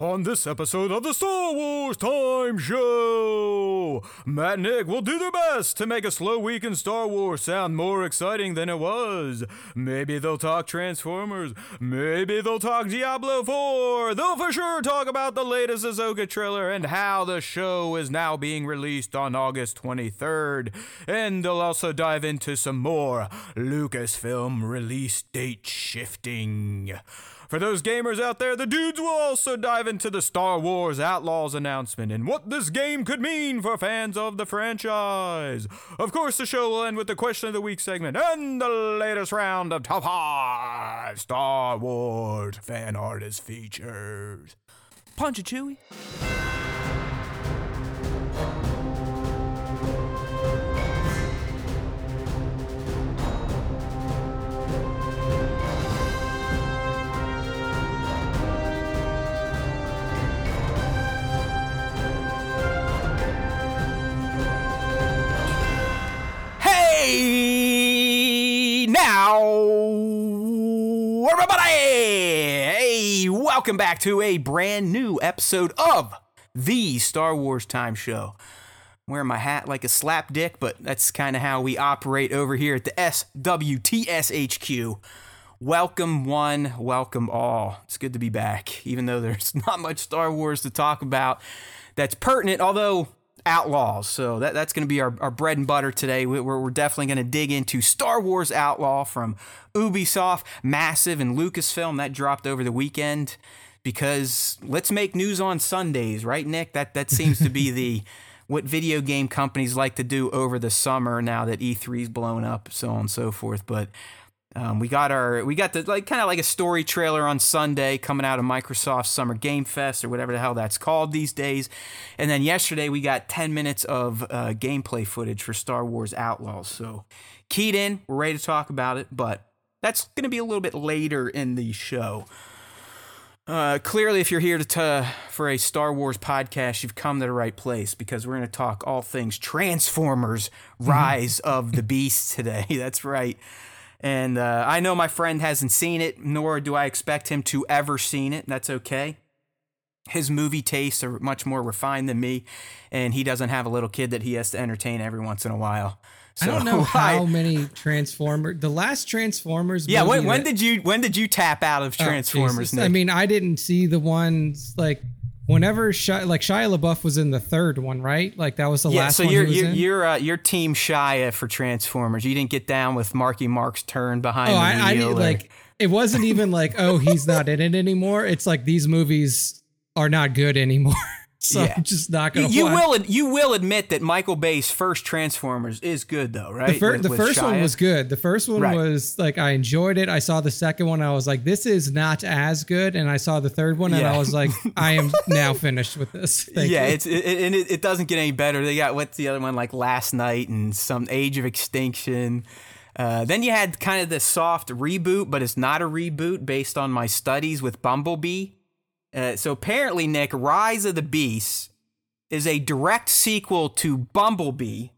On this episode of the Star Wars Time Show, Matt and Nick will do their best to make a slow week in Star Wars sound more exciting than it was. Maybe they'll talk Transformers, maybe they'll talk Diablo 4, they'll for sure talk about the latest Ahsoka trailer and how the show is now being released on August 23rd. And they'll also dive into some more Lucasfilm release date shifting. For those gamers out there, the dudes will also dive into the Star Wars Outlaws announcement and what this game could mean for fans of the franchise. Of course, the show will end with the question of the week segment and the latest round of top five Star Wars fan artist features. Punch it, Chewie. Hey, now, everybody! Hey, welcome back to a brand new episode of the Star Wars Time Show. I'm wearing my hat like a slap dick, but that's kind of how we operate over here at the SWTSHQ. Welcome, one, welcome all. It's good to be back, even though there's not much Star Wars to talk about that's pertinent, although Outlaws. So that, that's going to be our, our bread and butter today. We- We're, we're definitely going to dig into Star Wars Outlaw from Ubisoft, Massive, and Lucasfilm. That dropped over the weekend because let's make news on Sundays, right, Nick? That that seems to be the what video game companies like to do over the summer now that E3's blown up, so on and so forth. But um, we got our we got the like kind of like a story trailer on Sunday coming out of Microsoft Summer Game Fest or whatever the hell that's called these days, and then yesterday we got 10 minutes of uh, gameplay footage for Star Wars Outlaws. So keyed in, we're ready to talk about it, but that's going to be a little bit later in the show. Uh, clearly, if you're here to t- for a Star Wars podcast, you've come to the right place because we're going to talk all things Transformers: Rise of the Beast today. That's right. And uh, I know my friend hasn't seen it, nor do I expect him to ever seen it. That's okay. His movie tastes are much more refined than me, and he doesn't have a little kid that he has to entertain every once in a while. I don't know how many Transformers. The last Transformers. Yeah, when, movie when that- did you when did you tap out of Oh, Transformers? Nick? I mean, I didn't see the ones like whenever Shia, like Shia LaBeouf was in the third one, right? Like that was the yeah, last so one. you're you're you're, uh, you're Team Shia for Transformers. You didn't get down with Marky Mark's turn behind oh, I, I or- like. It wasn't even like, oh, he's not in it anymore. It's like these movies are not good anymore. so Yeah. I'm just not gonna. you watch. will you will admit that Michael Bay's first Transformers is good though, right? The, fir- With- the with first one was good. The first one Right. was like I enjoyed it. I saw the second one. I was like, this is not as good. And I saw the third one, and I was like, I am now finished with this. Thank yeah, you. it's it, and it, it doesn't get any better. They got what's the other one like Last Knight and some Age of Extinction. Uh, then you had kind of the soft reboot, but it's not a reboot based on my studies with Bumblebee. Uh, so apparently, Nick, Rise of the Beast is a direct sequel to Bumblebee,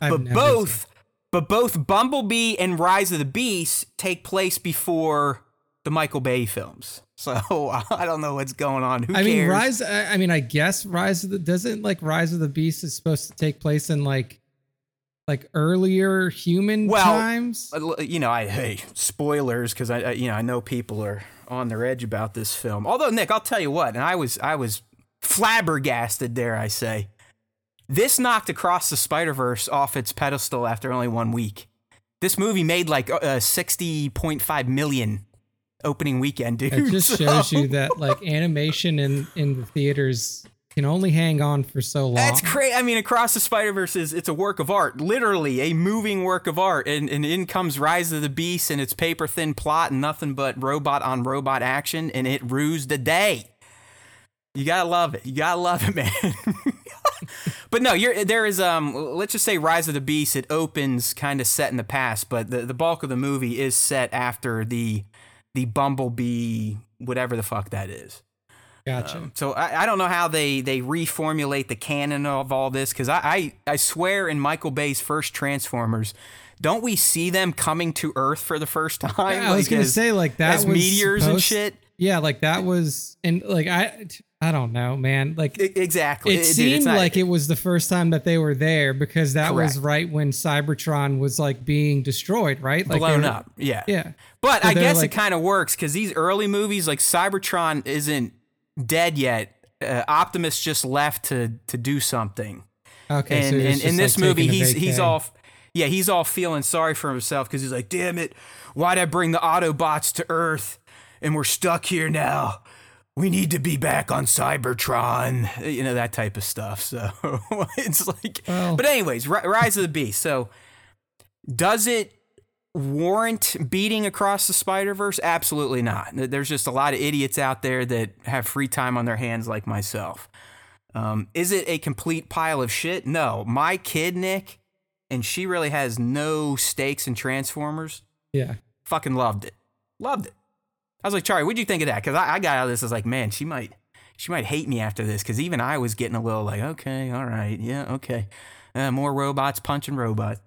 I've but never both but both Bumblebee and Rise of the Beast take place before the Michael Bay films. So I don't know what's going on. Who I cares? mean, Rise. I I mean, I guess Rise of the doesn't like Rise of the Beast is supposed to take place in like, like earlier human Well, times. Uh, you know, I hey spoilers because I, I you know I know people are on their edge about this film. Although Nick, I'll tell you what, and I was I was flabbergasted, dare I say, this knocked Across the Spider Verse off its pedestal after only one week. This movie made like uh, sixty point five million opening weekend, dude. It just So- shows you that like animation in in the theaters can only hang on for so long. That's crazy. I mean, Across the Spider Verse is it's a work of art, literally a moving work of art. And, and in comes Rise of the Beast and its paper thin plot and nothing but robot on robot action, and it rues the day. You gotta love it. You gotta love it, man. but no, you're there is um. Let's just say Rise of the Beast. It opens kind of set in the past, but the the bulk of the movie is set after the the Bumblebee, whatever the fuck that is. Gotcha. Um, so I, I don't know how they, they reformulate the canon of all this because I, I, I swear in Michael Bay's first Transformers, don't we see them coming to Earth for the first time? I was Like, gonna as- say like that as was meteors and shit. yeah, like that was, and like I, I don't know, man. Like E- exactly. it, it's seemed not- like it was the first time that they were there because that was right when Cybertron was like being destroyed, right? Like blown were- up. Yeah. Yeah. But So I guess like- it kind of works because these early movies, like Cybertron, isn't dead yet. Uh, Optimus just left to to do something, Okay. and so in, in this like, movie, he's he's all yeah, he's all feeling sorry for himself because he's like, damn it, why'd I bring the Autobots to Earth, and we're stuck here now. We need to be back on Cybertron, you know that type of stuff. So it's like, Well- but anyways, Ri- Rise of the Beast. So does it warrant beating across the Spider Verse? Absolutely not. There's just a lot of idiots out there that have free time on their hands, like myself. Um, is it a complete pile of shit? No. My kid, Nick, and she really has no stakes in Transformers. Yeah. Fucking loved it. Loved it. I was like, Charlie, what'd you think of that? Because I, I got out of this. I was like, man, she might, she might hate me after this. Because even I was getting a little like, okay, all right, yeah, okay, uh, more robots punching robots.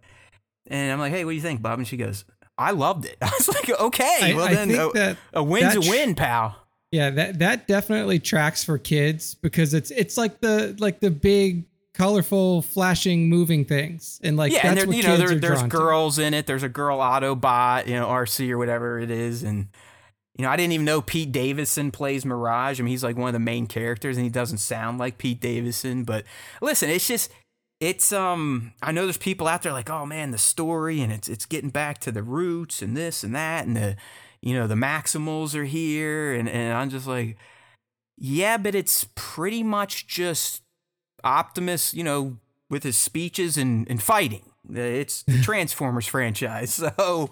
And I'm like, hey, what do you think, Bob? And she goes, I loved it. I was like, okay, I, well I then, a, uh, that a win's a win, pal. Yeah, that that definitely tracks for kids because it's it's like the like the big colorful flashing moving things and like yeah, and there, you know, there, there's drawn to. girls in it. There's a girl Autobot, you know, Arcee or whatever it is, and you know, I didn't even know Pete Davidson plays Mirage. I mean, he's like one of the main characters, and he doesn't sound like Pete Davidson. But listen, it's just, it's um, I know there's people out there like, oh man, the story, and it's it's getting back to the roots and this and that, and the, you know, the Maximals are here, and and I'm just like, yeah, but it's pretty much just Optimus, you know, with his speeches and, and fighting. It's the Transformers franchise. So,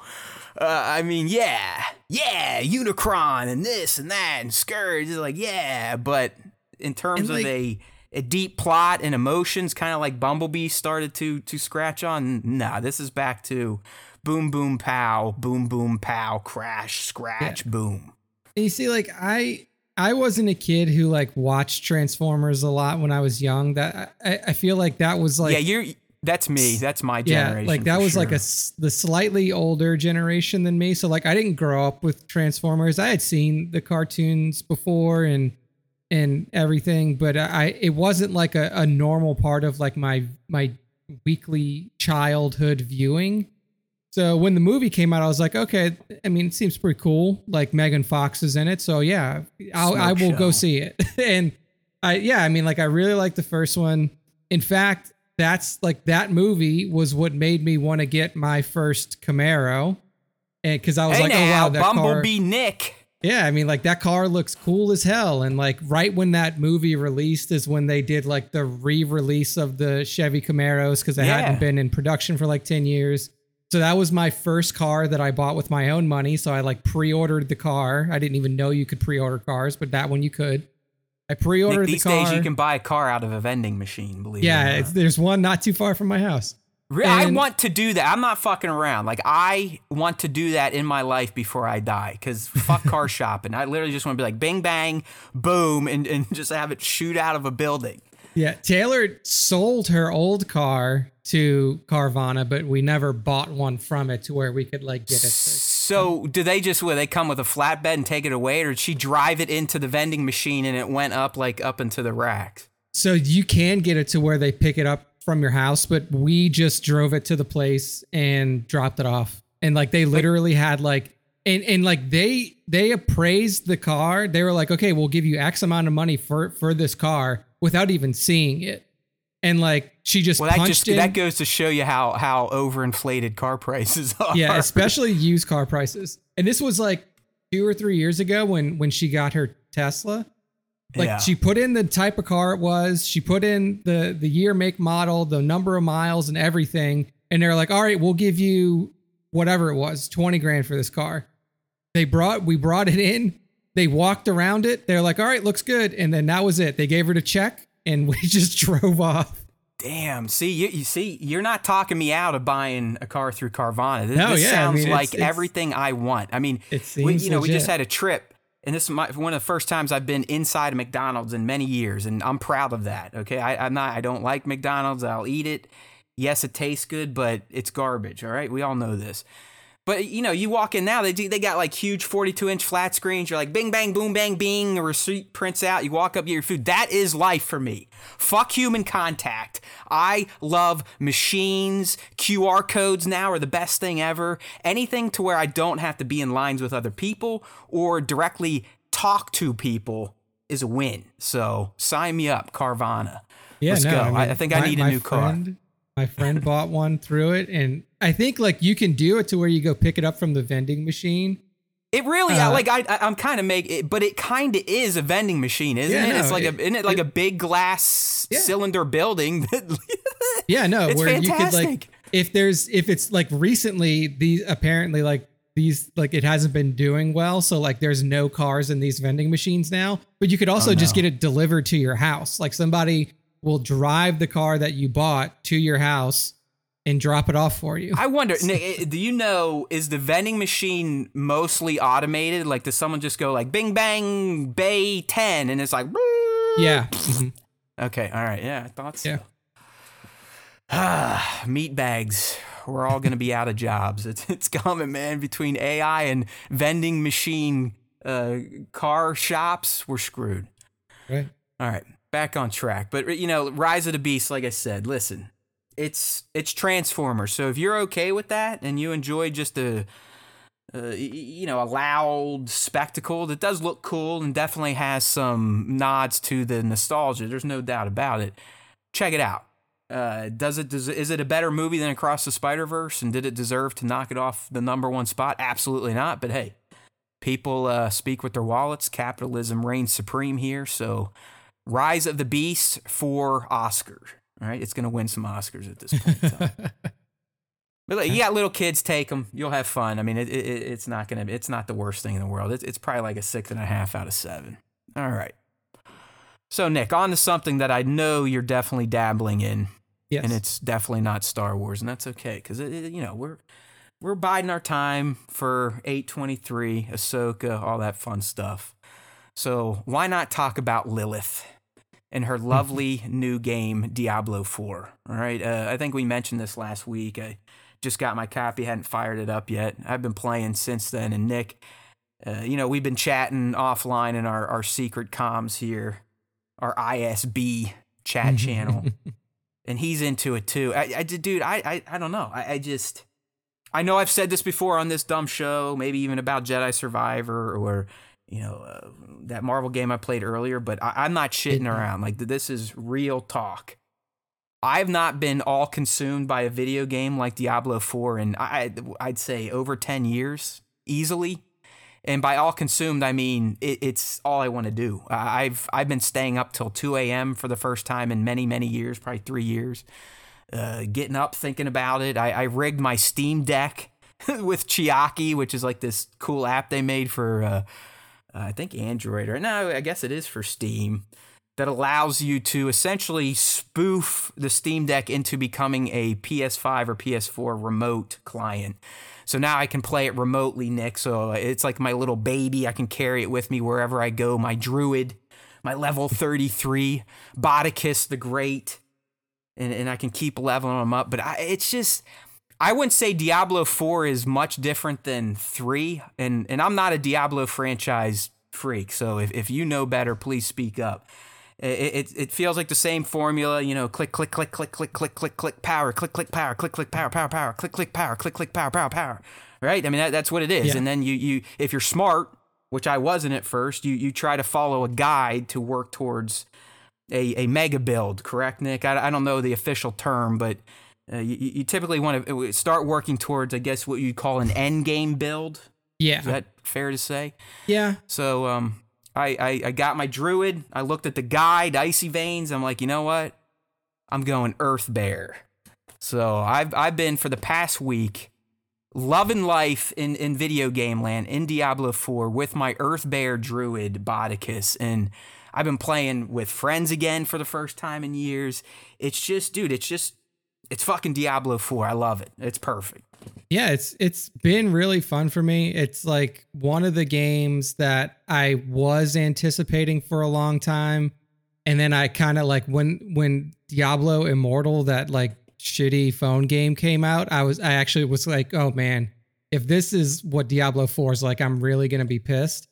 uh, I mean, yeah, yeah, Unicron and this and that and Scourge is like, yeah, but in terms And, of like- a a deep plot and emotions, kind of like Bumblebee started to to scratch on. Nah, this is back to boom, boom, pow, boom, boom, pow, crash, scratch, boom. And you see, like I I wasn't a kid who like watched Transformers a lot when I was young. That I, I feel like that was like yeah, you're. That's me. That's my yeah, generation. like that was like a the slightly older generation than me. So like I didn't grow up with Transformers. I had seen the cartoons before and and everything, but I it wasn't like a, a normal part of like my my weekly childhood viewing. So when the movie came out, I was like, okay, I mean, it seems pretty cool. Like Megan Fox is in it, so yeah, I'll, I will go see it. and I yeah, I mean, like I really like the first one. In fact, that's like that movie was what made me want to get my first Camaro, and because I was hey like, oh wow, that car. Bumblebee Nick. Yeah, I mean, like that car looks cool as hell. And like right when that movie released is when they did like the re-release of the Chevy Camaros because they Yeah. hadn't been in production for like 10 years. So that was my first car that I bought with my own money. So I like pre-ordered the car. I didn't even know you could pre-order cars, but that one you could. I pre-ordered Nick, the these car. days you can buy a car out of a vending machine. Believe yeah, it or not. there's one not too far from my house. Re- I want to do that. I'm not fucking around. Like I want to do that in my life before I die. Because fuck car shopping. I literally just want to be like bing bang, boom, and, and just have it shoot out of a building. Yeah, Taylor sold her old car to Carvana, but we never bought one from it to where we could like get it. So do they just will they come with a flatbed and take it away, or did she drive it into the vending machine and it went up like up into the racks? So you can get it to where they pick it up from your house, but we just drove it to the place and dropped it off. And like they literally had like and and like they they appraised the car. They were like, "Okay, we'll give you X amount of money for for this car without even seeing it." And like she just Well, that punched just in. that goes to show you how how overinflated car prices are. yeah, especially used car prices. And this was like two or three years ago when when she got her Tesla. Like Yeah. she put in the type of car it was, she put in the the year, make, model, the number of miles, and everything. And they're like, "All right, we'll give you whatever it was, twenty grand for this car." They brought we brought it in. They walked around it. They're like, "All right, looks good," and then that was it. They gave her the check, and we just drove off. Damn. See, you, you see, you're not talking me out of buying a car through Carvana. This, No, this yeah, I sounds mean, it's- like it's- everything I want. I mean, It we, seems you know, we just had a trip, and this is my, one of the first times I've been inside a McDonald's in many years, and I'm proud of that. Okay, I, I'm not. I don't like McDonald's. I'll eat it. Yes, it tastes good, but it's garbage. All right, we all know this. But you know, you walk in now, they do, they got like huge 42 inch flat screens. You're like, bing, bang, boom, bang, bing. A receipt prints out. You walk up, get your food. That is life for me. Fuck human contact. I love machines. QR codes now are the best thing ever. Anything to where I don't have to be in lines with other people or directly talk to people is a win. So sign me up, Carvana. Yeah, Let's no, go. I, mean, I, think I need a my new car. My friend bought one through it, and I think like you can do it to where you go pick it up from the vending machine. It really, Uh, like I, I'm kind of make it, but it kind of is a vending machine, isn't Yeah, it? It's like it- a, isn't it like a big glass Yeah. cylinder building? That, Yeah, no, It's where you could fantastic. like if there's if it's like recently these apparently like these like it hasn't been doing well, so like there's no cars in these vending machines now. But you could also Oh, just get it delivered to your house. Like somebody will drive the car that you bought to your house and drop it off for you. I wonder, Nick, eh, do you know is the vending machine mostly automated? Like, does someone just go like Bing Bang Bay Ten, and it's like, yeah. mhm. okay, all right, yeah, I thought so. Yeah. Ah, meat bags. We're all gonna be out of jobs. It's it's coming, man. Between AI and vending machine uh, car shops, we're screwed. Right. All right, back on track. But you know, Rise of the Beast, like I said, listen, it's it's Transformers. So if you're okay with that and you enjoy just a uh, you know, a loud spectacle that does look cool and definitely has some nods to the nostalgia. There's no doubt about it. Check it out. Uh, does it does is it a better movie than Across the Spider Verse? And did it deserve to knock it off the number one spot? Absolutely not. But hey, people uh, speak with their wallets. Capitalism reigns supreme here. So, Rise of the Beast for Oscar. All right, it's gonna win some Oscars at this point. But like, you got little kids, take them. You'll have fun. I mean, it, it, it's not gonna. It's not the worst thing in the world. It's, it's probably like a six and a half out of seven. All right. So Nick, on to something that I know you're definitely dabbling in, yes. and it's definitely not Star Wars, and that's okay because you know we're we're biding our time for 823, Ahsoka, all that fun stuff. So why not talk about Lilith and her lovely new game Diablo 4? All right, uh, I think we mentioned this last week. I just got my copy, hadn't fired it up yet. I've been playing since then, and Nick, uh, you know, we've been chatting offline in our our secret comms here, our ISB chat channel and he's into it too. I, I dude, I, I, I don't know. I, I just, I know I've said this before on this dumb show, maybe even about Jedi Survivor or, you know, uh, that Marvel game I played earlier. But I, I'm not shitting around. Like this is real talk. I've not been all consumed by a video game like Diablo 4 in I, I'd say over 10 years easily. And by all consumed, I mean it, it's all I want to do. I've I've been staying up till 2 a.m. for the first time in many many years, probably three years. Uh, getting up, thinking about it. I, I rigged my Steam Deck with Chiaki, which is like this cool app they made for uh, I think Android or no, I guess it is for Steam that allows you to essentially spoof the Steam Deck into becoming a PS5 or PS4 remote client. So now I can play it remotely, Nick. So it's like my little baby. I can carry it with me wherever I go. My druid, my level 33, Bodicus the Great, and, and I can keep leveling them up. But I, it's just, I wouldn't say Diablo 4 is much different than 3. And, and I'm not a Diablo franchise freak. So if, if you know better, please speak up. It, it, it feels like the same formula, you know, click, click, click, click, click, click, click, click, power, click, click, power, click, click, power, power, power, click, click, power, click, click, power, power, power. Right? I mean, that, that's what it is. Yeah. And then you, you, if you're smart, which I wasn't at first, you, you try to follow a guide to work towards a, a mega build, correct, Nick? I, I don't know the official term, but uh, you, you typically want to start working towards, I guess, what you'd call an end game build. yeah. Is that fair to say? yeah. So um, I, I I got my druid. I looked at the guide, icy veins. I'm like, you know what? I'm going Earth Bear. So I've I've been for the past week loving life in in video game land in Diablo 4 with my Earth Bear druid Bodicus and. I've been playing with friends again for the first time in years. It's just, dude, it's just, it's fucking Diablo 4. I love it. It's perfect. Yeah, it's it's been really fun for me. It's like one of the games that I was anticipating for a long time. And then I kind of like when when Diablo Immortal that like shitty phone game came out, I was I actually was like, "Oh man, if this is what Diablo 4 is like, I'm really gonna be pissed.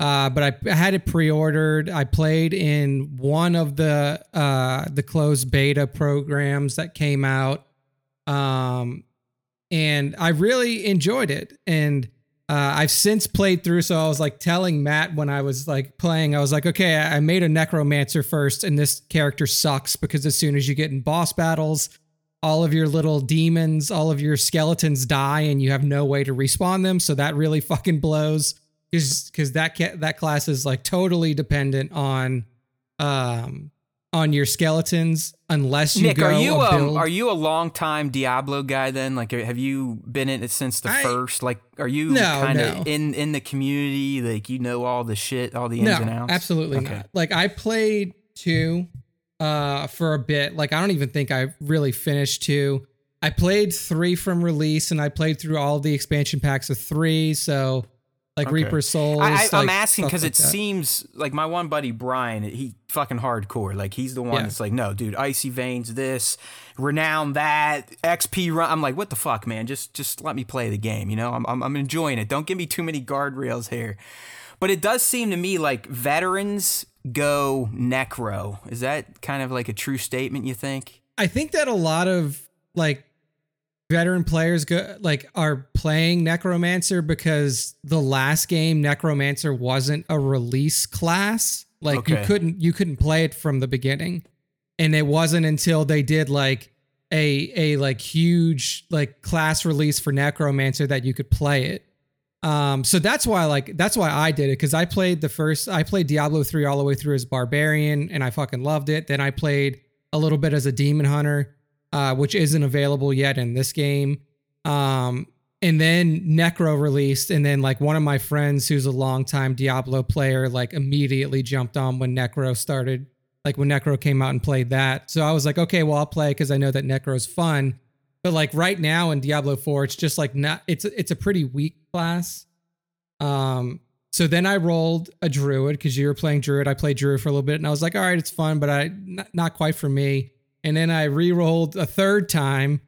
Uh, but I, I had it pre-ordered. I played in one of the uh, the closed beta programs that came out, um, and I really enjoyed it. And uh, I've since played through, so I was like telling Matt when I was like playing, I was like, okay, I made a necromancer first, and this character sucks because as soon as you get in boss battles, all of your little demons, all of your skeletons die, and you have no way to respawn them. So that really fucking blows because because that ca- that class is like totally dependent on um on your skeletons unless you Nick, go are you a um, build. are you a long time Diablo guy then? Like, have you been in it since the I- first? Like, are you No, kind of no. in in the community? Like, you know all the shit, all the ins no, and outs. absolutely Okay. not. Like I played two uh for a bit. Like I don't even think I really finished two. I played three from release and I played through all the expansion packs of three. So like Okay. Reaper Souls. I, I, I'm like, asking because like it that. seems like my one buddy Brian, he fucking hardcore. Like he's the one Yeah. that's like, no, dude, icy veins, this, renown that, XP run. I'm like, what the fuck, man? Just just let me play the game. You know, I'm I'm, I'm enjoying it. Don't give me too many guardrails here. But it does seem to me like veterans go necro. Is that kind of like a true statement? You think? I think that a lot of like veteran players go like are playing Necromancer because the last game Necromancer wasn't a release class. Like you couldn't you couldn't play it from the beginning. And it wasn't until they did like a a like huge like class release for Necromancer that you could play it. Um so that's why like that's why I did it cuz I played the first I played Diablo 3 all the way through as barbarian and I fucking loved it. Then I played a little bit as a demon hunter uh, which isn't available yet in this game. Um, and then Necro released, and then like one of my friends who's a longtime Diablo player, like immediately jumped on when Necro started, like when Necro came out and played that. So I was like, okay, well I'll play because I know that Necro's fun. But like right now in Diablo 4, it's just like not it's it's a pretty weak class. Um so then I rolled a druid because you were playing druid. I played druid for a little bit and I was like, all right, it's fun, but I not, not quite for me. And then I re-rolled a third time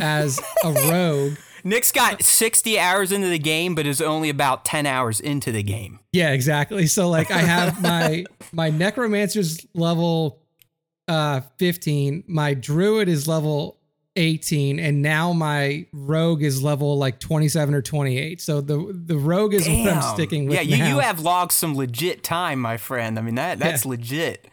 as a rogue. Nick's got 60 hours into the game, but is only about 10 hours into the game. Yeah, exactly. So like I have my my necromancer's level uh 15, my druid is level 18, and now my rogue is level like 27 or 28. So the the rogue is what I'm sticking with. Yeah, you, you have logged some legit time, my friend. I mean that that's legit.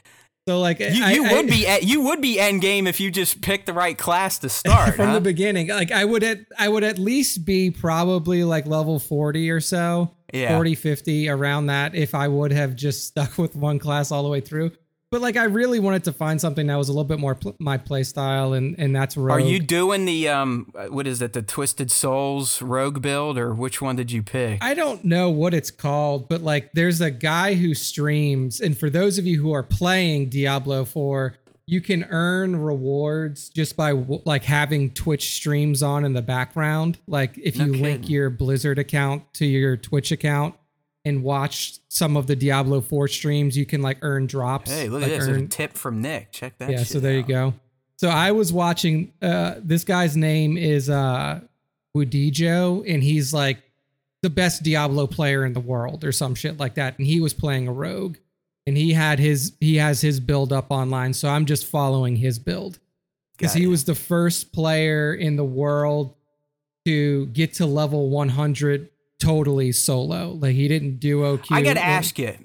So like You, I- you I- would be at, you would be end game if you just picked the right class to start. from huh? the beginning. Like I would at I would at least be probably like level 40 or so. Yeah. 40, 50 around that if I would have just stuck with one class all the way through. But like I really wanted to find something that was a little bit more pl- my play style and and that's rogue. Are you doing the um what is it the Twisted Souls rogue build or which one did you pick? I don't know what it's called, but like there's a guy who streams and for those of you who are playing Diablo 4, you can earn rewards just by like having Twitch streams on in the background. Like if No you link your Blizzard account to your Twitch account and watch some of the Diablo 4 streams, you can like earn drops. hey, look like at this! earn- A tip from Nick. Check that. yeah so there you go so i was watching uh this guy's name is uh Wudijo, and he's like the best diablo player in the world or some shit like that and he was playing a rogue and he had his he has his build up online so i'm just following his build because he was the first player in the world to get to level 100 totally solo like he didn't duo queue I got to or- ask you.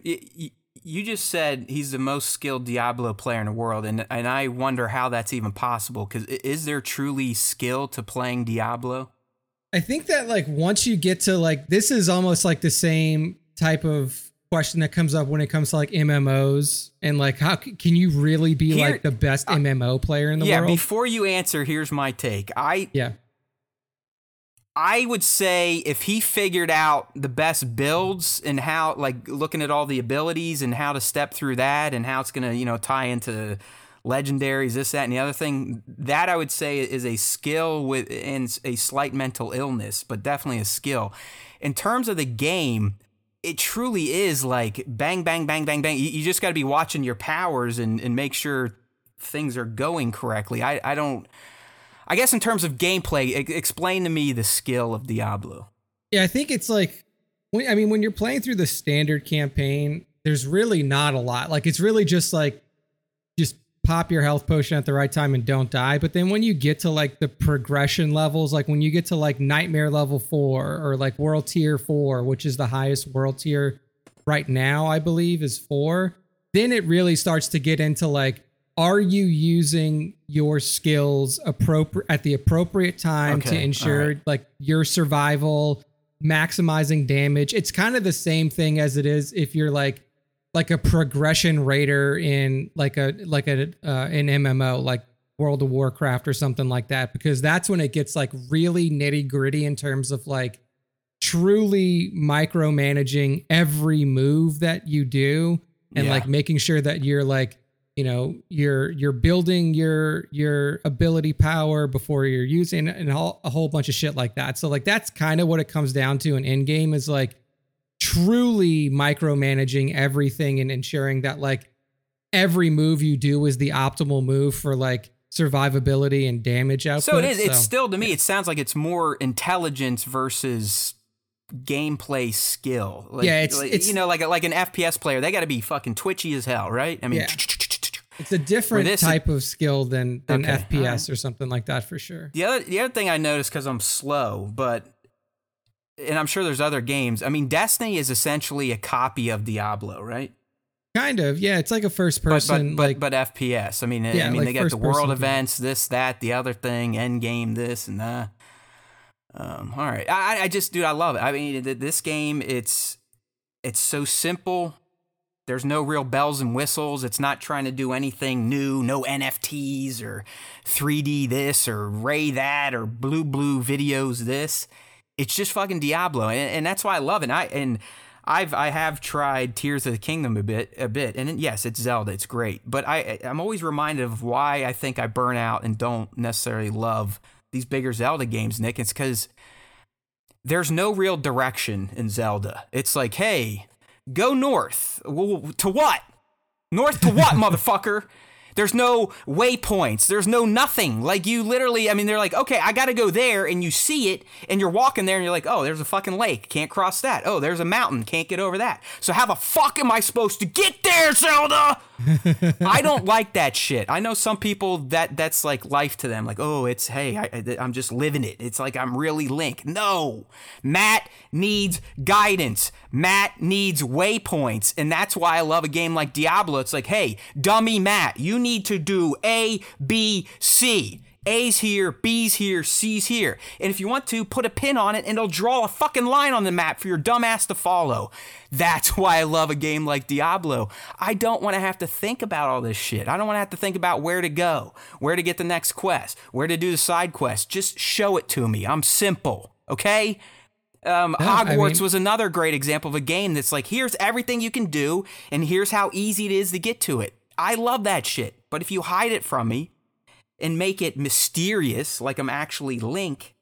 You just said he's the most skilled Diablo player in the world, and and I wonder how that's even possible. Because is there truly skill to playing Diablo? I think that like once you get to like this is almost like the same type of question that comes up when it comes to like MMOs and like how can you really be Here- like the best MMO player in the yeah. world? Before you answer, here's my take. I yeah. I would say if he figured out the best builds and how, like, looking at all the abilities and how to step through that and how it's gonna, you know, tie into legendaries, this, that, and the other thing, that I would say is a skill with and a slight mental illness, but definitely a skill. In terms of the game, it truly is like bang, bang, bang, bang, bang. You, you just got to be watching your powers and, and make sure things are going correctly. I, I don't. I guess in terms of gameplay, e- explain to me the skill of Diablo. Yeah, I think it's like, I mean, when you're playing through the standard campaign, there's really not a lot. Like, it's really just like, just pop your health potion at the right time and don't die. But then when you get to like the progression levels, like when you get to like Nightmare level four or like World Tier four, which is the highest World Tier right now, I believe is four, then it really starts to get into like, are you using your skills appropriate at the appropriate time to ensure alright. like your survival, maximizing damage? It's kind of the same thing as it is if you're like like a progression raider in like a like a uh, an MMO like World of Warcraft or something like that because that's when it gets like really nitty gritty in terms of like truly micromanaging every move that you do and Yeah. like making sure that you're like you know you're you're building your your ability power before you're using it and a whole, a whole bunch of shit like that so like that's kind of what it comes down to in in game is like truly micromanaging everything and ensuring that like every move you do is the optimal move for like survivability and damage output. So it is. It's still to me. It sounds like it's more intelligence versus gameplay skill. Like, Yeah, it's- like, it's- you know like a, like an FPS player. They got to be fucking twitchy as hell, right? I mean, Yeah. It's a different this- type of skill than than Okay, FPS alright. or something like that for sure. the other the other thing I noticed because I'm slow, but and I'm sure there's other games. I mean, Destiny is essentially a copy of Diablo, right? Kind of, yeah. It's like a first person, but, like but but FPS. I mean, yeah, I mean like they got the world game. events, this, that, the other thing, end game, this and that. Um, all right, I, I- just, dude, I love it. I mean, th- this game, it's it's so simple. There's no real bells and whistles. It's not trying to do anything new. No NFTs or 3D this or Ray that or blue blue videos this. It's just fucking Diablo, and, and that's why I love it. And I and I've I have tried Tears of the Kingdom a bit a bit, and yes, it's Zelda. It's great, but I I'm always reminded of why I think I burn out and don't necessarily love these bigger Zelda games, Nick. It's because there's no real direction in Zelda. It's like, hey, go north. Well, to what? North to what, motherfucker? There's no waypoints. There's no nothing. Like you literally, I mean, they're like, okay, I got to go there, and you see it, and you're walking there, and you're like, oh, there's a fucking lake, can't cross that. Oh, there's a mountain, can't get over that. So how the fuck am I supposed to get there, Zelda? I don't like that shit. I know some people that that's like life to them. Like, oh, it's hey, I, I'm just living it. It's like I'm really Link. No, Matt needs guidance. Matt needs waypoints, and that's why I love a game like Diablo. It's like, hey, dummy Matt, you need to do A, B, C. A's here, B's here, C's here. And if you want to, put a pin on it and it'll draw a fucking line on the map for your dumbass to follow. That's why I love a game like Diablo. I don't want to have to think about all this shit. I don't want to have to think about where to go, where to get the next quest, where to do the side quest. Just show it to me. I'm simple, okay? Um, Yeah, I Hogwarts mean- was another great example of a game that's like, here's everything you can do, and here's how easy it is to get to it. I love that shit. But if you hide it from me, and make it mysterious, like I'm actually Link,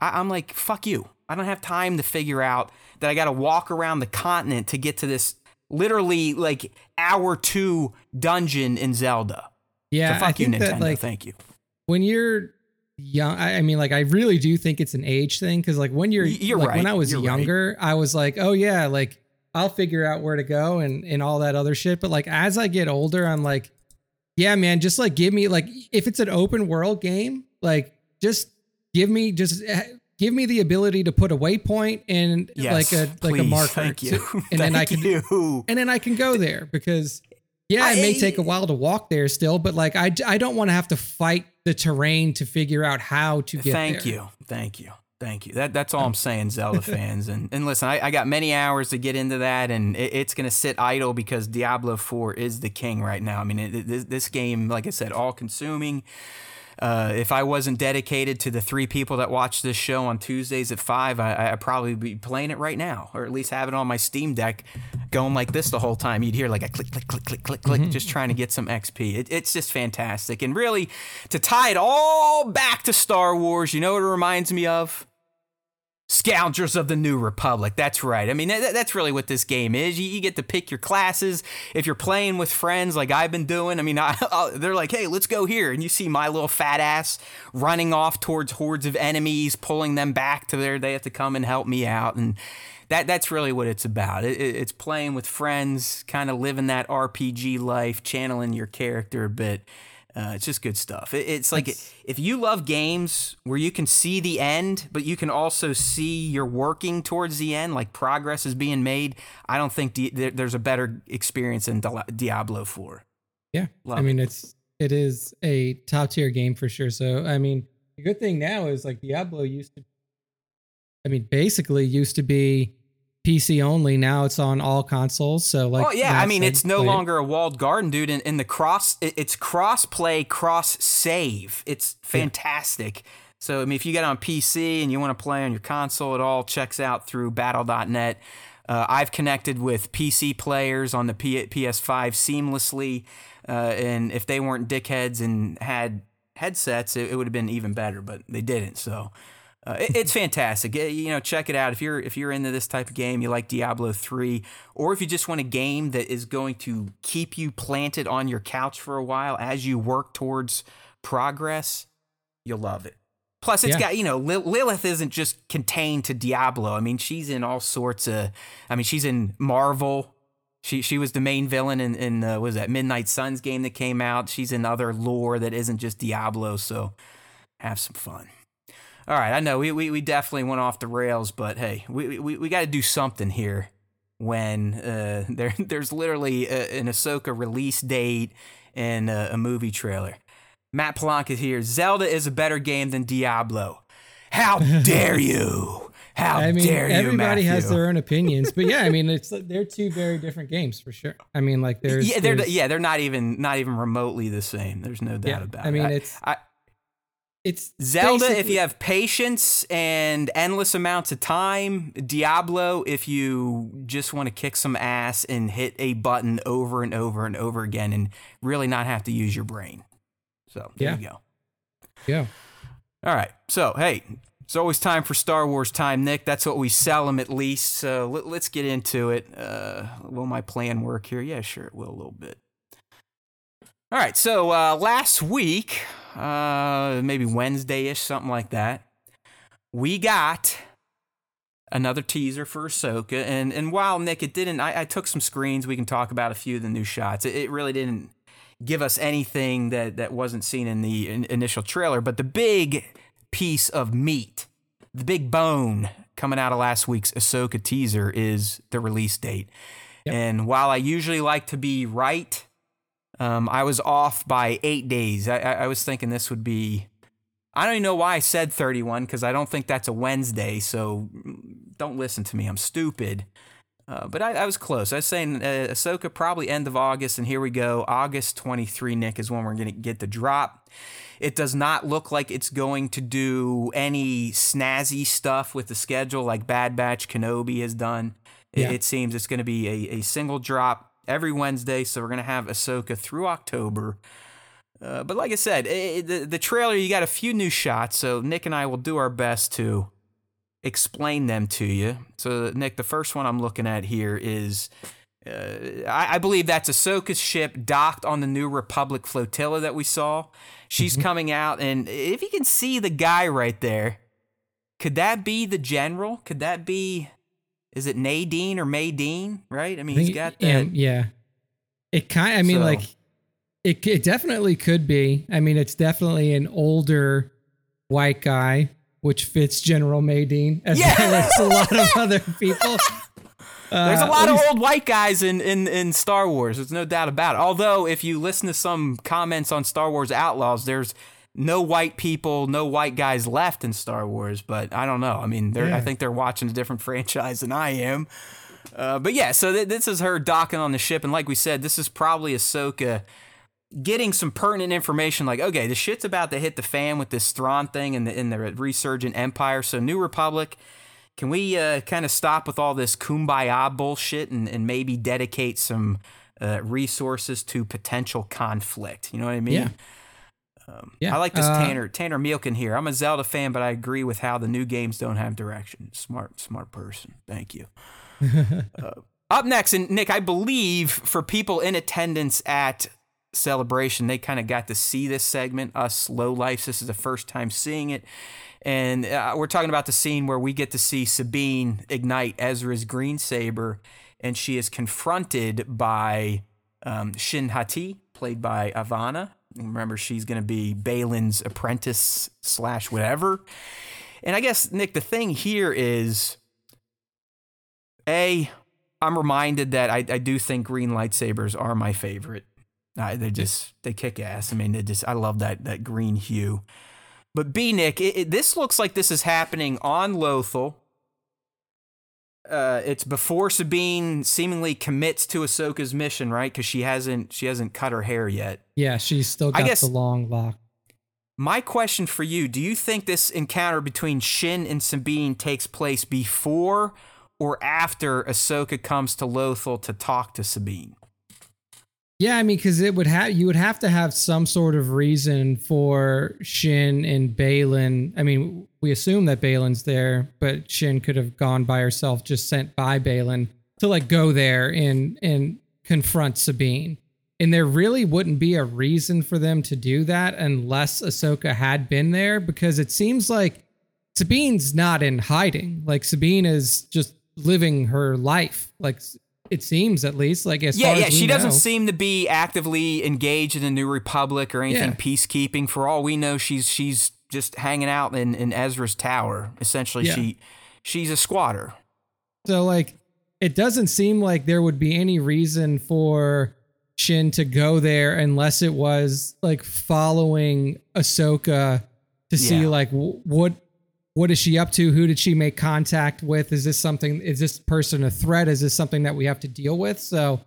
I, I'm like, fuck you. I don't have time to figure out that I got to walk around the continent to get to this literally like hour two dungeon in Zelda. yeah, so fuck you, Nintendo. that like Thank you. when you're young I, I mean like i really do think it's an age thing because like when you're, you're like right. when i was You're right. younger i was like oh yeah like i'll figure out where to go and and all that other shit but like as i get older i'm like yeah man just like give me like if it's an open world game like just give me just eh, give me the ability to put a waypoint and Yes, like a like a please. marker Thank to- you. and then i Thank can you. and then I can go there because yeah, it may take a while to walk there still, but like I, I don't want to have to fight the terrain to figure out how to get Thank there. Thank you. Thank you. Thank you. That, that's all I'm saying, Zelda fans. And and listen, I, I got many hours to get into that, and it, it's going to sit idle because Diablo 4 is the king right now. I mean, it, this, this game, like I said, all consuming. Uh, if I wasn't dedicated to the three people that watch this show on Tuesdays at five, I, I'd probably be playing it right now, or at least have it on my Steam Deck, going like this the whole time. You'd hear like a click, click, click, click, click, click, just trying to get some XP. It, it's just fantastic, and really to tie it all back to Star Wars, you know what it reminds me of? Scoundrels of the New Republic. That's right. I mean, that, that's really what this game is. You, you, get to pick your classes. If you're playing with friends like I've been doing, I mean, I, I, they're like, hey, let's go here. And you see my little fat ass running off towards hordes of enemies, pulling them back to there. They have to come and help me out. And that that's really what it's about. It, it's playing with friends, kind of living that RPG life, channeling your character a bit. Uh, it's just good stuff. It, it's like it's, if you love games where you can see the end, but you can also see you're working towards the end, like progress is being made. I don't think Di- there's a better experience than Diablo 4. Yeah, love I mean it. it's it is a top tier game for sure. So I mean, the good thing now is like Diablo used to. I mean, basically used to be PC only. Now it's on all consoles. So like, oh yeah, I mean, it's no longer a walled garden, dude. And in the cross, it's cross play, cross save. It's fantastic. Yeah. So I mean, if you get on PC and you want to play on your console, it all checks out through Battle.net. Uh, I've connected with PC players on the P- PS5 seamlessly, uh, and if they weren't dickheads and had headsets, it, it would have been even better. But they didn't. So uh, it, it's fantastic. You know, check it out if you're if you're into this type of game. You like Diablo three, or if you just want a game that is going to keep you planted on your couch for a while as you work towards progress. You'll love it. Plus, it's yeah. got you know Lilith isn't just contained to Diablo. I mean, she's in all sorts of. I mean, she's in Marvel. She she was the main villain in in uh, was that Midnight Suns game that came out. She's in other lore that isn't just Diablo. So have some fun. All right, I know we, we, we definitely went off the rails, but hey, we we, we got to do something here when uh, there there's literally a, an Ahsoka release date and a, a movie trailer. Matt is here. Zelda is a better game than Diablo. How dare you? How I mean, dare you? Everybody Matthew? has their own opinions, but yeah, I mean, it's they're two very different games for sure. I mean, like there's yeah, they're there's, yeah, they're not even not even remotely the same. There's no doubt yeah, about it. I mean, it. it's I, it's Zelda if you have patience and endless amounts of time. Diablo if you just want to kick some ass and hit a button over and over and over again and really not have to use your brain. So there yeah. you go. Yeah. All right. So hey, it's always time for Star Wars time, Nick. That's what we sell them at least. So let, us get into it. Uh, will my plan work here? Yeah, sure, it will a little bit. All right. So uh, last week uh, maybe Wednesday ish, something like that. We got another teaser for Ahsoka, and and while Nick, it didn't. I, I took some screens. We can talk about a few of the new shots. It, it really didn't give us anything that that wasn't seen in the in, initial trailer. But the big piece of meat, the big bone coming out of last week's Ahsoka teaser is the release date. Yep. And while I usually like to be right um, I was off by eight days. I, I, was thinking this would be. I don't even know why I said 31 because I don't think that's a Wednesday. So don't listen to me. I'm stupid. Uh, but I, I, was close. I was saying uh, Ahsoka probably end of August, and here we go. August 23, Nick, is when we're going to get the drop. It does not look like it's going to do any snazzy stuff with the schedule like Bad Batch Kenobi has done. It, it seems it's going to be a, a single drop every Wednesday. So we're gonna have Ahsoka through October. Uh, but like I said, it, the the trailer you got a few new shots. So Nick and I will do our best to explain them to you. So Nick, the first one I'm looking at here is. Uh, I, I, believe that's Ahsoka's ship docked on the New Republic flotilla that we saw. She's mm-hmm. coming out, and if you can see the guy right there, could that be the general? Could that be is it Nadine or Maydean? Right? I mean, I he's got that. yeah. It kind. I mean, so. like it. It definitely could be. I mean, it's definitely an older white guy, which fits General Maydean as yeah. well as a lot of other people. There's a uh, lot of old white guys in, in, in Star Wars. There's no doubt about it. Although, if you listen to some comments on Star Wars Outlaws, there's no white people, no white guys left in Star Wars, but I don't know. I mean, yeah. I think they're watching a different franchise than I am. Uh, but yeah, so th- this is her docking on the ship, and like we said, this is probably Ahsoka getting some pertinent information. Like, okay, the shit's about to hit the fan with this Thrawn thing in the in the resurgent Empire. So, New Republic, can we uh, kind of stop with all this kumbaya bullshit and and maybe dedicate some uh, resources to potential conflict? You know what I mean? Yeah. Um, Yeah, I like this uh, Tanner Tanner Mielkin here. I'm a Zelda fan, but I agree with how the new games don't have direction. Smart, smart person. Thank you. uh, up next, and Nick, I believe for people in attendance at Celebration, they kind of got to see this segment. Us low lives, this is the first time seeing it, and uh, we're talking about the scene where we get to see Sabine ignite Ezra's green saber, and she is confronted by um, Shin Hati, played by Ivanna. Remember, she's going to be Baylan's apprentice slash whatever. And I guess Nick, the thing here is, a, I'm reminded that I, I do think green lightsabers are my favorite. Uh, they just they kick ass. I mean, they just I love that that green hue. But B Nick, it, it, this looks like this is happening on Lothal. Uh, it's before Sabine seemingly commits to Ahsoka's mission, right? Because she hasn't she hasn't cut her hair yet. Yeah, she's still I got guess- the long lock. My question for you: Do you think this encounter between Shin and Sabine takes place before or after Ahsoka comes to Lothal to talk to Sabine? Yeah, I mean, because it would have you would have to have some sort of reason for Shin and Baylan. I mean, we assume that Baylan's there, but Shin could have gone by herself, just sent by Balin to like go there and and confront Sabine. And there really wouldn't be a reason for them to do that unless Ahsoka had been there, because it seems like Sabine's not in hiding. Like Sabine is just living her life. Like it seems at least. Like as yeah, far yeah. as we She doesn't seem to be actively engaged in the New Republic or anything Yeah. peacekeeping. For all we know, she's she's just hanging out in, in Ezra's tower. Essentially, Yeah. she she's a squatter. So like it doesn't seem like there would be any reason for Shin to go there unless it was like following Ahsoka to see Yeah. like w- what what is she up to? Who did she make contact with? Is this something is this person a threat? Is this something that we have to deal with? So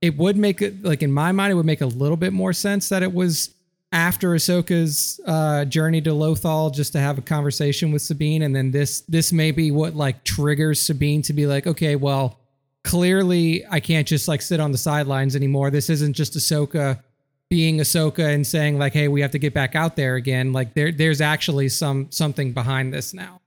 it would make it like in my mind it would make a little bit more sense that it was after Ahsoka's uh, journey to Lothal just to have a conversation with Sabine, and then this this may be what like triggers Sabine to be like, okay, well, clearly I can't just like sit on the sidelines anymore. This isn't just Ahsoka being Ahsoka and saying like, hey, we have to get back out there again. Like there there's actually some something behind this now.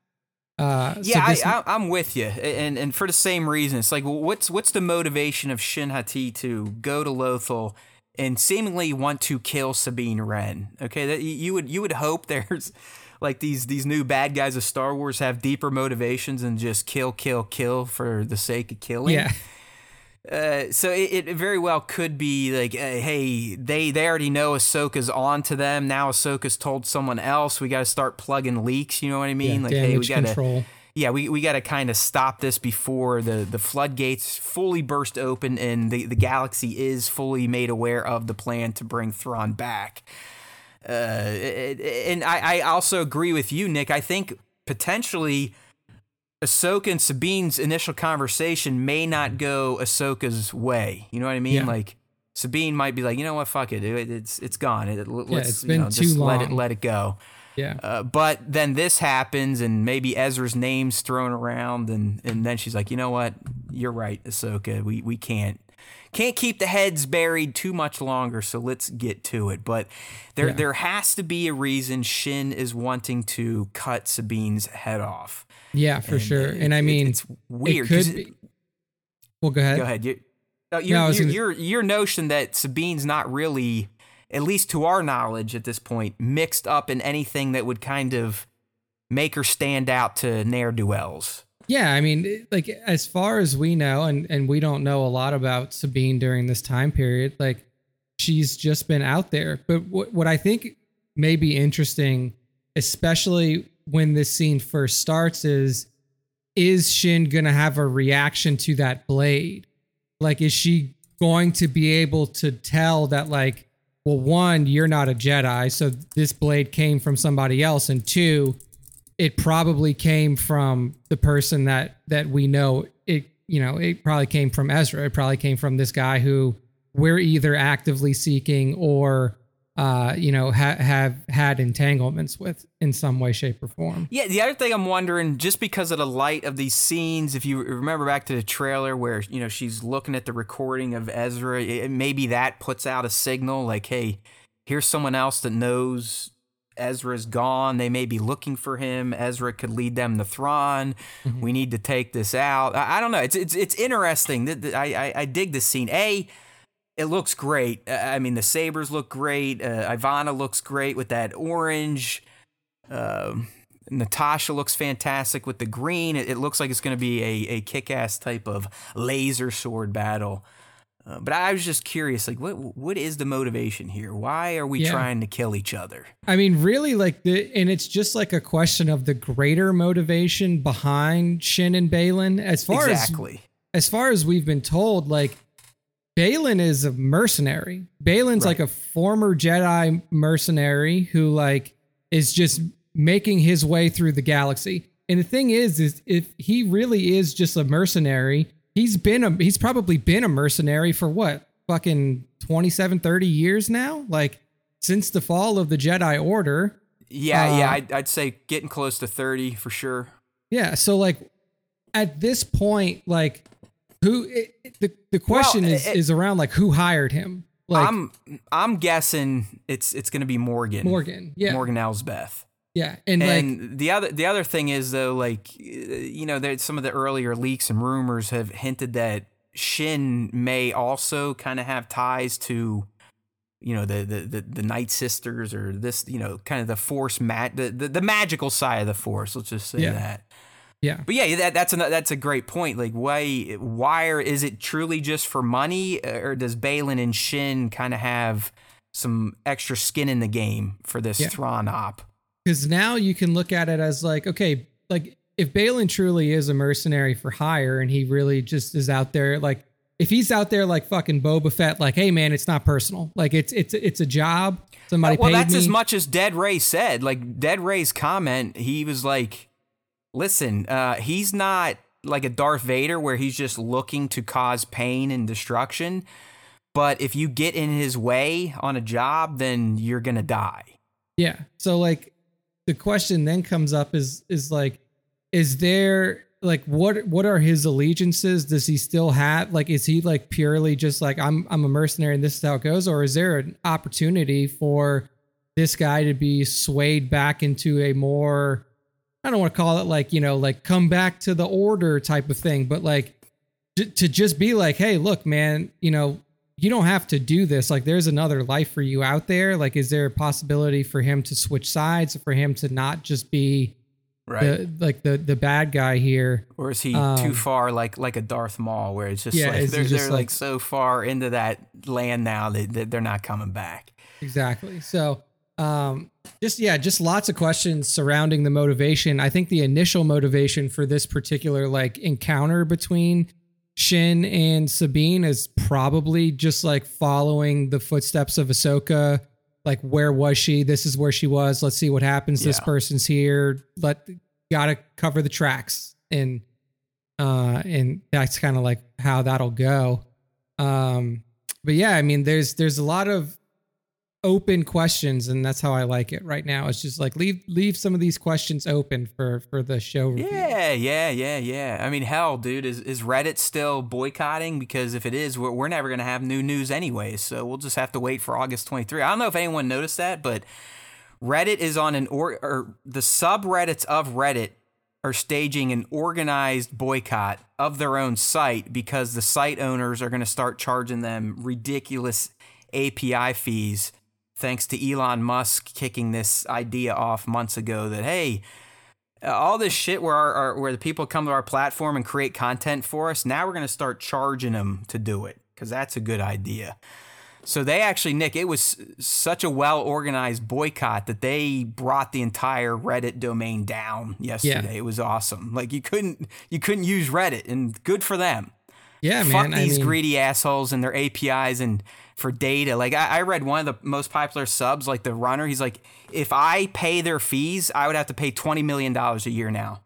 Uh, so Yeah, this- I, I, I'm with you, and and for the same reason, it's like, what's what's the motivation of Shin Hati to go to Lothal and seemingly want to kill Sabine Wren? Okay, that you would you would hope there's like these these new bad guys of Star Wars have deeper motivations than just kill, kill, kill for the sake of killing. yeah. Uh, so it, it very well could be like, uh, hey, they they already know Ahsoka's on to them. Now Ahsoka's told someone else. We got to start plugging leaks. You know what I mean? yeah, like, hey, we got to. Yeah, we, we got to kind of stop this before the, the floodgates fully burst open and the, the galaxy is fully made aware of the plan to bring Thrawn back. Uh, and I, I also agree with you, Nick. I think potentially Ahsoka and Sabine's initial conversation may not go Ahsoka's way. You know what I mean? Yeah. Like Sabine might be like, you know what, fuck it, it it's it's gone. It, let's it's you been know, too just let it let it go. Yeah. Uh, but then this happens, and maybe Ezra's name's thrown around, and, and then she's like, you know what? You're right, Ahsoka. We we can't can't keep the heads buried too much longer. So let's get to it. But there Yeah. there has to be a reason Shin is wanting to cut Sabine's head off. Yeah, for And, sure. uh, And I it- mean, it's weird. It could be. Well, go ahead. Go ahead. You, uh, your, I was your, gonna- your your notion that Sabine's not really, at least to our knowledge at this point, mixed up in anything that would kind of make her stand out to ne'er do wells. Yeah, I mean, like as far as we know, and and we don't know a lot about Sabine during this time period. Like, she's just been out there. But what what I think may be interesting, especially when this scene first starts, is is Shin gonna have a reaction to that blade? Like, is she going to be able to tell that like, well, one, you're not a Jedi, so this blade came from somebody else, and two, it probably came from the person that that we know. It you know it probably came from Ezra. It probably came from this guy who we're either actively seeking or uh you know ha- have had entanglements with in some way shape or form Yeah, the other thing I'm wondering, just because of the light of these scenes, if you remember back to the trailer where you know she's looking at the recording of Ezra, it, maybe that puts out a signal like, hey, here's someone else that knows Ezra's gone. They may be looking for him. Ezra could lead them to Thrawn. Mhm. We need to take this out. I, I don't know. It's it's it's interesting. I, I I dig this scene. A, it looks great. Uh, I mean, the sabers look great. Uh, Ivanna looks great with that orange. Um, Natasha looks fantastic with the green. It, it looks like it's going to be a, a kick ass type of laser sword battle. Uh, but I was just curious, like, what what is the motivation here? Why are we Yeah. trying to kill each other? I mean, really, like the, and it's just like a question of the greater motivation behind Shin and Baylan. As far exactly. as as far as we've been told, like Baylan is a mercenary. Baylan's Right. like a former Jedi mercenary who like is just making his way through the galaxy. And the thing is, is if he really is just a mercenary, he's been a he's probably been a mercenary for what fucking 27, 30 years now, like since the fall of the Jedi Order. Yeah, yeah. Uh, I'd, I'd say getting close to thirty for sure. Yeah. So like at this point, like who it, the the question Well, is it- is around like who hired him? Like I'm I'm guessing it's it's going to be Morgan. Morgan. Yeah. Morgan Elsbeth. Yeah. And, like And the other the other thing is though, like you know, there's some of the earlier leaks and rumors have hinted that Shin may also kind of have ties to, you know, the the the, the Night Sisters or this, you know, kind of the Force mat the, the the magical side of the Force. Let's just say Yeah. that. Yeah. But yeah, that, that's a that's a great point. Like, why why are, is it truly just for money, uh, or does Baylan and Shin kind of have some extra skin in the game for this Yeah. Thrawn op? Because now you can look at it as like, okay, like if Baylan truly is a mercenary for hire and he really just is out there, like if he's out there like fucking Boba Fett, like, hey man, it's not personal. Like it's it's it's a job. Somebody well, that's me. as much as Dead Ray said. Like Dead Ray's comment, he was like, "Listen, uh, he's not like a Darth Vader where he's just looking to cause pain and destruction. But if you get in his way on a job, then you're gonna die." Yeah. So like the question then comes up is is like is there like what what are his allegiances? Does he still have like is he like purely just like I'm I'm a mercenary and this is how it goes or is there an opportunity for this guy to be swayed back into a more I don't want to call it like, you know, like come back to the order type of thing, but like j- to just be like, hey, look, man, you know, you don't have to do this. Like, there's another life for you out there. Like, is there a possibility for him to switch sides, for him to not just be Right. the like the the bad guy here? Or is he too Um, far like like a Darth Maul where it's just Yeah, like they're, just they're like, like- so far into that land now that, that they're not coming back. Exactly. So, um, just yeah, just lots of questions surrounding the motivation. I think the initial motivation for this particular like encounter between Shin and Sabine is probably just like following the footsteps of Ahsoka. Like, where was she? This is where she was. Let's see what happens. This person's here. Let gotta cover the tracks, and uh, and that's kind of like how that'll go. Um, but yeah, I mean, there's there's a lot of open questions, and that's how I like it right now. It's just like leave leave some of these questions open for for the show review. Yeah, yeah, yeah, yeah. I mean, hell, dude, is, is Reddit still boycotting? Because if it is, we're, we're never going to have new news anyways. So we'll just have to wait for August 23. I don't know if anyone noticed that, but Reddit is on an or, or the subreddits of Reddit are staging an organized boycott of their own site because the site owners are going to start charging them ridiculous API fees thanks to Elon Musk kicking this idea off months ago that hey, all this shit where our, our where the people come to our platform and create content for us, now we're going to start charging them to do it cuz that's a good idea. So they actually, Nick, it was such a well organized boycott that they brought the entire Reddit domain down yesterday. It was awesome. Like you couldn't you couldn't use Reddit, and good for them. Yeah, Fuck man. I these mean, greedy assholes and their APIs and for data. Like I, I read one of the most popular subs, like the runner. He's like, if I pay their fees, I would have to pay twenty million dollars a year now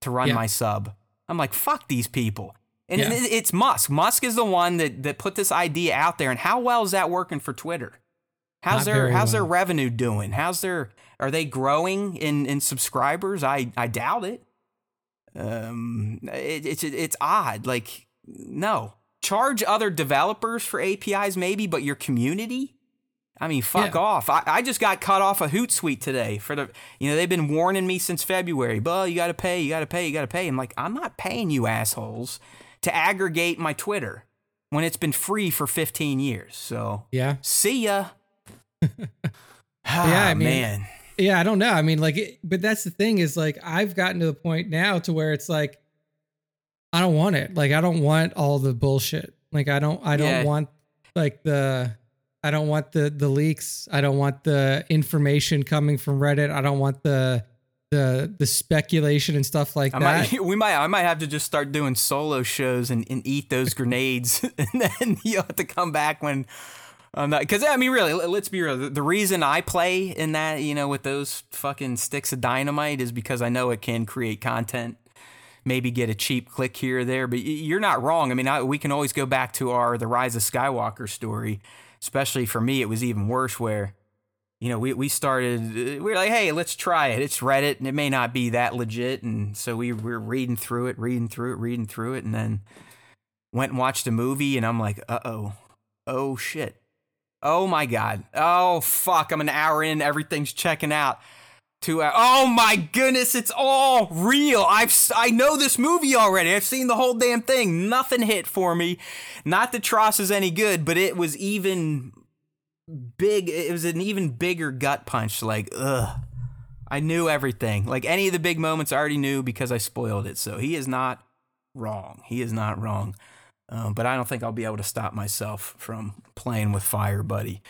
to run Yeah. my sub. I'm like, fuck these people. And Yeah. it- it's Musk. Musk is the one that that put this idea out there. And how well is that working for Twitter? How's Not their how's their revenue doing? How's their are they growing in in subscribers? I I doubt it. Um, it, it's it's odd. Like no, charge other developers for APIs maybe, but your community. I mean, fuck Yeah. off. I, I just got cut off a Hootsuite today for the, you know, they've been warning me since February. But you got to pay, you got to pay, you got to pay. I'm like, I'm not paying you assholes to aggregate my Twitter when it's been free for 15 years. So Yeah. see ya. Ah, yeah, I mean- man. Yeah, I don't know. I mean, like, it, but that's the thing is, like, I've gotten to the point now to where it's like, I don't want it. Like, I don't want all the bullshit. Like, I don't, I don't Yeah. want like the, I don't want the the leaks. I don't want the information coming from Reddit. I don't want the the the speculation and stuff like I that. might, we might, I might have to just start doing solo shows and, and eat those grenades, and then you'll have to come back when I'm not. Because I mean, really, let- let's be real. The reason I play in that, you know, with those fucking sticks of dynamite is because I know it can create content. Maybe get a cheap click here or there, but you're not wrong. I mean, I, we can always go back to our the Rise of Skywalker story. Especially for me, it was even worse where you know, we, we started, uh, we were like, hey, let's try it. It's Reddit and it may not be that legit. And so we were reading through it, reading through it, reading through it, and then went and watched a movie. And I'm like, uh oh, oh shit. Oh my God. Oh fuck. I'm an hour in, everything's checking out. Two hours. Oh my goodness, it's all real. I've I know this movie already. I've seen the whole damn thing. Nothing hit for me. Not that TROS is any good, but it was even big it was an even bigger gut punch like ugh i knew everything like any of the big moments i already knew because i spoiled it so he is not wrong he is not wrong um, but i don't think i'll be able to stop myself from playing with fire buddy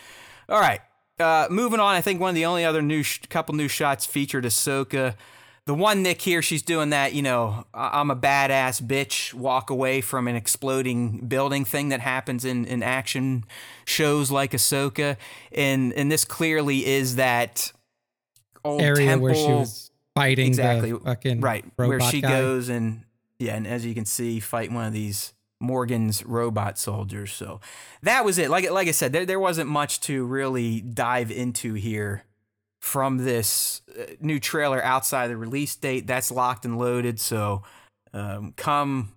all right uh, moving on i think one of the only other new sh- couple new shots featured ahsoka the one Nick here, she's doing that, you know, I- I'm a badass bitch, walk away from an exploding building thing that happens in, in action shows like Ahsoka. And and this clearly is that old area temple, where she was fighting exactly fucking right where she guy. goes and yeah, and as you can see, fight one of these Morgan's robot soldiers. So that was it. Like like I said, there there wasn't much to really dive into here from this uh, new trailer outside the release date. That's locked and loaded. So um, come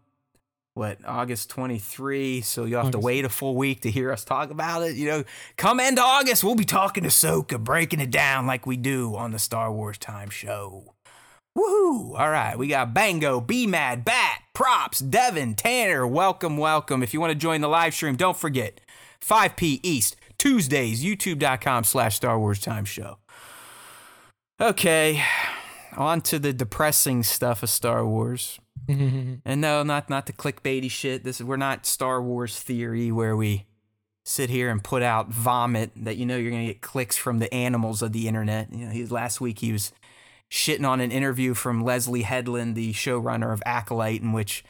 what August 23. So you'll have to wait a full week to hear us talk about it. You know, come end August, we'll be talking to Soka, breaking it down like we do on the Star Wars Time Show. Woohoo! All right, we got Bango, B Mad, Bat, Props, Devin, Tanner. Welcome, welcome. If you want to join the live stream, don't forget 5 p East Tuesdays, youtube.com slash Star Wars Time Show. Okay, on to the depressing stuff of Star Wars. And no, not not the clickbaity shit. This is we're not Star Wars theory where we sit here and put out vomit that you know you're gonna get clicks from the animals of the internet. You know, he last week he was shitting on an interview from Leslye Headland, the showrunner of Acolyte, in which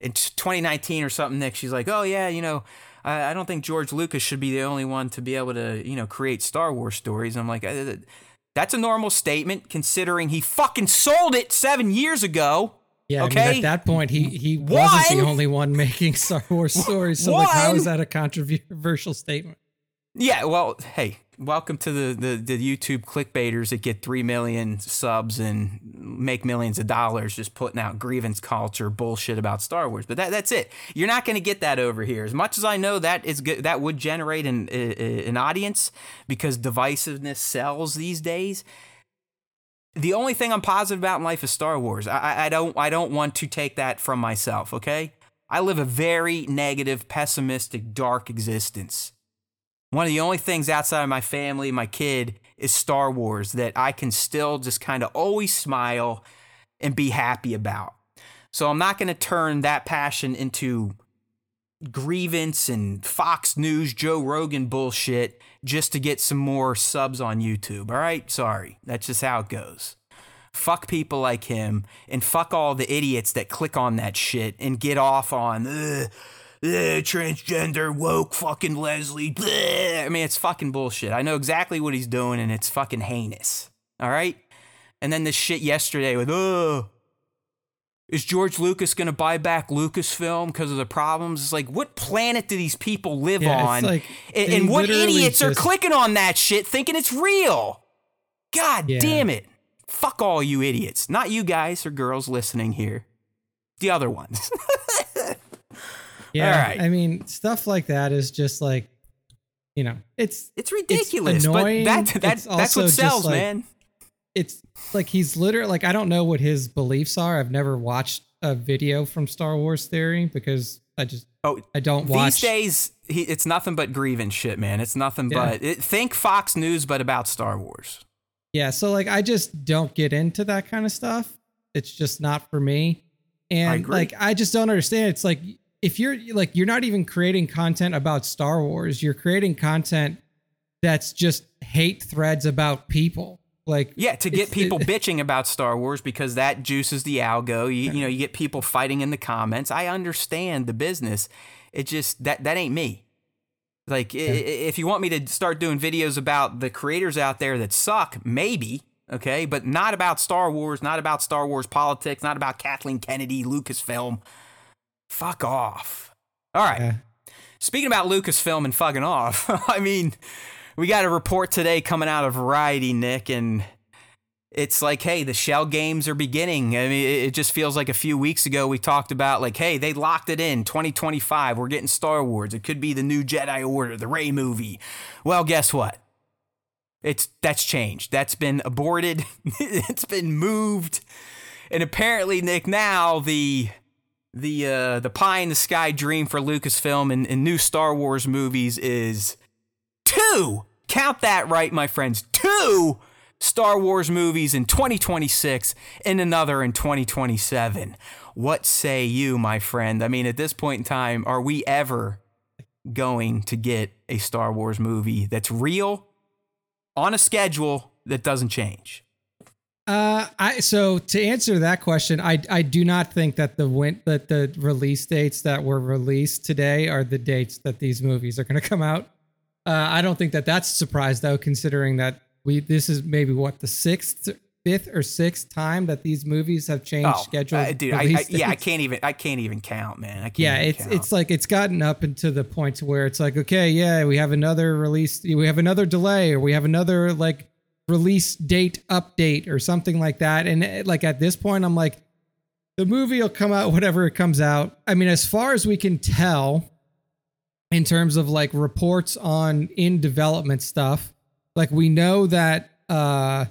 in 2019 or something, Nick, she's like, "Oh yeah, you know, I, I don't think George Lucas should be the only one to be able to, you know, create Star Wars stories." I'm like, "Uh, "That's a normal statement considering he fucking sold it seven years ago." Yeah, I mean, Okay. at that point, he he wasn't the only one making Star Wars stories. So, like, how One- is that a controversial statement? Yeah, well, hey, welcome to the, the, the YouTube clickbaiters that get 3 million subs and make millions of dollars just putting out grievance culture bullshit about Star Wars. But that, that's it. You're not going to get that over here. As much as I know that is good, that would generate an, an audience because divisiveness sells these days. The only thing I'm positive about in life is Star Wars. I- I don't I don't want to take that from myself, okay? I live a very negative, pessimistic, dark existence. One of the only things outside of my family, my kid, is Star Wars that I can still just kind of always smile and be happy about. So I'm not going to turn that passion into grievance and Fox News, Joe Rogan bullshit just to get some more subs on YouTube. All right? Sorry. That's just how it goes. Fuck people like him and fuck all the idiots that click on that shit and get off on "Ugh, transgender woke fucking Leslye. bleh." I mean, it's fucking bullshit. I know exactly what he's doing and it's fucking heinous. All right? And then this shit yesterday with, oh, is George Lucas going to buy back Lucasfilm because of the problems? It's like, what planet do these people live Yeah, on? like and, and what idiots are clicking on that shit thinking it's real? God Yeah. damn it. Fuck all you idiots. Not you guys or girls listening here. The other ones. Yeah, All right. I mean, stuff like that is just like, you know, it's it's ridiculous. annoying. But that, that It's that's also what sells, like- man. it's like he's literally like I don't know what his beliefs are. I've never watched a video from Star Wars Theory because I just Oh, I don't watch. These days, he, it's nothing but grievance shit, man. It's nothing Yeah. but it, think Fox News, but about Star Wars. Yeah, so like I just don't get into that kind of stuff. It's just not for me. And agree. like I just don't understand. It's like if you're like you're not even creating content about Star Wars, you're creating content that's just hate threads about people. Like Yeah, to get people it- bitching about Star Wars because that juices the algo. You, you know, you get people fighting in the comments. I understand the business. It just that that ain't me. Like, i if you want me to start doing videos about the creators out there that suck, maybe, okay, but not about Star Wars, not about Star Wars politics, not about Kathleen Kennedy, Lucasfilm. Fuck off. All right. yeah. Speaking about Lucasfilm and fucking off, I mean, we got a report today coming out of Variety, Nick, and it's like, hey, the shell games are beginning. I mean, it it just feels like a few weeks ago we talked about, like, hey, they locked it in 2025. We're getting Star Wars. It could be the new Jedi Order, the Rey movie. Well, guess what? It's that's changed. That's been aborted. it's been moved. And apparently, Nick, now the the uh, the pie in the sky dream for Lucasfilm and, and new Star Wars movies is two. Count that right, my friends. Two Star Wars movies in 2026 and another in 2027. What say you, my friend? I mean, at this point in time, are we ever going to get a Star Wars movie that's real on a schedule that doesn't change? Uh, I so to answer that question, I I do not think that the win that the release dates that were released today are the dates that these movies are going to come out. Uh, I don't think that that's a surprise though, considering that we this is maybe what the sixth, fifth or sixth time that these movies have changed schedule. uh, dude, I, I, yeah, I can't even. I can't even count, man. I can't. Yeah, it's count. it's like it's gotten up into the point to where it's like, okay, yeah, we have another release, we have another delay, or we have another like release date update or something like that. And eh, like at this point, I'm like, the movie will come out whatever it comes out. I mean, as far as we can tell, in terms of like reports on in development stuff, like we know that uh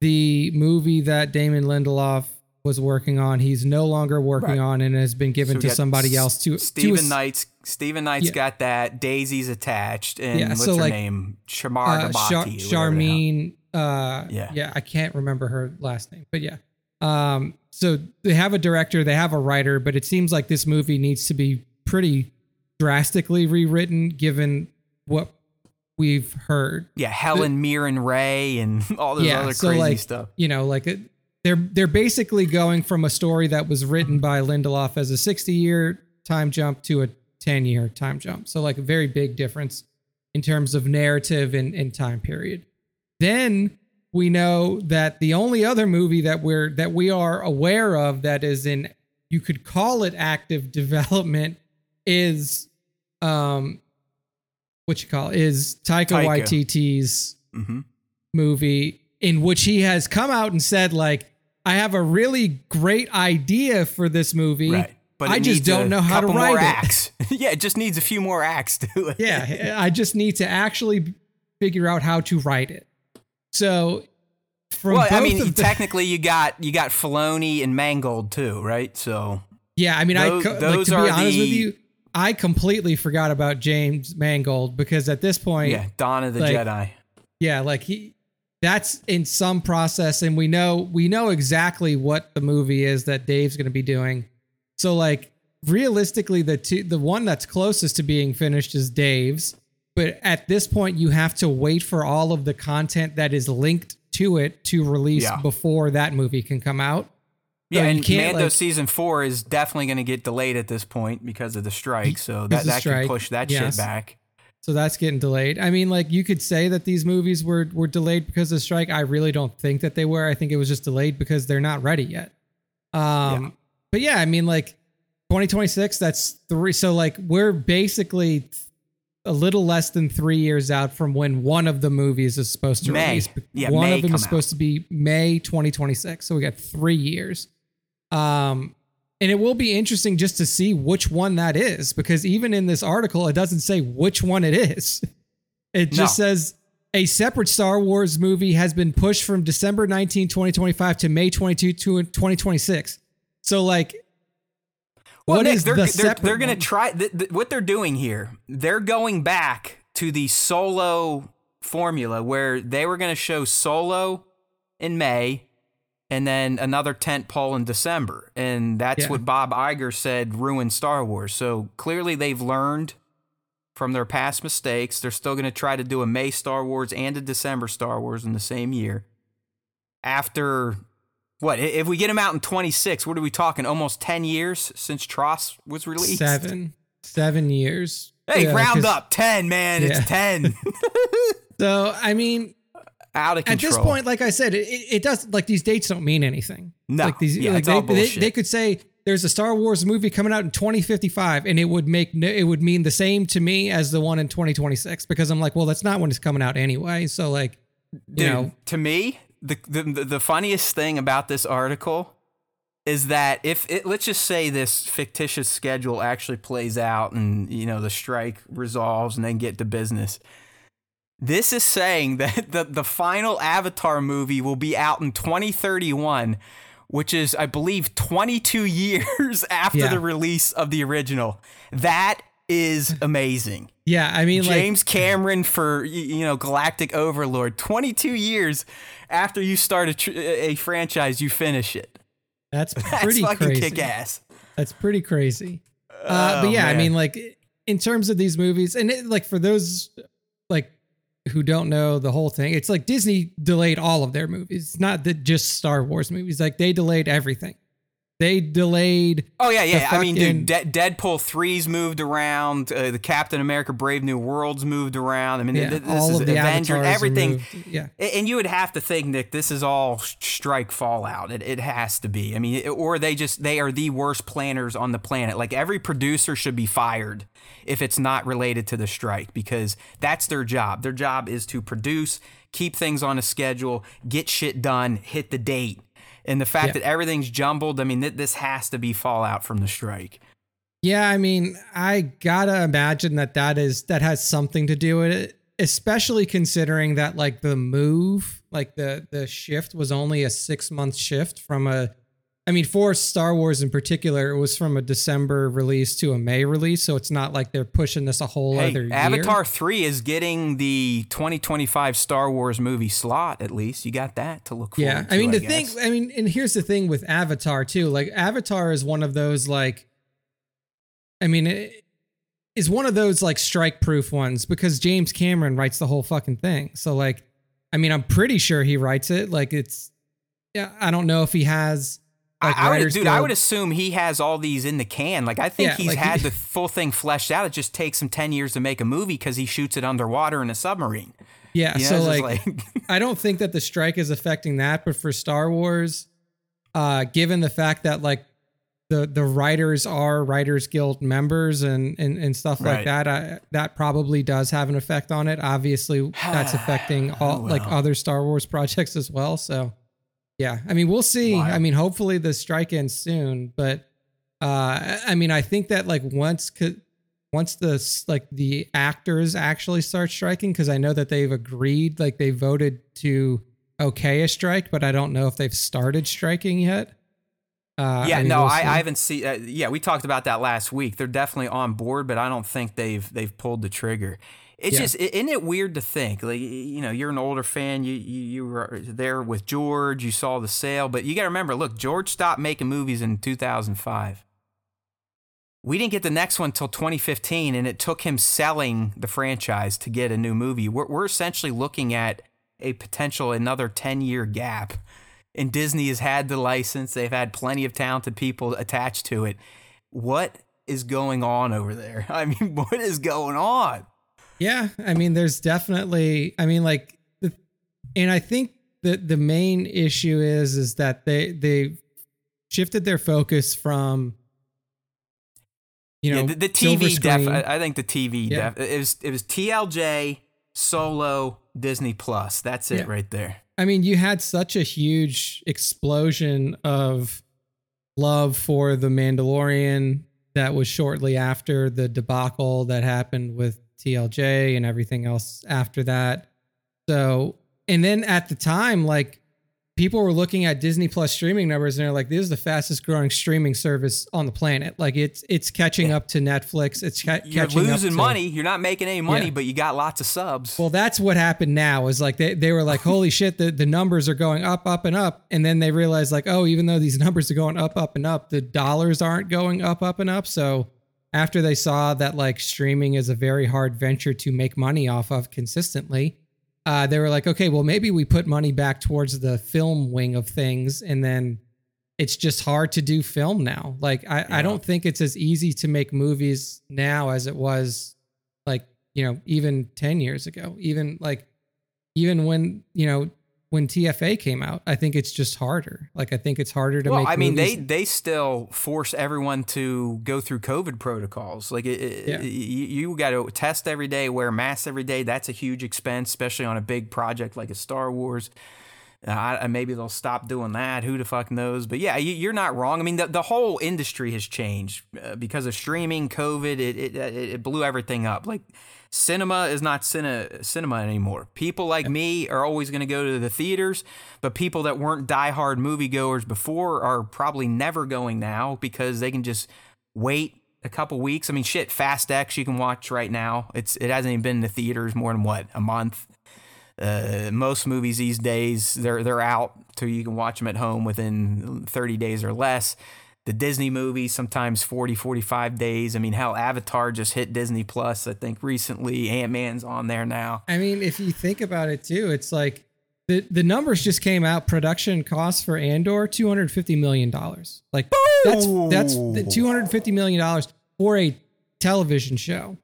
the movie that Damon Lindelof was working on, he's no longer working Right. on and has been given So to somebody else to to Stephen ass- Knight's Stephen Knight's Yeah. got that. Daisy's attached, and Yeah, what's so, her like, name? Shamar uh, Char- whatever the hell. Charmine. Uh, Yeah. yeah, I can't remember her last name, but yeah. Um, so they have a director, they have a writer, but it seems like this movie needs to be pretty drastically rewritten given what we've heard. Yeah, Helen Mirren Rey and all those yeah, other so crazy like stuff. you know, like it, they're they're basically going from a story that was written by Lindelof as a 60 year time jump to a 10 year time jump. So like a very big difference in terms of narrative and, and time period. Then we know that the only other movie that we're that we are aware of that is in you could call it active development is um what you call it, is Taika, Taika. Waititi's hmm movie in which he has come out and said like I have a really great idea for this movie. Right, but I just don't know how to couple more write it. yeah, it just needs a few more acts to it. Yeah, I just need to actually figure out how to write it. So from well, I mean, the- technically, you got you got Filoni and Mangold too, right? So yeah, I mean, those- I co- like, to are be honest the- with you, I completely forgot about James Mangold because at this point, yeah, Dawn of the like, Jedi. yeah like he that's in some process and we know we know exactly what the movie is that dave's going to be doing so like realistically the two the one that's closest to being finished is dave's but at this point you have to wait for all of the content that is linked to it to release Yeah. before that movie can come out Yeah, and Mando like- season four is definitely going to get delayed at this point because of the strike. So that that strike, can push that yes. shit back. so that's getting delayed i mean like you could say that these movies were were delayed because of the strike i really don't think that they were i think it was just delayed because they're not ready yet um Yeah. but yeah i mean like 2026 that's three so like we're basically a little less than three years out from when one of the movies is supposed to May. release Yeah, one May of them is supposed to be may 2026 so we got three years um and it will be interesting just to see which one that is because even in this article it doesn't say which one it is It just No. says a separate Star Wars movie has been pushed from December 19, 2025 to May 22, 2026. So like Well, what Nick, is they're, the they're, they're going to try th- th- what they're doing here. They're going back to the solo formula where they were going to show solo in May and then another tent pole in December. And that's Yeah. what Bob Iger said ruined Star Wars. So clearly they've learned from their past mistakes. They're still going to try to do a May Star Wars and a December Star Wars in the same year. After what? If we get him out in 26, what are we talking? Almost 10 years since TROS was released? seven seven years. Hey, Yeah, round up. 10, man. Yeah. It's 10. So I mean, out of at this point, like I said, it, it does like these dates don't mean anything. No. like these, Yeah, like they, they, they could say there's a Star Wars movie coming out in 2055, and it would make no, it would mean the same to me as the one in 2026 because I'm like, well, that's not when it's coming out anyway. So like, you know, to me, the, the the funniest thing about this article is that if it let's just say this fictitious schedule actually plays out and you know the strike resolves and then get to business. This is saying that the, the final Avatar movie will be out in 2031, which is, I believe, 22 years after Yeah. the release of the original. That is amazing. yeah, I mean, like, James Cameron for you know Galactic Overlord. 22 years after you start a, tr- a franchise, you finish it. that's That's pretty fucking crazy. kick ass. That's pretty crazy. Uh, but Oh, yeah, I mean, like in terms of these movies, and it, like for those like who don't know the whole thing, it's like Disney delayed all of their movies. It's not that just Star Wars movies. Like they delayed everything. They delayed. Oh yeah, yeah. I mean, dude, De- Deadpool three's moved around. Uh, the Captain America: Brave New World's moved around. I mean, Yeah, th- this all is of the Avenger, everything. Yeah, And you would have to think, Nick, this is all strike fallout. It, it has to be. I mean, it- or they just they are the worst planners on the planet. Like every producer should be fired if it's not related to the strike because that's their job. Their job is to produce, keep things on a schedule, get shit done, hit the date. And the fact Yeah. that everything's jumbled, I mean, th- this has to be fallout from the strike. yeah. I mean, I gotta imagine that that is that has something to do with it. Especially considering that like the move, like the the shift was only a six month shift from a I mean, for Star Wars in particular, it was from a December release to a May release, so it's not like they're pushing this a whole Hey, other year. Avatar 3 is getting the 2025 Star Wars movie slot, at least. You got that to look forward Yeah. I mean, I the thing, guess. I mean, and here's the thing with Avatar too. Like, Avatar is one of those like, I mean, it is one of those like strike-proof ones because James Cameron writes the whole fucking thing. So like, I mean, I'm pretty sure he writes it. Like, it's, yeah, I don't know if he has. Like I, would, dude, I would assume he has all these in the can. Like, I think Yeah, he's like he- had the full thing fleshed out. It just takes him 10 years to make a movie because he shoots it underwater in a submarine. Yeah, You know, so just like, I don't think that the strike is affecting that, but for Star Wars, uh, given the fact that like the the writers are Writers Guild members and and, and stuff like that, I, that probably does have an effect on it. Obviously, that's affecting all like well. other Star Wars projects as well. So, yeah, I mean, we'll see. Wild. I mean, hopefully the strike ends soon, but uh, I mean, I think that like once could once the like the actors actually start striking because i know that they've agreed like they voted to okay a strike but i don't know if they've started striking yet uh yeah, I mean, no, we'll I. I haven't seen. Uh, yeah, we talked about that last week. They're definitely on board, but I don't think they've they've pulled the trigger. It's Yeah. just, isn't it weird to think? Like, you know, you're an older fan. You you, you were there with George. You saw the sale, but you got to remember. Look, George stopped making movies in 2005. We didn't get the next one till 2015, and it took him selling the franchise to get a new movie. We're, we're essentially looking at a potential another 10 year gap. And Disney has had the license, they've had plenty of talented people attached to it. What is going on over there? I mean, what is going on? Yeah i mean there's definitely i mean like and i think the the main issue is is that they they shifted their focus from you know yeah, the, the TV def. I I think the TV Yeah. def. It was it was TLJ, Solo, Disney Plus. That's it Yeah. right there. I mean, you had such a huge explosion of love for the Mandalorian that was shortly after the debacle that happened with TLJ and everything else after that. So, and then at the time, like people were looking at Disney Plus streaming numbers and they're like, this is the fastest growing streaming service on the planet. Like it's it's catching up to Netflix. It's ca- You're catching up losing to- money. You're not making any money, Yeah. but you got lots of subs. Well, that's what happened now is like they, they were like, holy shit, the, the numbers are going up, up, and up. And then they realized, like, oh, even though these numbers are going up, up, and up, the dollars aren't going up, up, and up. So after they saw that like streaming is a very hard venture to make money off of consistently, uh, they were like, okay, well, maybe we put money back towards the film wing of things. And then it's just hard to do film now. Like, I, Yeah. I don't think it's as easy to make movies now as it was like, you know, even 10 years ago, even like, even when, you know, when TFA came out, I think it's just harder. Like, I think it's harder to well, make I mean, movies. they they still force everyone to go through COVID protocols. Like, it, it- you, you got to test every day, wear masks every day. That's a huge expense, especially on a big project like a Star Wars. Uh, maybe they'll stop doing that. Who the fuck knows? But yeah, you, you're not wrong. I mean, the, the whole industry has changed uh, because of streaming, COVID. It, it it it blew everything up. Like cinema is not cine, cinema anymore. People like me are always going to go to the theaters, but people that weren't diehard moviegoers before are probably never going now because they can just wait a couple weeks. I mean, shit, Fast X you can watch right now. It's it hasn't even been in the theaters more than what a month. Uh, most movies these days they're they're out so you can watch them at home within 30 days or less. The Disney movies sometimes 40 45 days. I mean, hell Avatar just hit Disney Plus I think recently. Ant-Man's on there now. I mean, if you think about it too, it's like the the numbers just came out. Production costs for Andor two hundred fifty million dollars. Like that's that's the two hundred fifty million dollars for a television show.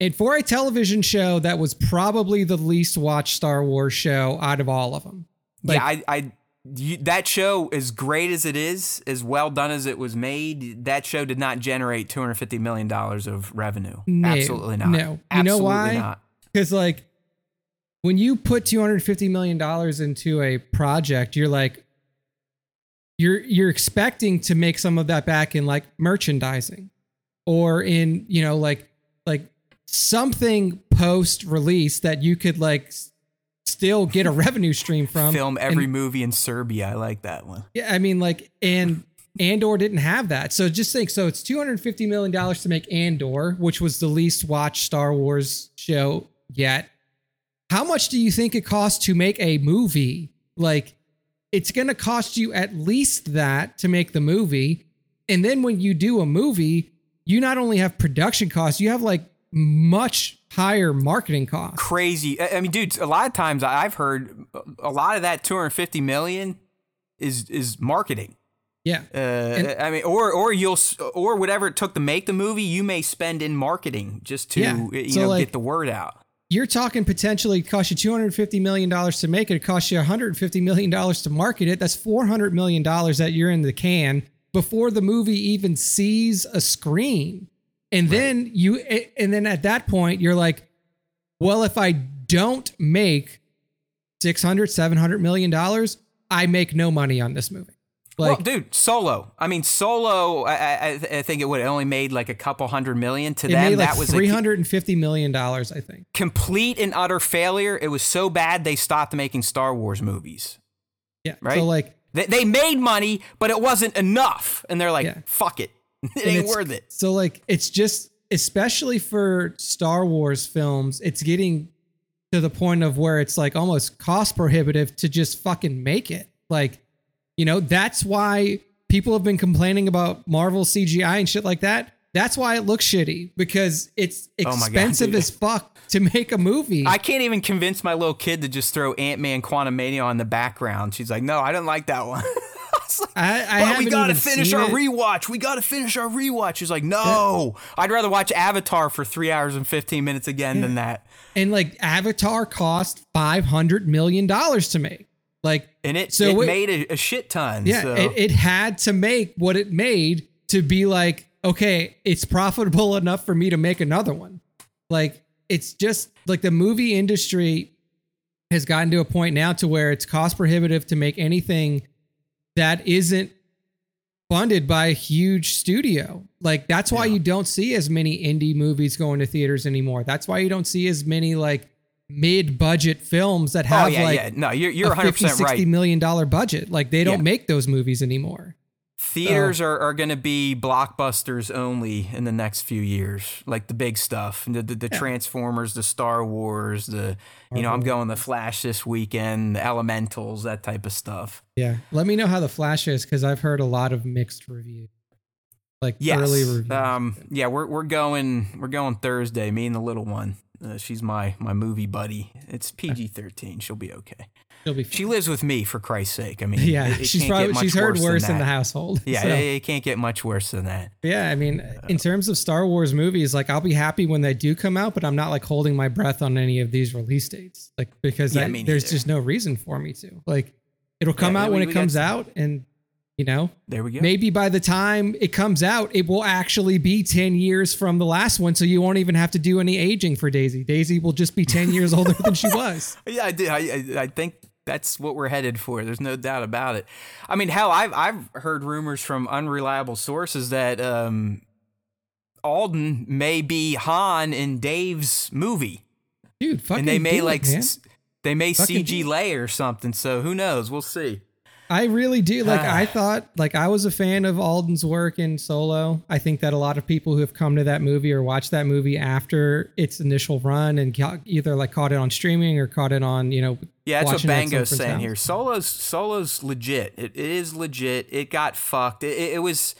And for a television show that was probably the least watched Star Wars show out of all of them. Like, yeah, I, I you, that show, as great as it is, as well done as it was made, that show did not generate two hundred fifty million dollars of revenue. No, Absolutely not. no. You know why? Because like when you put two hundred fifty million dollars into a project, you're like you're you're expecting to make some of that back in like merchandising or in you know like like something post release that you could like still get a revenue stream from. Film every And- movie in Serbia. I like that one. yeah, I mean, like, and Andor didn't have that. So just think, so it's two hundred fifty million dollars to make Andor, which was the least watched Star Wars show yet. How much do you think it costs to make a movie? Like, it's going to cost you at least that to make the movie, and then when you do a movie, you not only have production costs, you have like much higher marketing costs. Crazy. I mean, dude, a lot of times I've heard a lot of that two hundred fifty million is is marketing. Yeah. Uh, I mean, or or you'll or whatever it took to make the movie, you may spend in marketing just to Yeah. you So, know like- get the word out. you're talking potentially cost you 250 million dollars to make it, it costs you 150 million dollars to market it. That's 400 million dollars that you're in the can before the movie even sees a screen. And then you and then at that point you're like, well, if I don't make 600 700 million dollars, I make no money on this movie. Like well, dude, Solo. I mean, Solo. I, I, I think it would only made like a couple hundred million to them. like that was 350 million dollars, I think. complete and utter failure. It was so bad they stopped making Star Wars movies. Yeah. Right? So like They, they made money, but it wasn't enough, and they're like, Yeah. "Fuck it, it ain't worth it." So like it's just especially for Star Wars films, it's getting to the point of where it's like almost cost prohibitive to just fucking make it. Like, you know, that's why people have been complaining about Marvel CGI and shit like that. That's why it looks shitty because it's Oh God, expensive as fuck to make a movie. I can't even convince my little kid to just throw Ant Man Quantumania on the background. She's like, "No, I don't like that one." Like, I, I "Well, we gotta finish our it. rewatch. We gotta finish our rewatch. He's like, no, I'd rather watch Avatar for three hours and fifteen minutes again than that. and like Avatar cost five hundred million dollars to make. Like And it, So it wait- made a, a shit ton. Yeah, so. it, it had to make what it made to be like, okay, it's profitable enough for me to make another one. Like, it's just like the movie industry has gotten to a point now to where it's cost prohibitive to make anything that isn't funded by a huge studio. Like that's why Yeah. you don't see as many indie movies going to theaters anymore. That's why you don't see as many like mid-budget films that Oh have yeah, like yeah. No, you're you're a 100 50 percent 60 right. million dollar budget. Like they don't Yeah. make those movies anymore. Theaters are, are going to be blockbusters only in the next few years, like the big stuff, the the, the Transformers, the Star Wars, the you know I'm going the Flash this weekend, the Elementals, that type of stuff. Yeah. Let me know how the Flash is because I've heard a lot of mixed reviews. Like Yes, early reviews. um, yeah, we're we're going we're going Thursday. Me and the little one. Uh, she's my my movie buddy. It's PG thirteen. She'll be okay. She'll be She lives with me for Christ's sake. I mean, Yeah, it- it she's probably she's heard worse, worse in the household. Yeah, so. it, it can't get much worse than that. Yeah, I mean, Uh, in terms of Star Wars movies, like I'll be happy when they do come out, but I'm not like holding my breath on any of these release dates, like because Yeah, I- there's just no reason for me to. Like, it'll come Yeah, out when it comes out, and you know, There we go. maybe by the time it comes out, it will actually be ten years from the last one, so you won't even have to do any aging for Daisy. Daisy will just be ten years older than she was. Yeah, I. I, I, I think that's what we're headed for. There's no doubt about it. I mean, hell, I've I've heard rumors from unreliable sources that um, Alden may be Han in Dave's movie, Dude, fucking and they may it, like s- they may Fucking CG Leia or something. So who knows? We'll see. I really do. Like Ah. I thought like I was a fan of Alden's work in Solo. I think that a lot of people who have come to that movie or watched that movie after its initial run and got, either like caught it on streaming or caught it on, you know, Yeah, that's what watching it at some Bango's saying house. here. Solo's Solo's legit. It, it is legit. It got fucked. It, it, it was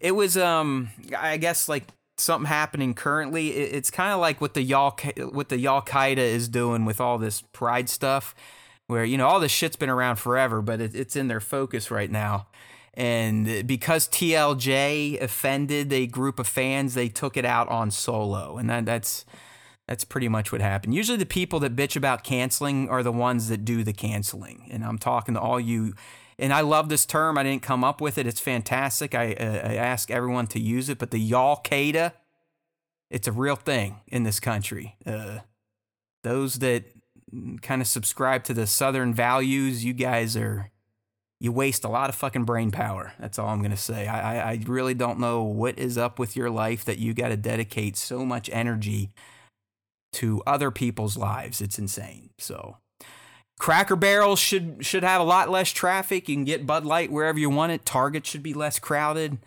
it was um I guess like something happening currently. It, it's kind of like what the y'all what the y'all Qaeda is doing with all this pride stuff, where you know all this shit's been around forever, but it, it's in their focus right now. And because TLJ offended a group of fans, they took it out on Solo, and that that's that's pretty much what happened. Usually, the people that bitch about canceling are the ones that do the canceling. And I'm talking to all you. And I love this term. I didn't come up with it. It's fantastic. I, uh, I ask everyone to use it. But the Y'all Qaeda, it's a real thing in this country. Uh, those that kind of subscribe to the Southern values, you guys are. You waste a lot of fucking brain power. That's all I'm gonna say. I, I, I really don't know what is up with your life that you got to dedicate so much energy to other people's lives. It's insane. So Cracker Barrels should should have a lot less traffic. You can get Bud Light wherever you want it. Target should be less crowded,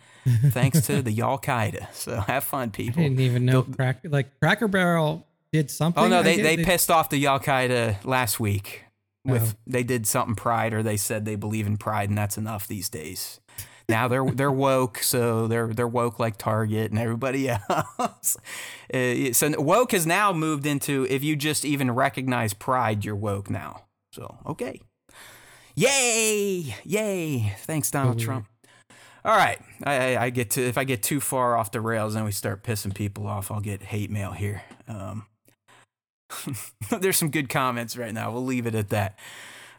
thanks to the Al Qaeda. So have fun, I people. didn't even know crack like Cracker Barrel did something. Oh no, they, they pissed off the Al Qaeda last week. With Oh. they did something pride, or they said they believe in pride, and that's enough these days. Now they're they're woke, so they're they're woke like Target and everybody else. Uh, so woke has now moved into if you just even recognize pride, you're woke now. So okay, yay, yay! Thanks, Donald. Trump. All right, I, I, I get to if I get too far off the rails, then we start pissing people off. I'll get hate mail here. Um, there's some good comments right now. We'll leave it at that.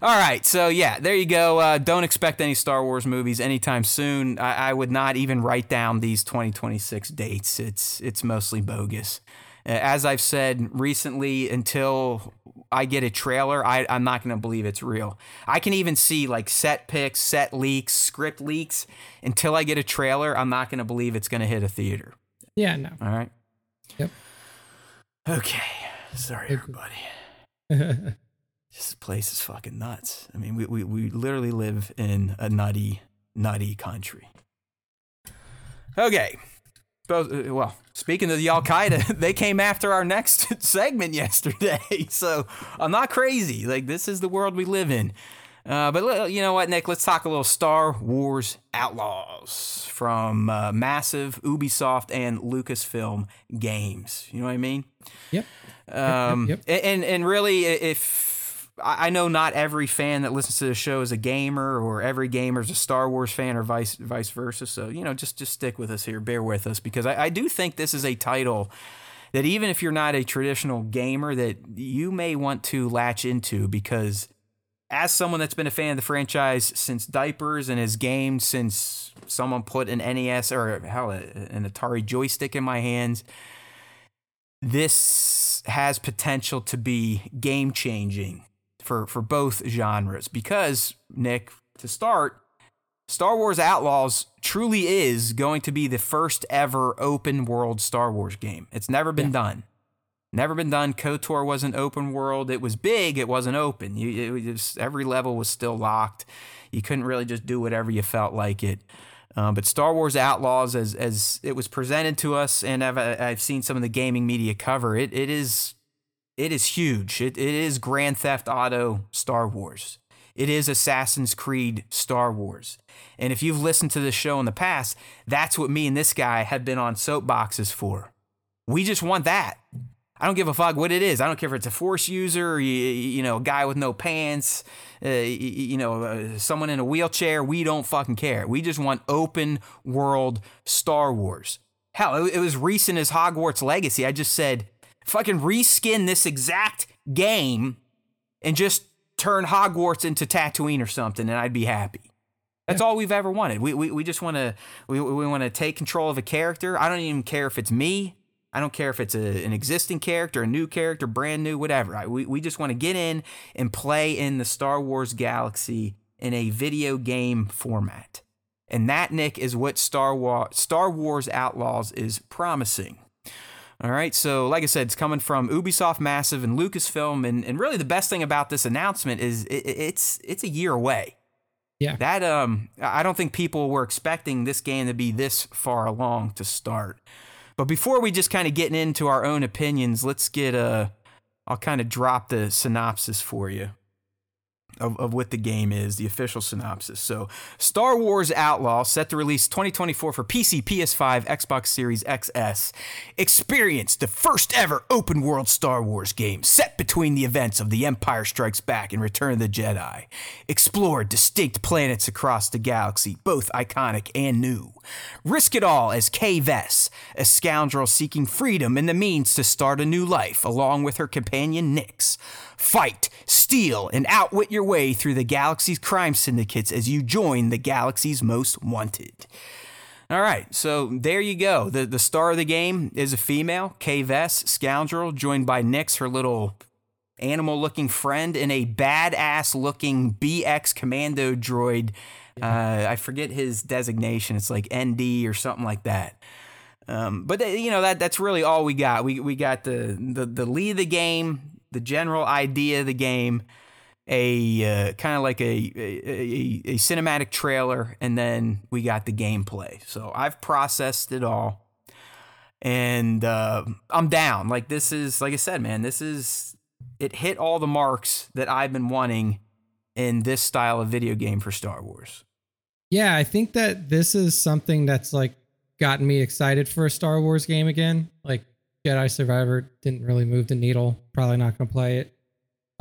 All right, so yeah, there you go. Uh, don't expect any Star Wars movies anytime soon. I, I would not even write down these 2026 dates. It's it's mostly bogus. As I've said recently, until I get a trailer, I, I'm not going to believe it's real. I can even see like set picks, set leaks, script leaks. Until I get a trailer, I'm not going to believe it's going to hit a theater. Yeah, no. All right. Yep. Okay. Sorry, everybody. This place is fucking nuts. I mean, we, we, we literally live in a nutty, nutty country. Okay. Uh, well, speaking of the Al Qaeda, they came after our next segment yesterday. So I'm not crazy. Like, this is the world we live in. Uh, but you know what, Nick? Let's talk a little Star Wars Outlaws from uh, massive Ubisoft and Lucasfilm games. You know what I mean? yep. Um, yep. And and really, if I know not every fan that listens to the show is a gamer, or every gamer is a Star Wars fan, or vice vice versa. So you know, just just stick with us here, bear with us, because I, I do think this is a title that even if you're not a traditional gamer, that you may want to latch into because. As someone that's been a fan of the franchise since diapers and has gamed since someone put an NES or hell, an Atari joystick in my hands, this has potential to be game changing for for both genres because Nick to start Star Wars Outlaws truly is going to be the first ever open world Star Wars game. It's never been yeah. done. Never been done. KOTOR wasn't open world. It was big. It wasn't open. You, it was, every level was still locked. You couldn't really just do whatever you felt like it. Um, but Star Wars Outlaws, as as it was presented to us, and I've I've seen some of the gaming media cover it. It is it is huge. It, it is Grand Theft Auto Star Wars. It is Assassin's Creed Star Wars. And if you've listened to this show in the past, that's what me and this guy have been on soapboxes for. We just want that. I don't give a fuck what it is. I don't care if it's a force user, you, you know, a guy with no pants, uh, you know, uh, someone in a wheelchair. We don't fucking care. We just want open world Star Wars. Hell, it, it was recent as Hogwarts Legacy. I just said, fucking reskin this exact game and just turn Hogwarts into Tatooine or something, and I'd be happy. That's yeah. all we've ever wanted. We, we, we just want to we, we want to take control of a character. I don't even care if it's me. I don't care if it's a, an existing character, a new character, brand new, whatever. I, we, we just want to get in and play in the Star Wars galaxy in a video game format. And that, Nick, is what Star, Wa- Star Wars Outlaws is promising. All right, so like I said, it's coming from Ubisoft Massive and Lucasfilm, and, and really the best thing about this announcement is it, it's it's a year away. Yeah, that um, I don't think people were expecting this game to be this far along to start. But before we just kind of get into our own opinions, let's get a. I'll kind of drop the synopsis for you of, of what the game is, the official synopsis. So, Star Wars Outlaw, set to release 2024 for PC, PS5, Xbox Series XS. Experience the first ever open world Star Wars game set between the events of The Empire Strikes Back and Return of the Jedi. Explore distinct planets across the galaxy, both iconic and new. Risk it all as Kay Vess, a scoundrel seeking freedom and the means to start a new life, along with her companion Nix. Fight, steal, and outwit your way through the galaxy's crime syndicates as you join the galaxy's most wanted. All right, so there you go. The the star of the game is a female, Kay Vess, scoundrel, joined by Nix, her little animal looking friend, and a badass looking BX commando droid. Uh, I forget his designation. It's like ND or something like that. Um, but you know that that's really all we got. We we got the the the lead of the game, the general idea of the game, a uh, kind of like a, a, a cinematic trailer, and then we got the gameplay. So I've processed it all, and uh, I'm down. Like this is like I said, man. This is it hit all the marks that I've been wanting in this style of video game for Star Wars. Yeah, I think that this is something that's like gotten me excited for a Star Wars game again. Like Jedi Survivor didn't really move the needle. Probably not to play it.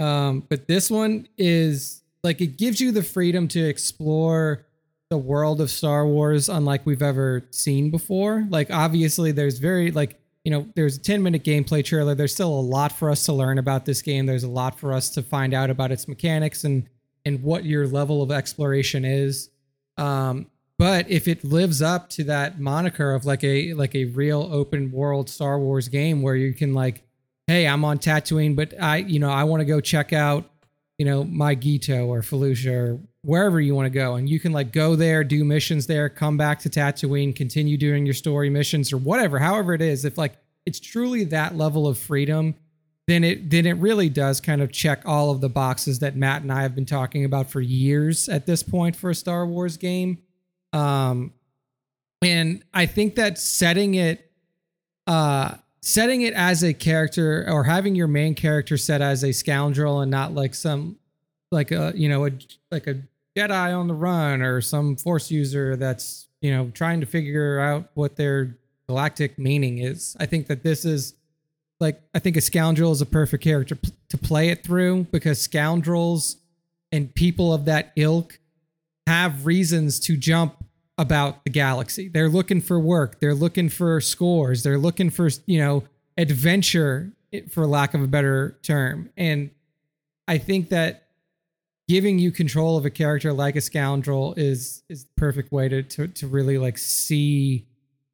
Um, but this one is like it gives you the freedom to explore the world of Star Wars unlike we've ever seen before. Like obviously there's very like you know there's a 10 minute gameplay trailer. There's still a lot for us to learn about this game. There's a lot for us to find out about its mechanics and and what your level of exploration is. Um, but if it lives up to that moniker of like a like a real open world Star Wars game where you can like, hey, I'm on Tatooine, but I you know I want to go check out you know Mygeeto or Felucia or wherever you want to go, and you can like go there, do missions there, come back to Tatooine, continue doing your story missions or whatever, however it is. If like it's truly that level of freedom then it then it really does kind of check all of the boxes that Matt and I have been talking about for years at this point for a Star Wars game. Um, and I think that setting it, uh, setting it as a character or having your main character set as a scoundrel and not like some, like a you know a like a Jedi on the run or some Force user that's you know trying to figure out what their galactic meaning is. I think that this is like I think a scoundrel is a perfect character p- to play it through because scoundrels and people of that ilk have reasons to jump about the galaxy. They're looking for work. They're looking for scores. They're looking for, you know, adventure, for lack of a better term. And I think that giving you control of a character like a scoundrel is is the perfect way to to, to really like see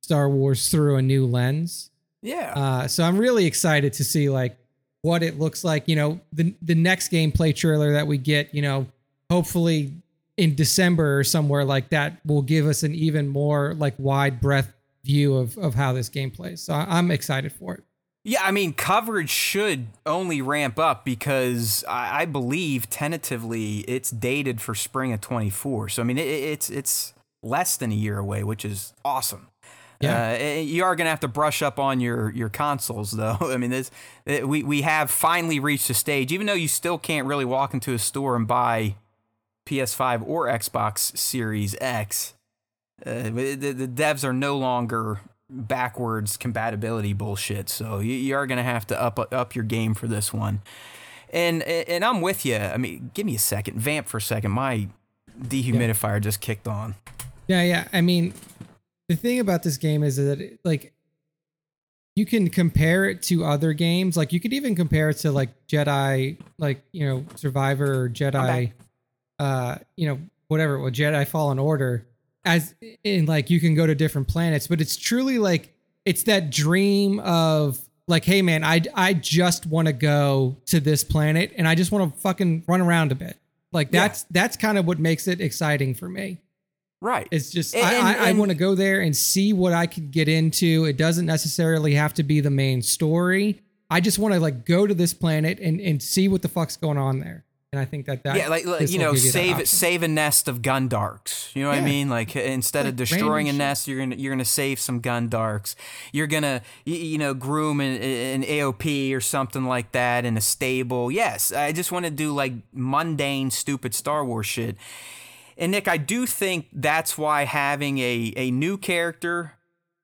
Star Wars through a new lens. Yeah. Uh, so I'm really excited to see like what it looks like. You know, the the next gameplay trailer that we get. You know, hopefully in December or somewhere like that will give us an even more like wide breadth view of of how this game plays. So I'm excited for it. Yeah, I mean, coverage should only ramp up because I, I believe tentatively it's dated for spring of 24. So I mean, it, it's it's less than a year away, which is awesome. Yeah. Uh, you are gonna have to brush up on your your consoles, though. I mean, this uh, we we have finally reached a stage, even though you still can't really walk into a store and buy PS5 or Xbox Series X. Uh, the, the devs are no longer backwards compatibility bullshit. So you, you are gonna have to up up your game for this one. And and I'm with you. I mean, give me a second, vamp for a second. My dehumidifier just kicked on. Yeah, yeah. I mean, the thing about this game is that it, like you can compare it to other games. Like you could even compare it to like Jedi, like you know, Survivor or Jedi, uh, you know, whatever. Well, Jedi Fallen Order, as in like you can go to different planets, but it's truly like it's that dream of like, hey man, I I just want to go to this planet and I just want to fucking run around a bit. Like Yeah. that's that's kind of what makes it exciting for me. Right. It's just And- I, and- I, I want to go there and see what I could get into. It doesn't necessarily have to be the main story. I just want to like go to this planet and and see what the fuck's going on there. And I think that that yeah, like, like you know, save option. save a nest of gundarks. You know what I mean? Like instead of destroying a nest, you're gonna you're gonna save some gundarks. You're gonna you, you know groom an, an eopie or something like that in a stable. Yes, I just want to do like mundane, stupid Star Wars shit. And Nick, I do think that's why having a a new character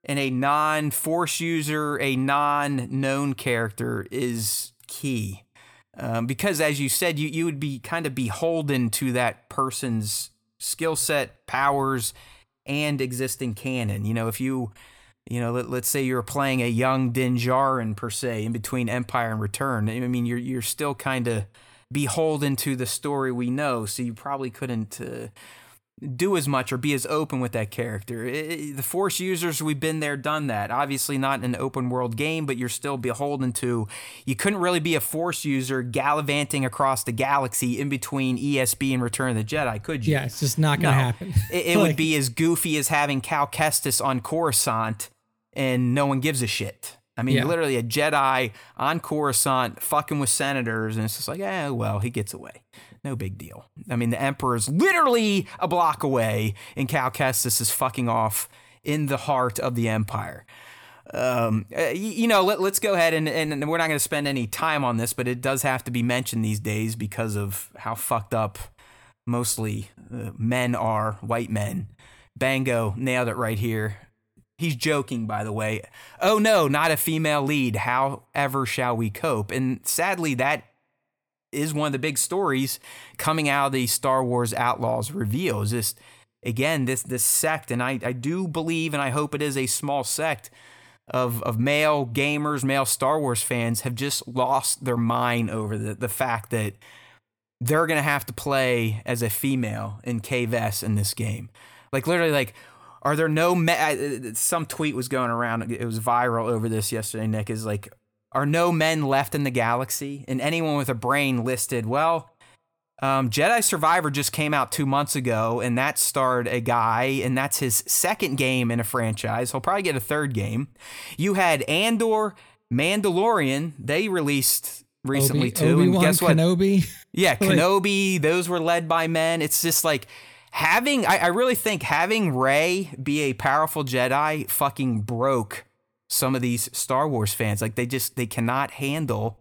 and a non force user, a non known character is key. Um, because as you said, you, you would be kind of beholden to that person's skill set, powers, and existing canon. You know, if you, you know, let, let's say you're playing a young Din Djarin per se in between Empire and Return. I mean, you're you're still kind of beholden to the story we know, so you probably couldn't. Uh, do as much or be as open with that character. I- I- the Force users, we've been there, done that. Obviously, not in an open world game, but you're still beholden to. You couldn't really be a Force user gallivanting across the galaxy in between ESB and Return of the Jedi, could you? yeah, it's just not gonna No. happen. It, it Like, would be as goofy as having Cal Kestis on Coruscant and no one gives a shit. I mean, Yeah. literally a Jedi on Coruscant fucking with senators, and it's just like, eh, well, he gets away. No big deal. I mean, the Emperor's literally a block away, and Cal Kestis is fucking off in the heart of the Empire. Um, uh, you know, let, let's go ahead and, and we're not going to spend any time on this, but it does have to be mentioned these days because of how fucked up mostly uh, men are, white men. Bango nailed it right here. He's joking, by the way. Oh no, not a female lead. However, shall we cope? And sadly, that is one of the big stories coming out of the Star Wars Outlaws reveals. This again this this sect, and I, I do believe, and I hope it is a small sect of of male gamers, male Star Wars fans have just lost their mind over the the fact that they're gonna have to play as a female in Kay Vess in this game. Like literally, like are there no me- some tweet was going around it was viral over this yesterday nick is like are no men left in the galaxy? And anyone with a brain listed well um, jedi survivor just came out two months ago and that starred a guy and that's his second game in a franchise. He'll probably get a third game. You had andor mandalorian. They released recently Obi- too and Obi-Wan guess what? Kenobi. yeah, Like- Kenobi, those were led by men. It's just like having, I, I really think having Rey be a powerful Jedi fucking broke some of these Star Wars fans. Like they just, they cannot handle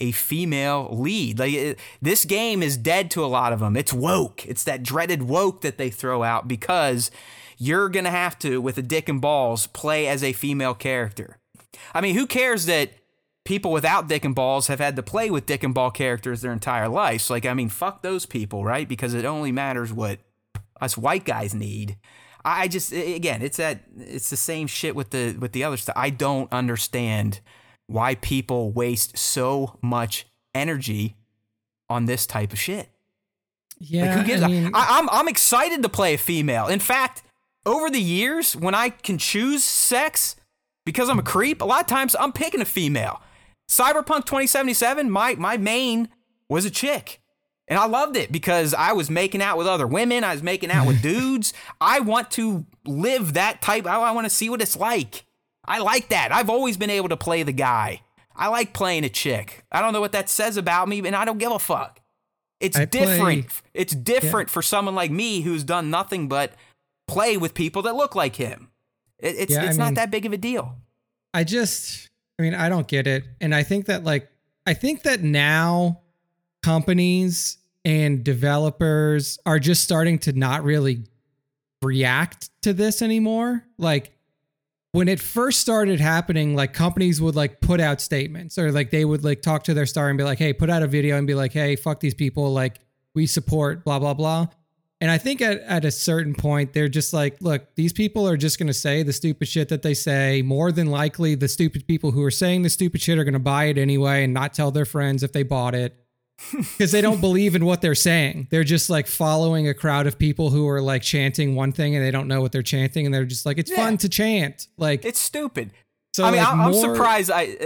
a female lead. Like it, this game is dead to a lot of them. It's woke. It's that dreaded woke that they throw out because you're going to have to, with a dick and balls, play as a female character. I mean, who cares that people without dick and balls have had to play with dick and ball characters their entire lives? Like, I mean, fuck those people, right? Because it only matters what us white guys need. I just again, it's that it's the same shit with the with the other stuff. I don't understand why people waste so much energy on this type of shit. Yeah, Like, who gives I mean, I, I'm I'm excited to play a female. In fact, over the years, when I can choose sex because I'm a creep, a lot of times I'm picking a female. Cyberpunk 2077, my my main was a chick. And I loved it because I was making out with other women. I was making out with dudes. I want to live that type. I, I want to see what it's like. I like that. I've always been able to play the guy. I like playing a chick. I don't know what that says about me, and I don't give a fuck. It's I different. play- it's different for someone like me who's done nothing but play with people that look like him. It, it's Yeah, I it's mean- not that big of a deal. I just, I mean, I don't get it. And I think that, like, I think that now companies and developers are just starting to not really react to this anymore. Like, when it first started happening, like companies would like put out statements or like they would like talk to their star and be like, hey, put out a video and be like, hey, fuck these people. Like, we support blah, blah, blah. And I think at, at a certain point, they're just like, look, these people are just going to say the stupid shit that they say. More than likely, the stupid people who are saying the stupid shit are going to buy it anyway and not tell their friends if they bought it because they don't believe in what they're saying. They're just like following a crowd of people who are like chanting one thing and they don't know what they're chanting. And they're just like, it's Yeah. fun to chant. Like, It's stupid. so I mean, like, I'm, I'm more- surprised. I,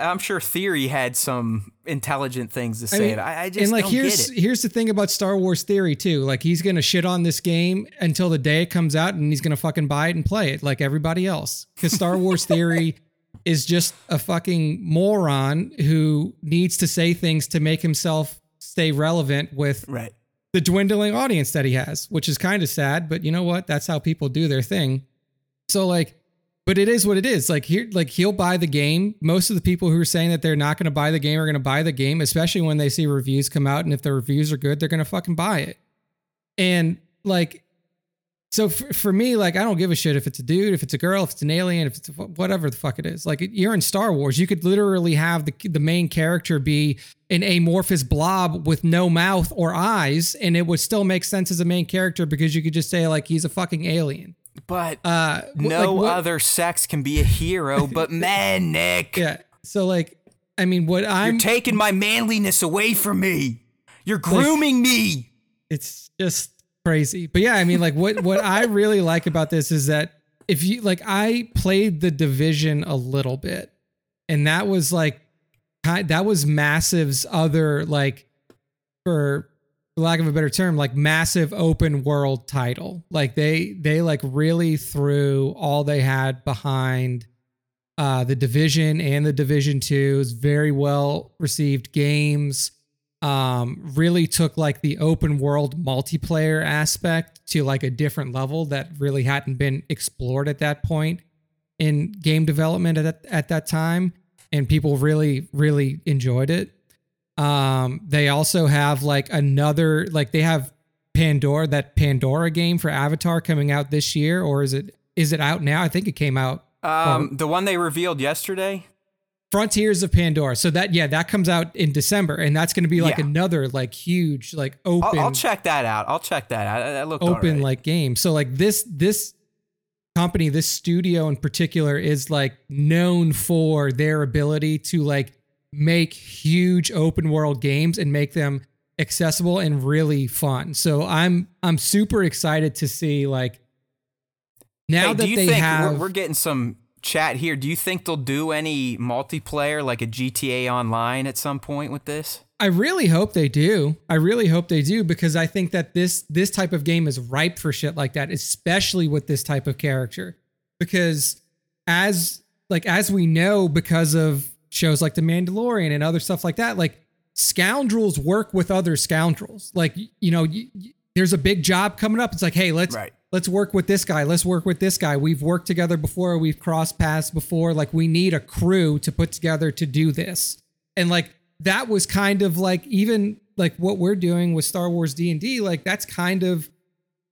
I I'm sure Theory had some intelligent things to say. mean, I, I just and like don't here's get it. here's the thing about Star Wars theory too. Like he's gonna shit on this game until the day it comes out, and he's gonna fucking buy it and play it like everybody else. Because Star Wars theory is just a fucking moron who needs to say things to make himself stay relevant with Right. the dwindling audience that he has, which is kind of sad. But you know what? That's how people do their thing. So like, but it is what it is. Like here, like he'll buy the game. Most of the people who are saying that they're not going to buy the game are going to buy the game, especially when they see reviews come out. And if the reviews are good, they're going to fucking buy it. And like, so for, for me, like, I don't give a shit if it's a dude, if it's a girl, if it's an alien, if it's whatever the fuck it is. Like, you're in Star Wars. You could literally have the the main character be an amorphous blob with no mouth or eyes, and it would still make sense as a main character because you could just say like he's a fucking alien. But Uh, no like, what- other sex can be a hero but men, Nick. Yeah. So like, I mean, what I'm You're taking my manliness away from me. You're grooming me. it's just crazy. But yeah, I mean, like what what I really like about this is that if you like, I played the division a little bit, and that was like, that was Massive's other like, for lack of a better term, like massive open world title. Like they they like really threw all they had behind. Uh, the division and the division two is very well received games um really took like the open world multiplayer aspect to like a different level that really hadn't been explored at that point in game development at that, at that time and people really really enjoyed it um they also have like another like they have pandora that pandora game for avatar coming out this year or is it is it out now i think it came out Um, the one they revealed yesterday. Frontiers of Pandora. So that yeah, that comes out in December, and that's going to be like Yeah. another like huge like I'll, open I'll check that out. I'll check that out. That looked open alright. like game. So like this this company, this studio in particular is like known for their ability to like make huge open world games and make them accessible and really fun. So I'm I'm super excited to see like now Hey, that do you they think have we're, we're getting some chat here? Do you think they'll do any multiplayer like a GTA Online at some point with this? I really hope they do. I really hope they do because I think that this this type of game is ripe for shit like that, especially with this type of character. Because as like as we know because of shows like The Mandalorian and other stuff like that, like scoundrels work with other scoundrels. Like you know, there's a big job coming up. It's like, hey, let's Right. Let's work with this guy. Let's work with this guy. We've worked together before. We've crossed paths before. Like we need a crew to put together to do this. And like that was kind of like even like what we're doing with Star Wars D&D, like that's kind of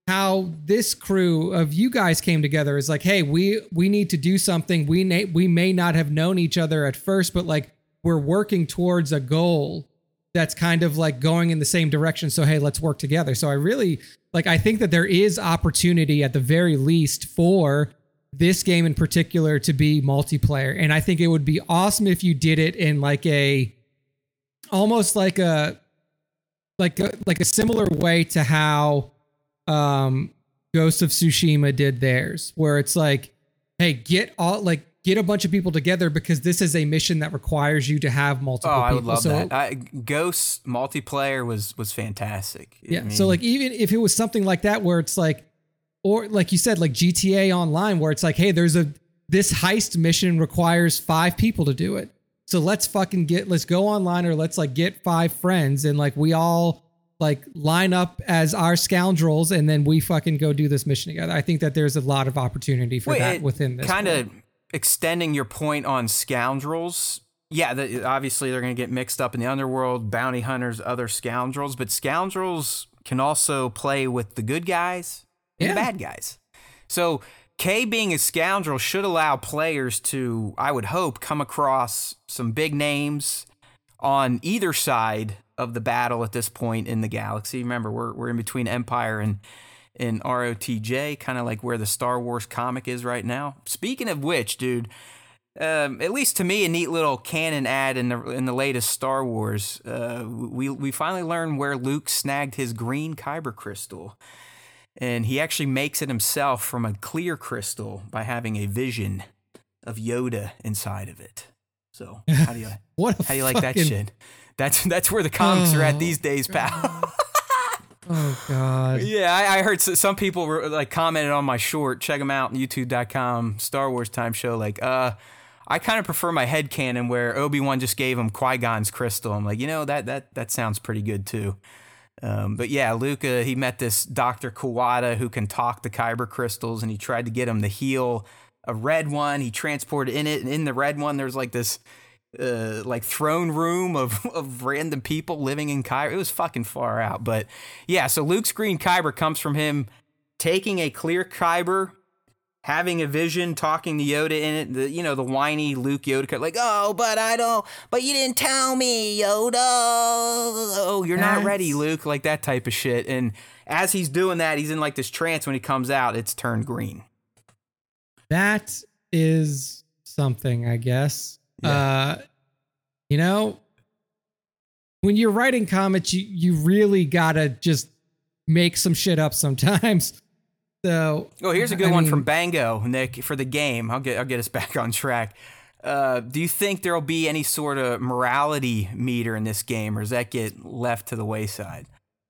how this crew of you guys came together is like, hey, we we need to do something. We may we may not have known each other at first, but like we're working towards a goal that's kind of like going in the same direction. So hey, let's work together. So I really like I think that there is opportunity at the very least for this game in particular to be multiplayer. And I think it would be awesome if you did it in like a almost like a like a, like a similar way to how um Ghost of Tsushima did theirs, where it's like, hey, get all like get a bunch of people together because this is a mission that requires you to have multiple Oh, people. I would love so, that. I, Ghosts multiplayer was was fantastic. I Yeah. so like even if it was something like that where it's like or like you said like GTA online where it's like hey there's a this heist mission requires 5 people to do it. So let's fucking get let's go online or let's like get 5 friends and like we all like line up as our scoundrels and then we fucking go do this mission together. I think that there's a lot of opportunity for that within this. kind of extending your point on scoundrels. Yeah, the, obviously they're going to get mixed up in the underworld, bounty hunters, other scoundrels, but scoundrels can also play with the good guys and the bad guys. So Kay being a scoundrel should allow players to, I would hope, come across some big names on either side of the battle at this point in the galaxy. Remember, we're we're in between Empire and and ROTJ, kind of like where the Star Wars comic is right now. Speaking of which, dude, um, at least to me, a neat little canon ad in the in the latest Star Wars. Uh, we we finally learned where Luke snagged his green kyber crystal, and he actually makes it himself from a clear crystal by having a vision of Yoda inside of it. So how do you what how do you like that shit? That's that's where the comics are at Oh, these days, pal. Oh god. Yeah, I, I heard some people were like commented on my short. Check them out on YouTube.com. Star Wars Time Show. Like, uh, I kind of prefer my head canon where Obi Wan just gave him Qui Gon's crystal. I'm like, you know that that that sounds pretty good too. Um, but yeah, uh, he met this Doctor Kawada who can talk the Kyber crystals, and he tried to get him to heal a red one. He transported in it, and in the red one, there's like this uh, like throne room of, of random people living in Kyber. It was fucking far out. But yeah, so Luke's green Kyber comes from him taking a clear Kyber, having a vision, talking to Yoda in it. The you know the whiny Luke Yoda like, oh, but I don't, but you didn't tell me, Yoda. Oh, you're not ready, Luke. Like that type of shit. And as he's doing that, he's in like this trance. When he comes out, it's turned green. That is something, I guess. Yeah. Uh you know, when you're writing comics, you you really gotta just make some shit up sometimes. So Oh, here's a good I one mean, from Bango, Nick, for the game. I'll get I'll get us back on track. Uh, do you think there'll be any sort of morality meter in this game, or does that get left to the wayside?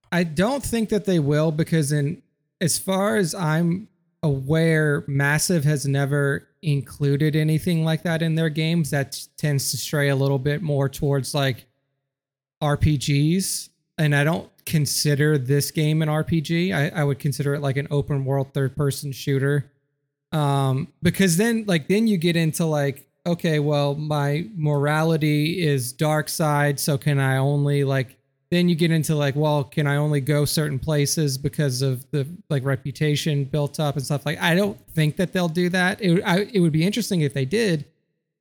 I don't think that they will because in as far as I'm aware, Massive has never included anything like that in their games. That tends to stray a little bit more towards like RPGs. And I don't consider this game an RPG. I, I would consider it like an open world third person shooter. Um, because then like then you get into like, okay, well, my morality is dark side, so can I only like then you get into like, well, can I only go certain places because of the like reputation built up and stuff like I don't think that they'll do that. It, I, it would be interesting if they did,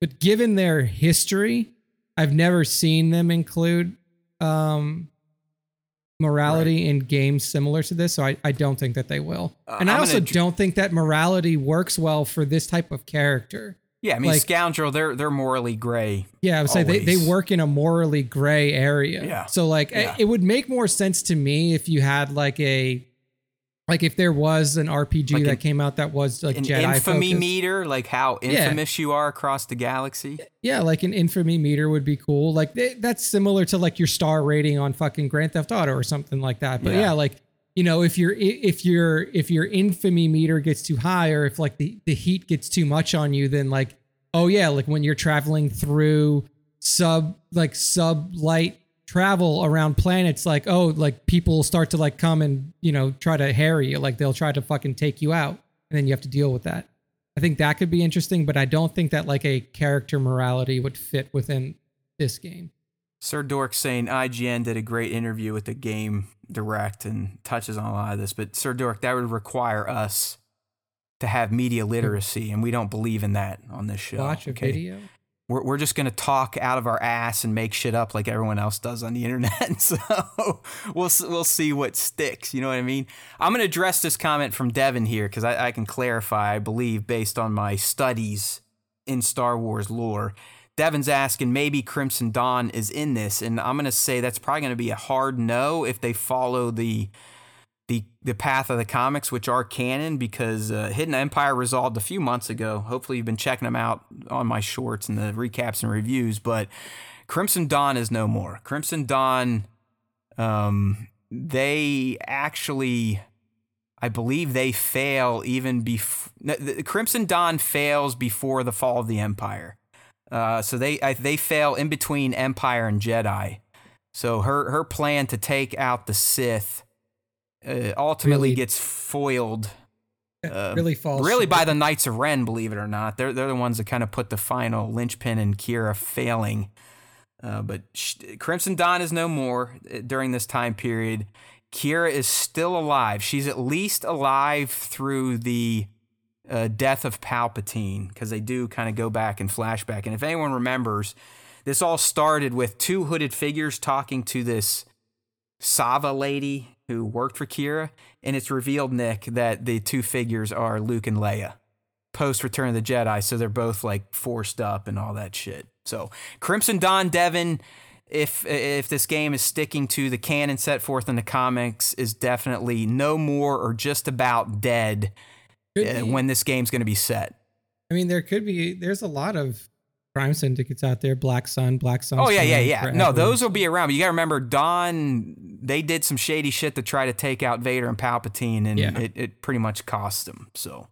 but given their history, I've never seen them include um, morality in games similar to this, so I, I don't think that they will. Uh, and I I'm also gonna don't think that morality works well for this type of character. Yeah, I mean, Like- scoundrel, they're they're morally gray. Yeah, I would say they, they work in a morally gray area. Yeah. So like it- Yeah. it would make more sense to me if you had like a like if there was an RPG Like that an- came out that was like An Jedi infamy focused. meter, like how Yeah. infamous you are across the galaxy. Yeah, like an infamy meter would be cool. Like th- that's similar to like your star rating on fucking Grand Theft Auto or something like that. But Yeah. yeah, like you know, if your if your if your infamy meter gets too high or if like the the heat gets too much on you, then like oh yeah, like when you're traveling through sub like sub light travel around planets, like oh like people start to like come and you know try to harry you, like they'll try to fucking take you out, and then you have to deal with that. I think that could be interesting, but I don't think that like a character morality would fit within this game. Sir Dork saying IGN did a great interview with the game direct and touches on a lot of this, but Sir Dork, that would require us to have media hmm. literacy, and we don't believe in that on this show. Watch a okay? video. We're, we're just going to talk out of our ass and make shit up like everyone else does on the internet. so we'll, we'll see what sticks. You know what I mean? I'm going to address this comment from Devin here because I, I can clarify, I believe, based on my studies in Star Wars lore. Devin's asking maybe Crimson Dawn is in this, and I'm to say that's probably to be a hard no if they follow the the the path of the comics, which are canon, because uh, Hidden Empire resolved a few months ago. Hopefully, you've been checking them out on my shorts and the recaps and reviews. But Crimson Dawn is no more. Crimson Dawn, um, they actually, I believe they fail even before Crimson Dawn fails before the fall of the Empire. Uh, so they I, they fail in between Empire and Jedi. So her her plan to take out the Sith uh, ultimately Really- gets foiled. Uh, really really by the Knights of Ren, believe it or not. They're they're the ones that kind of put the final linchpin in Qi'ra failing. Uh, but sh- Crimson Dawn is no more uh, during this time period. Qi'ra is still alive. She's at least alive through the uh, death of Palpatine because they do kind of go back and flashback. And if anyone remembers, this all started with two hooded figures talking to this Sava lady who worked for Qi'ra, and it's revealed, Nick, that the two figures are Luke and Leia post Return of the Jedi, so they're both like forced up and all that shit. So Crimson Dawn, Devin. if if this game is sticking to the canon set forth in the comics, is definitely no more or just about dead Could uh, be. when this game's going to be set. I mean, there could be. There's a lot of crime syndicates out there. Black Sun, Black Sun. Oh yeah, yeah, yeah. No, those will be around. But you got to remember, Dawn. They did some shady shit to try to take out Vader and Palpatine, and Yeah. it, it pretty much cost them. So,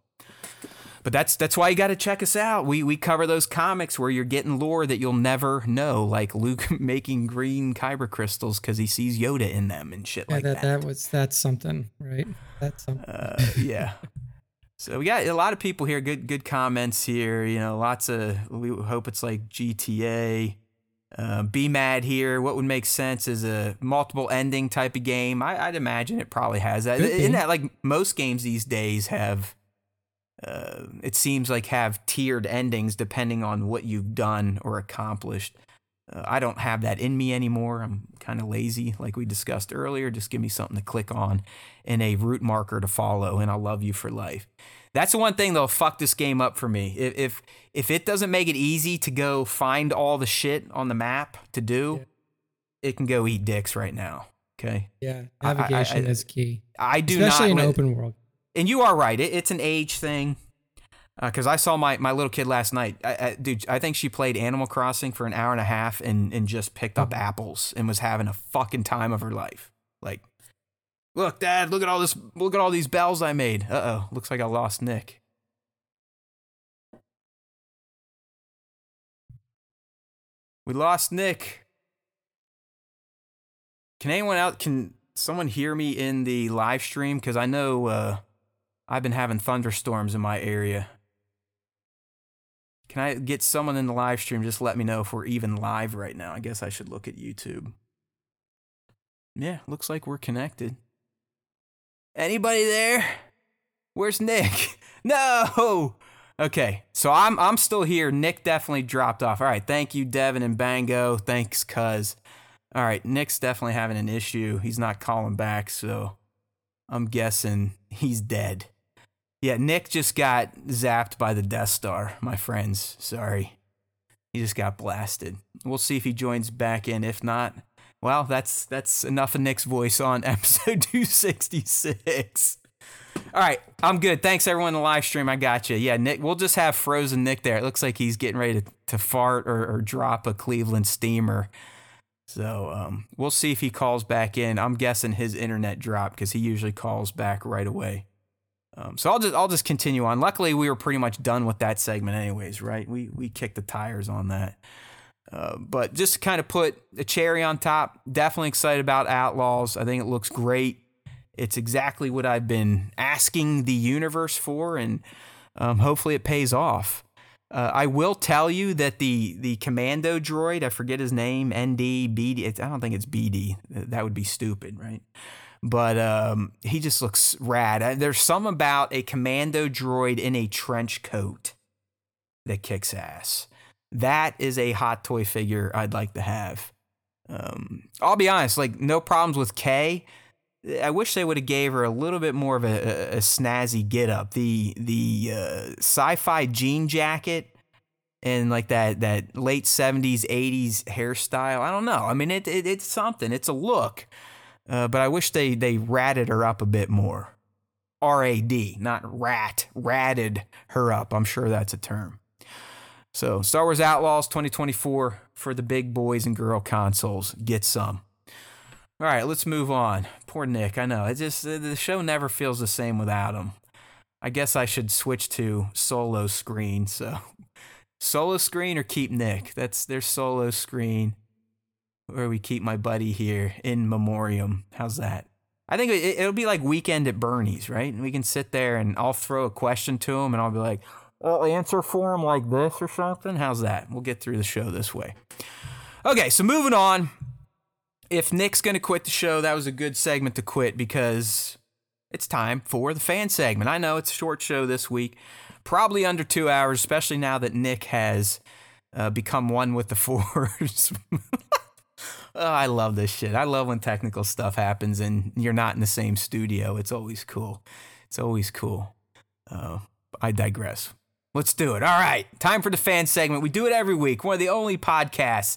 but that's that's why you got to check us out. We we cover those comics where you're getting lore that you'll never know, like Luke making green kyber crystals because he sees Yoda in them and shit Yeah, like that, that was that's something, right? That's something. uh, yeah. So we got a lot of people here. Good, good comments here. You know, lots of. We hope it's like GTA. Uh, Be mad here. What would make sense is a multiple ending type of game. I, I'd imagine it probably has that. Isn't that like most games these days have? Uh, it seems like have tiered endings depending on what you've done or accomplished. Uh, I don't have that in me anymore. I'm kind of lazy, like we discussed earlier. Just give me something to click on and a route marker to follow, and I'll love you for life. That's the one thing that'll fuck this game up for me. If if, if it doesn't make it easy to go find all the shit on the map to do, it can go eat dicks right now. Okay, yeah, I- I- navigation I- is key, I do especially not. in open world. and you are right. It, it's an age thing. Because I saw my, my little kid last night. I, I, dude, I think she played Animal Crossing for an hour and a half and, and just picked up apples and was having a fucking time of her life. Like, look, Dad, look at all this. Look at all these bells I made. Uh oh, looks like I lost Nick. We lost Nick. Can anyone out? Can someone hear me in the live stream? Because I know uh, I've been having thunderstorms in my area. Can I get someone in the live stream? Just let me know if we're even live right now. I guess I should look at YouTube. Yeah, looks like we're connected. Anybody there? Where's Nick? No. Okay, so I'm I'm still here. Nick definitely dropped off. All right, thank you, Devin and Bango. Thanks, cuz. All right, Nick's definitely having an issue. He's not calling back, so I'm guessing he's dead. Yeah, Nick just got zapped by the Death Star, my friends. Sorry. He just got blasted. We'll see if he joins back in. If not, well, that's that's enough of Nick's voice on episode 266. All right, I'm good. Thanks everyone in the live stream. I got you. Yeah, Nick, we'll just have frozen Nick there. It looks like he's getting ready to, to fart or, or drop a Cleveland steamer. So um, we'll see if he calls back in. I'm guessing his internet dropped because he usually calls back right away. Um, so I'll just I'll just continue on. Luckily, we were pretty much done with that segment, anyways. Right? We we kicked the tires on that. Uh, but just to kind of put a cherry on top, definitely excited about Outlaws. I think it looks great. It's exactly what I've been asking the universe for, and um, hopefully it pays off. Uh, I will tell you that the the commando droid, I forget his name, ND, BD. I don't think it's BD. That would be stupid, right? But um, he just looks rad. Uh, There's some about a commando droid in a trench coat that kicks ass. That is a hot toy figure I'd like to have. Um, I'll be honest, like no problems with Kay. I wish they would have gave her a little bit more of a, a, a snazzy get up. The the uh, sci-fi jean jacket and like that that late seventies eighties hairstyle. I don't know. I mean, it, it it's something. It's a look. Uh, but I wish they they ratted her up a bit more. R A D, not rat, ratted her up. I'm sure that's a term. So, Star Wars Outlaws 2024 for the big boys and girl consoles. Get some. All right, let's move on. Poor Nick. I know. It just the show never feels the same without him. I guess I should switch to solo screen. So, solo screen or keep Nick. That's their solo screen where we keep my buddy here in memoriam. How's that? I think it, it'll be like weekend at Bernie's, right? And we can sit there and I'll throw a question to him and I'll be like, I'll answer for him like this or something. How's that? We'll get through the show this way. Okay, so moving on. If Nick's going to quit the show, that was a good segment to quit because it's time for the fan segment. I know it's a short show this week, probably under two hours, especially now that Nick has uh, become one with the Force. Oh, I love this shit. I love when technical stuff happens and you're not in the same studio. It's always cool. It's always cool. Uh, I digress. Let's do it. All right. Time for the fan segment. We do it every week. One of the only podcasts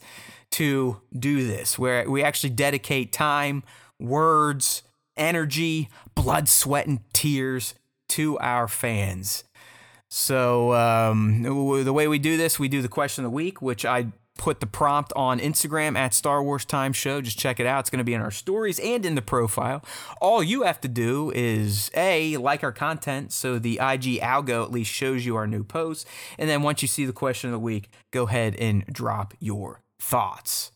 to do this, where we actually dedicate time, words, energy, blood, sweat, and tears to our fans. So, um, the way we do this, we do the question of the week, which I put the prompt on Instagram at Star Wars Time Show. Just check it out. It's going to be in our stories and in the profile. All you have to do is A, like our content so the IG algo at least shows you our new posts. And then once you see the question of the week, go ahead and drop your thoughts.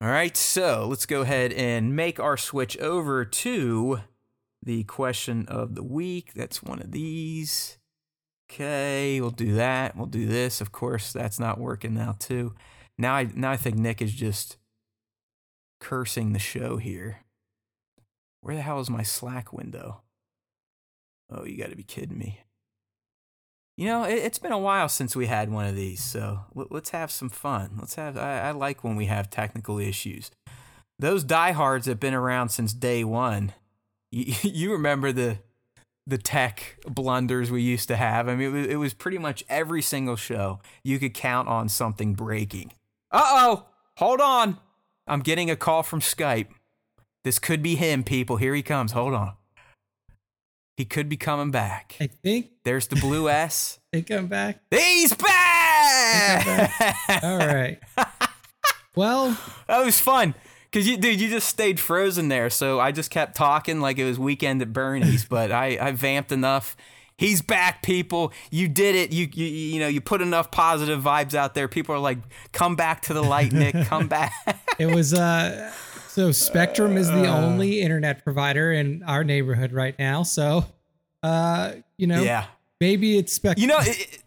All right, so let's go ahead and make our switch over to the question of the week. That's one of these. Okay, we'll do that. We'll do this. Of course, that's not working now, too. Now I now I think Nick is just cursing the show here. Where the hell is my Slack window? Oh, you got to be kidding me. You know, it, has been a while since we had one of these, so let, us have some fun. Let's have. I, I like when we have technical issues. Those diehards have been around since day one. You, you remember the the tech blunders we used to have. I mean, it was, it was pretty much every single show you could count on something breaking. Uh oh, hold on. I'm getting a call from Skype. This could be him, people. Here he comes. Hold on. He could be coming back. I think. There's the blue S. They come back. He's back! back. All right. well, that was fun. Cause you, dude, you just stayed frozen there. So I just kept talking like it was weekend at Bernie's, but I, I vamped enough he's back people. You did it. You, you you know you put enough positive vibes out there. People are like come back to the light nick. Come back. It was uh so spectrum is the only internet provider in our neighborhood right now. So uh you know yeah. maybe it's spectrum. You know it,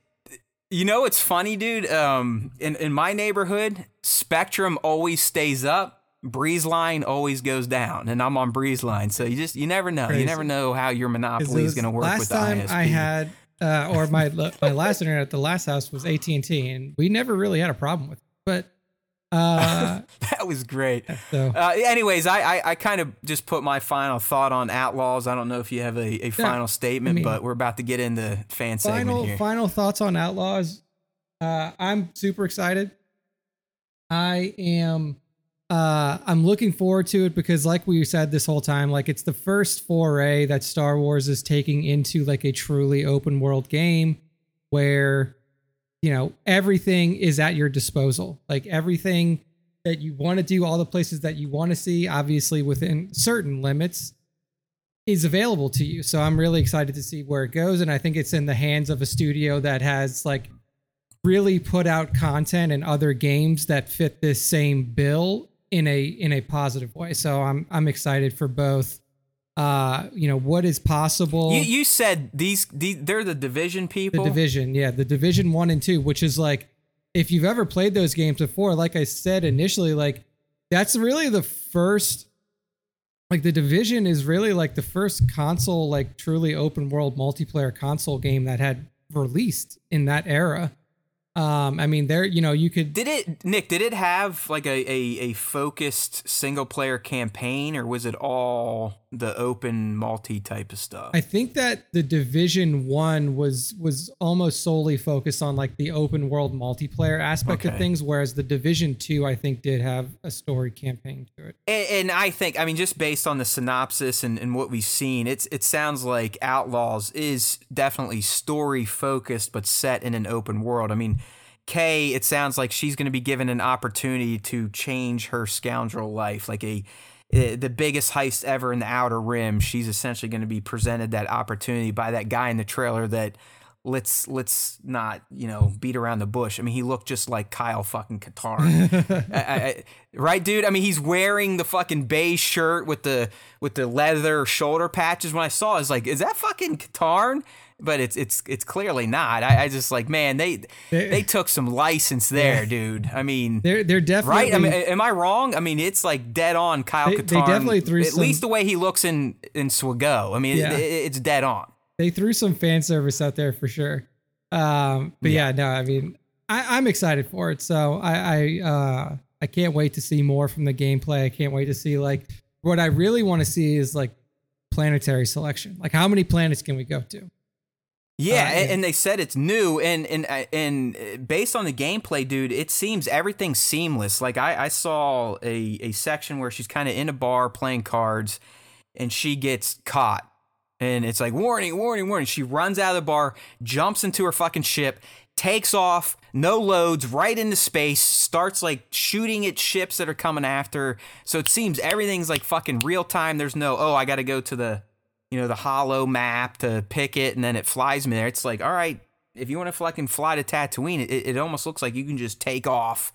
you know it's funny dude. Um in in my neighborhood spectrum always stays up Breezeline always goes down, and I'm on Breezeline, so you just you never know. Crazy. You never know how your monopoly is going to work last with the time ISP. I had, uh, or my my last internet at the last house was AT and T, and we never really had a problem with. It. But uh, that was great. So, uh, anyways, I, I, I kind of just put my final thought on Outlaws. I don't know if you have a, a final statement, I mean, but we're about to get into fan final, segment here. Final thoughts on Outlaws. Uh, I'm super excited. I am uh, I'm looking forward to it because, like we said this whole time, like it's the first foray that Star Wars is taking into like a truly open world game where, you know, everything is at your disposal. Like everything that you want to do, all the places that you want to see, obviously within certain limits, is available to you. So I'm really excited to see where it goes. And I think it's in the hands of a studio that has like really put out content and other games that fit this same bill in a in a positive way. So I'm I'm excited for both. Uh, you know what is possible. You, you said these, these they're the division people. The division, yeah, the division one and two, which is like if you've ever played those games before, like I said initially, like that's really the first. Like the division is really like the first console, like truly open world multiplayer console game that had released in that era. Um, I mean, there, you know, you could. Did it, Nick? Did it have like a, a, a focused single player campaign, or was it all the open multi type of stuff? I think that the Division One was was almost solely focused on like the open world multiplayer aspect of things, whereas the Division Two, I think, did have a story campaign to it. And, and I think, I mean, just based on the synopsis and, and what we've seen, it's it sounds like Outlaws is definitely story focused, but set in an open world. I mean, Kay, it sounds like she's going to be given an opportunity to change her scoundrel life, like a eh, the biggest heist ever in the Outer Rim. She's essentially going to be presented that opportunity by that guy in the trailer that. Let's let's not you know beat around the bush. I mean, he looked just like Kyle fucking Katarn. I, I, right, dude? I mean, he's wearing the fucking beige shirt with the with the leather shoulder patches. When I saw, it, I was like, "Is that fucking Katarn?" But it's it's it's clearly not. I, I just like, man, they They- they took some license there, dude. I mean, They're they're definitely right? I mean, am I wrong? I mean, it's like dead on Kyle They- Katarn. they definitely threw at some- least the way he looks in in Swago. I mean, Yeah. it, it- it's dead on. they threw some fan service out there for sure. Um, but yeah, no, I mean, I, I'm excited for it. So I, I, uh, I can't wait to see more from the gameplay. I can't wait to see like what I really want to see is like planetary selection. Like how many planets can we go to? Yeah, Uh, and, and they said it's new, and and uh, and uh, based on the gameplay, dude, it seems everything's seamless. Like I, I saw a a section where she's kind of in a bar playing cards, and she gets caught, and it's like warning, warning, warning. She runs out of the bar, jumps into her fucking ship, takes off, no loads, right into space, starts like shooting at ships that are coming after. So it seems everything's like fucking real time. There's no oh, I got to go to the you know, the hollow map to pick it and then it flies me there. It's like, all right, if you want to fucking fly to Tatooine, it, it almost looks like you can just take off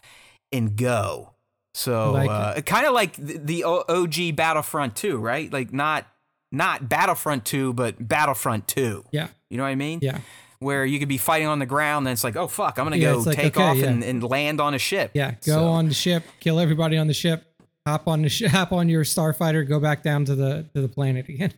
and go. So, Like uh, kind of like the, the OG Battlefront 2, right? Like not not Battlefront 2, but Battlefront 2. Yeah. You know what I mean? Yeah. Where you could be fighting on the ground, then it's like, oh fuck, I'm gonna Yeah, go like, take okay, off yeah. and, and land on a ship. Yeah. Go So- on the ship, kill everybody on the ship, hop on the sh- hop on your starfighter, go back down to the to the planet again.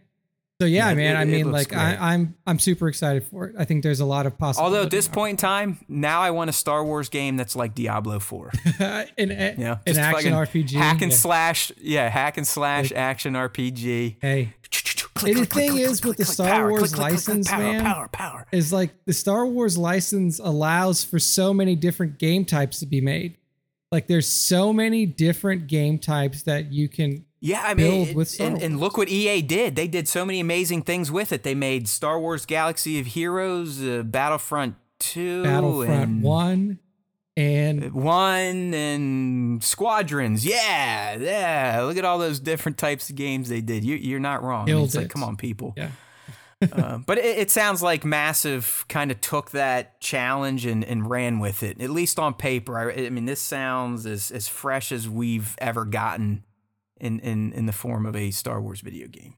So yeah, Yeah, man. it- I mean, like great. I, I'm I'm super excited for it. I think there's a lot of possibilities. Although at this point in time, now I want a Star Wars game that's like Diablo 4. an, an Yeah, an just action RPG. hack and yeah. slash. Yeah, hack and slash action RPG. Hey, Click, the click, click, thing click, is click, with the click, Star power, Wars click, click, click, license, power, man, Power, power. is like the Star Wars license allows for so many different game types to be made. Like there's so many different game types that you can Yeah, I mean, it- and, and look what EA did. They did so many amazing things with it. They made Star Wars Galaxy of Heroes, uh, Battlefront 2, Battlefront and One and one and Squadrons. Yeah, yeah. Look at all those different types of games they did. You, you're not wrong. I mean, Killed it's like, come on, people. yeah. uh, but it, it sounds like Massive kind of took that challenge and, and ran with it, at least on paper. I, I mean, this sounds as, as fresh as we've ever gotten in, in, in the form of a Star Wars video game.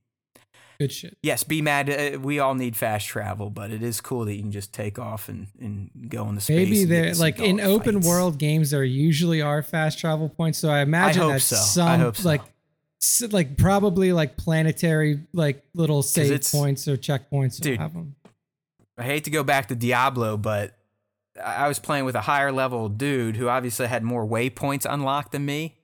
Good shit. Yes, be mad. Uh, we all need fast travel, but it is cool that you can just take off and, and go into space. Maybe there like in open world games there usually are fast travel points. So I imagine hope that so. I some so. like s- like probably like planetary like little save points or checkpoints Dude. I hate to go back to Diablo, but I I was playing with a higher level dude who obviously had more waypoints unlocked than me.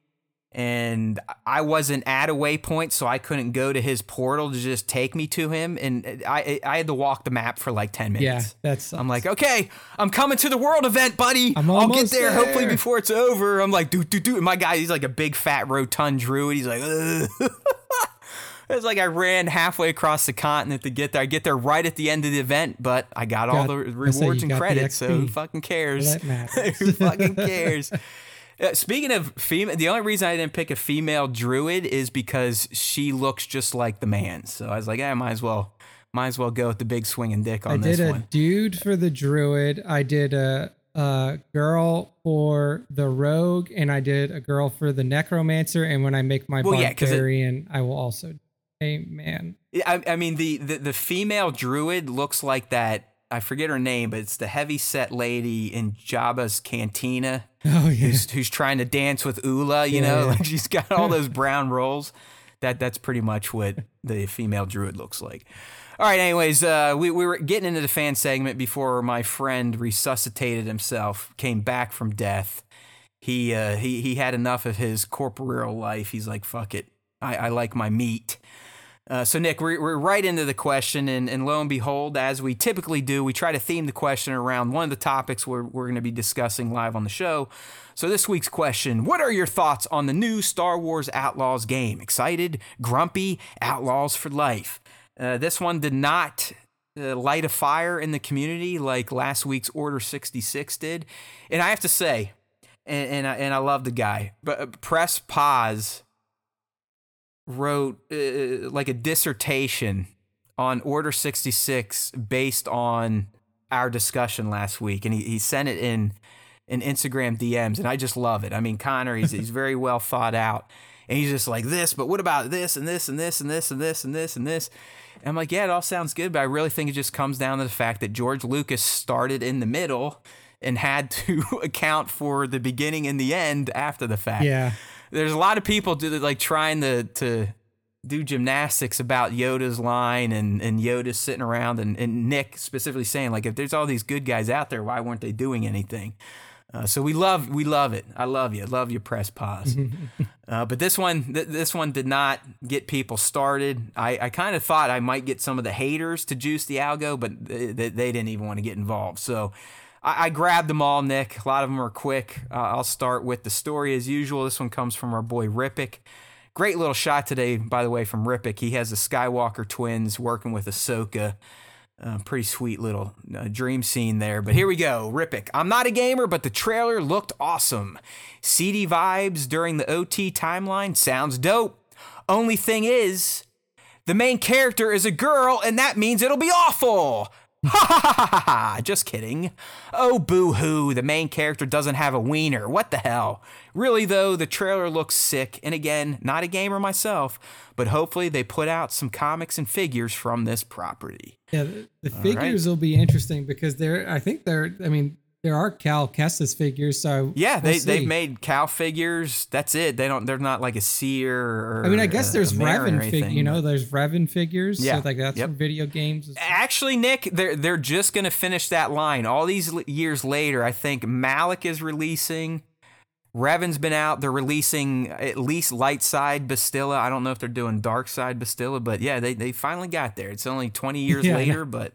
And I wasn't at a waypoint, so I couldn't go to his portal to just take me to him. And I I had to walk the map for like 10 minutes. Yeah, that's I'm like, okay, I'm coming to the world event, buddy. I'm I'll get almost there, hopefully before it's over. I'm like, dude, dude. And my guy, he's like a big fat rotund druid. He's like, it's like I ran halfway across the continent to get there. I get there right at the end of the event, but I got, all the I rewards and credits, so who fucking cares? Who fucking cares? Uh, speaking of female, the only reason I didn't pick a female druid is because she looks just like the man. So I was like, I might as well, might as well go with the big swinging dick on I this one. I did a dude for the druid. I did a, a girl for the rogue, and I did a girl for the necromancer. And when I make my Well, yeah, 'cause it- barbarian, I will also. Hey man, I, I mean, the, the the female druid looks like that. I forget her name, but it's the heavy set lady in Jabba's cantina oh yeah, who's, who's trying to dance with Ula. You Yeah, know, yeah. like she's got all those brown rolls. that that's pretty much what the female druid looks like. All right. Anyways, uh, we we were getting into the fan segment before my friend resuscitated himself, came back from death. He uh, he he had enough of his corporeal life. He's like, fuck it. I, I like my meat. Uh, so, Nick, we're, we're right into the question, and, and lo and behold, as we typically do, we try to theme the question around one of the topics we're, we're going to be discussing live on the show. So, this week's question What are your thoughts on the new Star Wars Outlaws game? Excited, grumpy, Outlaws for life. Uh, this one did not uh, light a fire in the community like last week's Order 66 did. And I have to say, and, and, I, and I love the guy, but uh, press pause wrote uh, like a dissertation on Order 66 based on our discussion last week. And he, he sent it in in Instagram DMs. And I just love it. I mean, Connor, he's, he's very well thought out. And he's just like this, but what about this and this and this and this and this and this and this? And I'm like, yeah, it all sounds good, but I really think it just comes down to the fact that George Lucas started in the middle and had to account for the beginning and the end after the fact. Yeah. There's a lot of people do like trying to to do gymnastics about Yoda's line and, and Yoda's sitting around and, and Nick specifically saying like if there's all these good guys out there, why weren't they doing anything? Uh, so we love we love it. I love you. Love your press pause. uh, but this one th- this one did not get people started. I, I kind of thought I might get some of the haters to juice the algo, but th- they didn't even want to get involved. So I, I grabbed them all, Nick. A lot of them are quick. Uh, I'll start with the story as usual. This one comes from our boy Rippick. Great little shot today, by the way, from Rippick. He has the Skywalker twins working with Ahsoka. Uh, pretty sweet little uh, dream scene there. But here we go. Rippick. I'm not a gamer, but the trailer looked awesome. CD vibes during the OT timeline sounds dope. Only thing is, the main character is a girl, and that means it'll be awful. Ha ha ha ha ha! Just kidding. Oh, boo hoo, the main character doesn't have a wiener. What the hell? Really, though, the trailer looks sick, and again, not a gamer myself, but hopefully they put out some comics and figures from this property. Yeah, the, the figures right. will be interesting because they're, I think they're, I mean, there are Cal Kestis figures, so yeah, we'll they see. they've made Cal figures. That's it. They don't. They're not like a seer or. I mean, I guess there's Revan figures. You know, there's Revan figures. Yeah, so like that's yep. from video games. Actually, Nick, they're they're just gonna finish that line. All these years later, I think Malak is releasing. Revan's been out. They're releasing at least light side Bastila. I don't know if they're doing dark side Bastila, but yeah, they, they finally got there. It's only 20 years yeah, later, but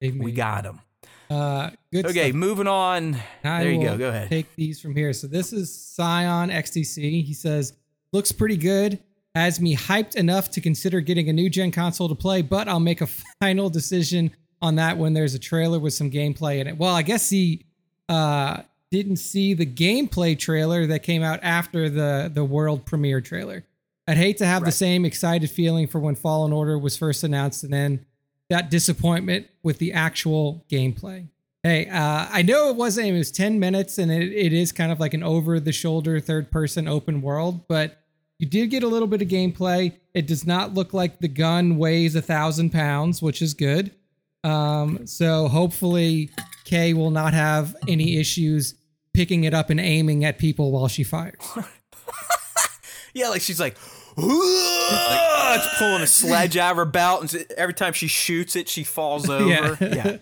we got them. Uh, good. Okay, stuff. moving on. I there you go. Go ahead. Take these from here. So this is Scion XTC. He says looks pretty good. Has me hyped enough to consider getting a new gen console to play, but I'll make a final decision on that when there's a trailer with some gameplay in it. Well, I guess he uh, didn't see the gameplay trailer that came out after the the world premiere trailer. I'd hate to have right. the same excited feeling for when Fallen Order was first announced and then that disappointment with the actual gameplay. Hey, uh, I know it wasn't, it was 10 minutes and it, it is kind of like an over the shoulder third person open world, but you did get a little bit of gameplay. It does not look like the gun weighs a thousand pounds, which is good. Um, so hopefully Kay will not have any issues picking it up and aiming at people while she fires. yeah, like she's like, like, it's pulling a sledge out of her belt, and every time she shoots it, she falls over. yeah. yeah.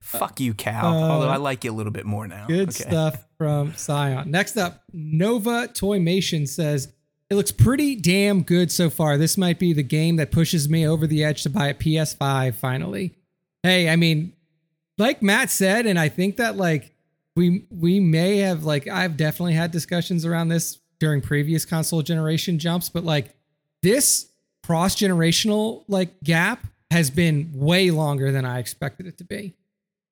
Fuck you, Cal. Uh, Although I like you a little bit more now. Good okay. stuff from Scion. Next up, Nova Toymation says it looks pretty damn good so far. This might be the game that pushes me over the edge to buy a PS5 finally. Hey, I mean, like Matt said, and I think that like we we may have like I've definitely had discussions around this during previous console generation jumps, but like this cross generational like gap has been way longer than I expected it to be.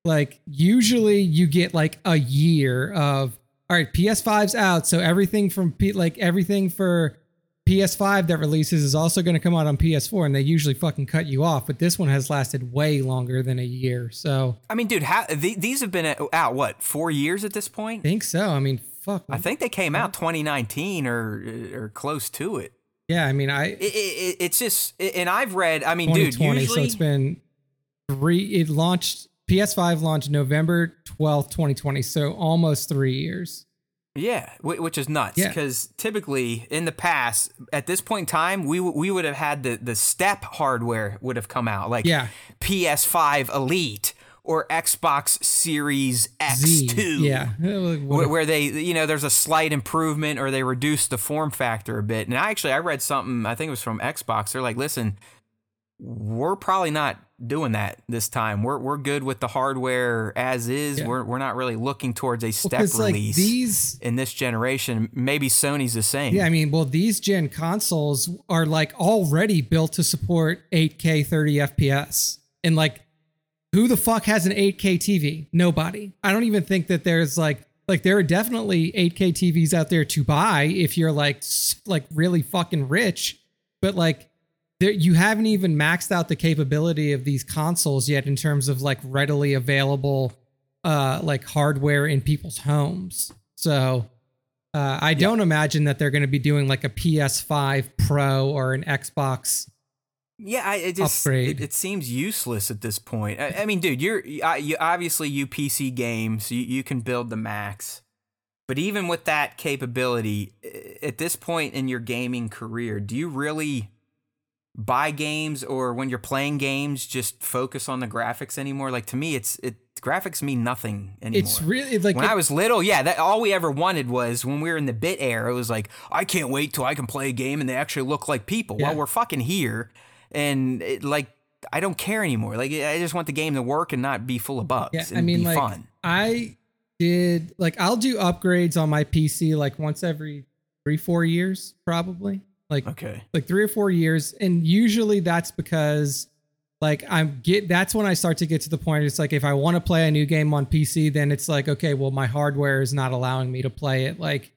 Like usually you get like a year of all right, PS5's out, so everything from P- like everything for PS5 that releases is also going to come out on PS4, and they usually fucking cut you off. But this one has lasted way longer than a year. So I mean, dude, how, th- these have been uh, out what four years at this point? I think so. I mean, fuck. I think they came out 2019 or uh, or close to it. Yeah, I mean, I it, it, it's just, and I've read. I mean, dude, usually so it's been three. It launched PS5 launched November 12th, 2020, so almost three years. Yeah, which is nuts Yeah. because typically in the past, at this point in time, we w- we would have had the the step hardware would have come out like Yeah. PS5 Elite or Xbox Series Z. X2. Yeah. Like, where, where they you know there's a slight improvement or they reduce the form factor a bit and I actually i read something i think it was from xbox they're like listen we're probably not doing that this time we're, we're good with the hardware as is Yeah. we're, we're not really looking towards a Well, step like release these in this generation maybe sony's the same Yeah, I mean, well, these gen consoles are like already built to support 8K 30 FPS. And like, who the fuck has an 8K TV? Nobody. I don't even think that there's like, like there are definitely 8K TVs out there to buy if you're like, like really fucking rich. But like, there, you haven't even maxed out the capability of these consoles yet in terms of like readily available, uh, like hardware in people's homes. So, uh, I don't imagine that they're going to be doing like a PS5 Pro or an Xbox. Yeah, I, it just it, it seems useless at this point. I, I mean, dude, you're I, you obviously you PC games, you, you can build the max, but even with that capability, at this point in your gaming career, do you really buy games or when you're playing games just focus on the graphics anymore? Like to me, it's it graphics mean nothing anymore. It's really like when I was little, yeah, that all we ever wanted was when we were in the bit era. It was like I can't wait till I can play a game and they actually look like people. Yeah. Well, we're fucking here, and it, like I don't care anymore. Like I just want the game to work and not be full of bugs. yeah, and I mean, be like fun. I did like I'll do upgrades on my PC like once every three four years probably like Okay. like three or four years, and usually that's because like I'm get that's when I start to get to the point. It's like if I want to play a new game on PC, then it's like okay, well my hardware is not allowing me to play it like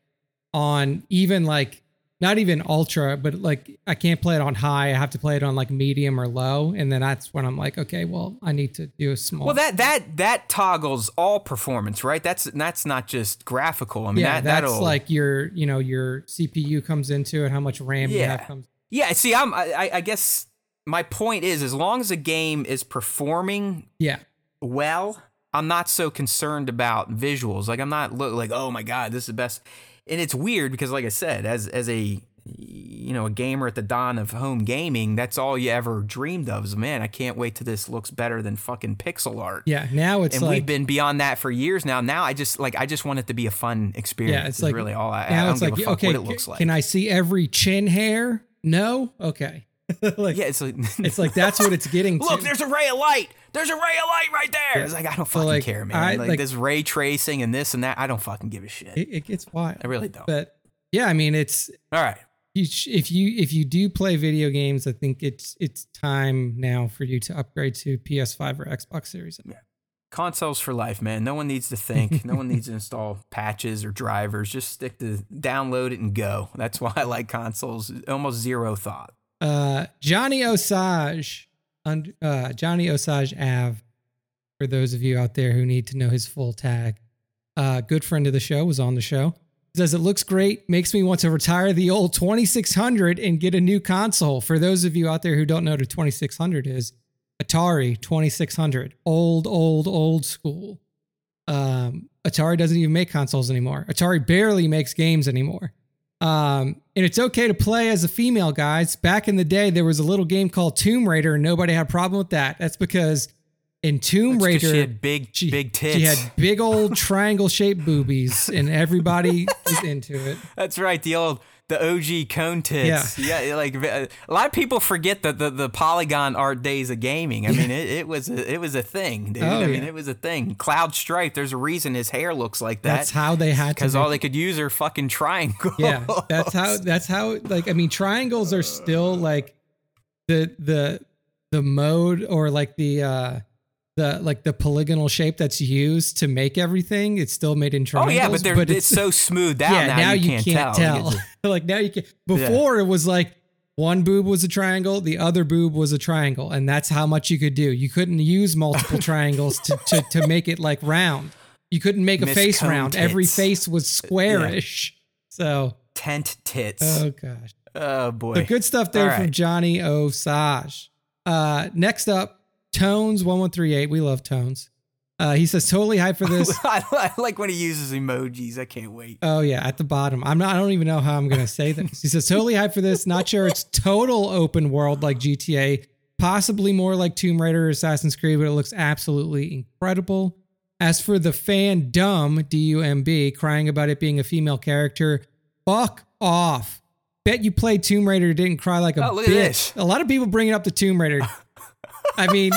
on even like not even ultra, but like I can't play it on high. I have to play it on like medium or low, and then that's when I'm like, okay, well I need to do a small. Well, that that that toggles all performance, right? That's that's not just graphical. I mean, yeah, that, that's that'll like your you know your CPU comes into it, how much RAM you Yeah. have comes. yeah. See, I'm I, I- I guess my point is, as long as a game is performing Yeah, well, I'm not so concerned about visuals. Like I'm not look like, oh my god, this is the best. And it's weird because, like I said, as as a you know a gamer at the dawn of home gaming, that's all you ever dreamed of. Is man, I can't wait till this looks better than fucking pixel art. yeah. Now it's and like we've been beyond that for years now. Now I just like I just want it to be a fun experience. Yeah, it's is like- really all I. I don't it's give like a fuck okay what it looks like. can i see every chin hair no okay like yeah, it's like it's like that's what it's getting Look, to there's a ray of light. There's a ray of light right there. Yeah. It's like I don't fucking like, care, man. I- like, like- this ray tracing and this and that. I don't fucking give a shit. it, it gets wild I really don't. but yeah i mean it's All right. you sh- if you if you do play video games i think it's it's time now for you to upgrade to ps5 or xbox series Yeah. Consoles for life, man. No one needs to think. no one needs to install patches or drivers. Just stick to download it and go. That's why I like consoles. Almost zero thought. Uh johnny osage und- uh johnny osage av for those of you out there who need to know his full tag. Uh good friend of the show was on the show. Says it looks great. Makes me want to retire the old 2600 and get a new console. For those of you out there who don't know what a 2600 is atari 2600 old old old school. Um atari doesn't even make consoles anymore. Atari barely makes games anymore um, and it's okay to play as a female, guys. Back in the day, there was a little game called Tomb Raider, and nobody had a problem with that. That's because in Tomb That's Raider, she had big, she- big tits. she had big old triangle shaped boobies, and everybody was into it. That's right. The old, the OG cone tits. Yeah. like a lot of people forget that the, the polygon art days of gaming. I mean, it, it was a, it was a thing, dude. Oh, I mean, it was a thing. Cloud Strife. There's a reason his hair looks like that. That's how they had to. because all they could use are fucking triangles. yeah that's how that's how like i mean triangles are still like the the the mode or like the uh the like the polygonal shape that's used to make everything it's still made in triangles. Oh yeah, but, they're, it's, so smooth out yeah now, now, you, you can't, tell. Like, like now you can before it was like one boob was a triangle the other boob was a triangle and that's how much you could do you couldn't use multiple triangles to, to to make it like round you couldn't make a Miss face round every face was squarish so tent tits. oh gosh oh boy. the good stuff there from. Johnny Osage. Uh, next up, Tones one one three eight. We love Tones. Uh, he says totally hyped for this. I, like when he uses emojis. I can't wait. Oh yeah, at the bottom. I'm not. I don't even know how I'm gonna say this. He says totally hyped for this. Not sure it's total open world like GTA. Possibly more like Tomb Raider or Assassin's Creed, but it looks absolutely incredible. As for the fan dumb D-U-M-B crying about it being a female character, fuck off. Bet you played Tomb Raider didn't cry like a Oh, bitch. A lot of people bringing up the Tomb Raider. I mean,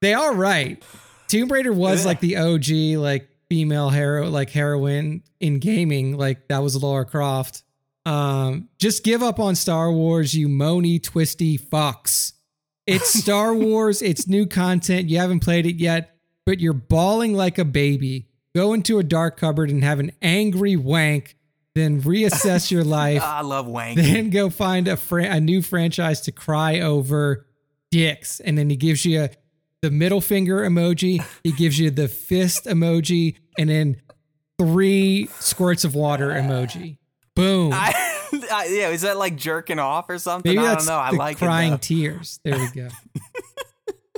they are right. Tomb Raider was like the OG like female hero like heroine in gaming. Like that was Laura Croft. Um, just give up on Star Wars, you moany twisty fucks. It's Star Wars. It's new content. You haven't played it yet, but you're bawling like a baby. Go into a dark cupboard and have an angry wank. Then reassess your life Ah, I love wanking. then go find a fran- a new franchise to cry over dicks and then he gives you the middle finger emoji he gives you the fist emoji and then three squirts of water emoji boom I, I, yeah, is that like jerking off or something? maybe I don't know. I like crying it. tears there we go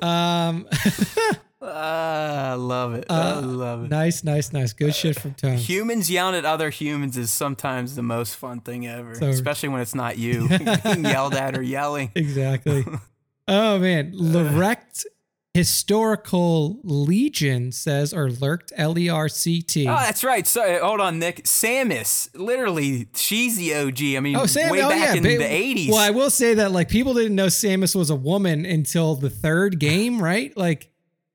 um. Ah, I love it. I Uh, love it. nice nice nice good shit from tone Humans yelling at other humans is sometimes the most fun thing ever, So- especially when it's not you being yelled at or yelling. exactly. Oh man, uh. Lorect Historical Legion says, or lurked L E R C T. Oh, that's right. So uh, hold on, Nick. Samus, literally, she's the OG. I mean, Oh, Sam, way oh, back yeah, in ba- the eighties. Well, I will say that like people didn't know Samus was a woman until the third game, right? Like,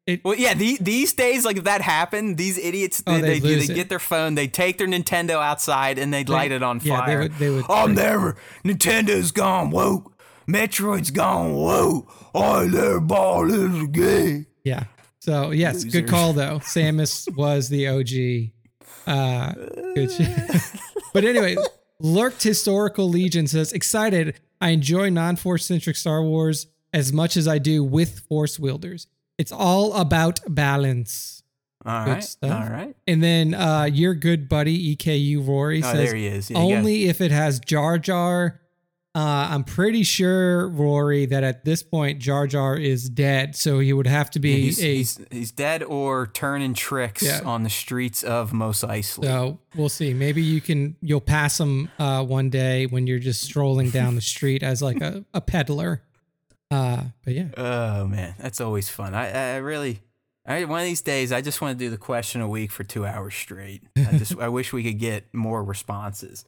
it, Well, yeah. The, these days, like if that happened, these idiots Oh, they they, they get their phone, they take their Nintendo outside, and they'd light it on yeah, fire. they would- they would- I'm never. Nintendo's gone woke. Metroid's gone woke. I never bought this again. yeah. So yes, good call though. Samus was the OG. Uh, good but anyway, lurked Historical Legion says, excited. I enjoy non-force centric Star Wars as much as I do with force wielders. It's all about balance. All Good right. stuff. All right. And then uh, your good buddy EKU Rory Oh, says there he is. Yeah, only if it has Jar Jar. Uh, I'm pretty sure Rory that at this point Jar Jar is dead, so he would have to be he's, a. he's, he's dead or turning tricks Yeah. on the streets of Mos Eisley. so we'll see. Maybe you can you'll pass him uh, one day when you're just strolling down the street as like a, a peddler. Uh, but yeah, Oh man, that's always fun. I, I really, I one of these days, I just want to do the question a week for two hours straight. I just, I wish we could get more responses.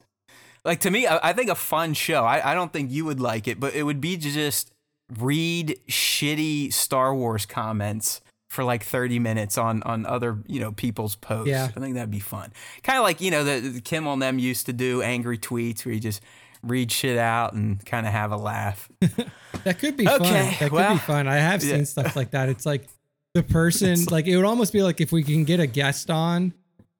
Like to me, I, I think a fun show. I, I don't think you would like it, but it would be to just read shitty Star Wars comments for like 30 minutes on on other you know people's posts. Yeah. I think that'd be fun. Kind of like you know the, the Kim on them used to do angry tweets where you just read shit out and kind of have a laugh. that could be fun. Okay, That could well, be fun. I have seen yeah. stuff like that. It's like the person, like it would almost be like if we can get a guest on.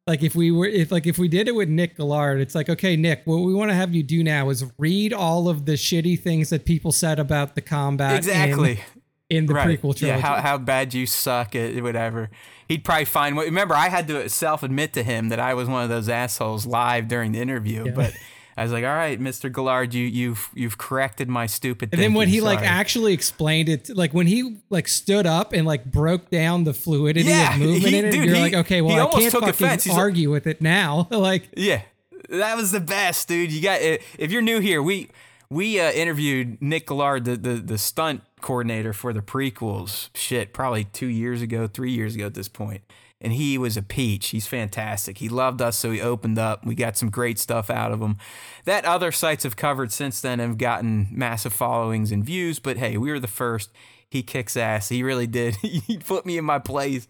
Like if we were, if like if we did it with Nick Gillard, it's like, okay, Nick, what we want to have you do now is read all of the shitty things that people said about the combat. exactly. In, the right. prequel trilogy. Yeah, how, how bad you suck at whatever. He'd probably find. Remember, I had to self admit to him that I was one of those assholes live during the interview. Yeah. But I was like, "All right, Mister Gillard, you you've you've corrected my stupid." and then when thinking. he like actually explained it, like when he like stood up and like broke down the fluidity Yeah, of movement he- in it, dude, you're he- like, okay, well, I can't fucking offense. He's like- argue with it now. like, Yeah, that was the best, dude. You got if you're new here, we we uh, interviewed Nick Gillard, the, the the stunt coordinator for the prequels. Shit, probably two years ago, three years ago at this point, and he was a peach. He's fantastic. He loved us, so he opened up. We got some great stuff out of him. That other sites have covered since then have gotten massive followings and views. But hey, we were the first. He kicks ass. He really did. he put me in my place.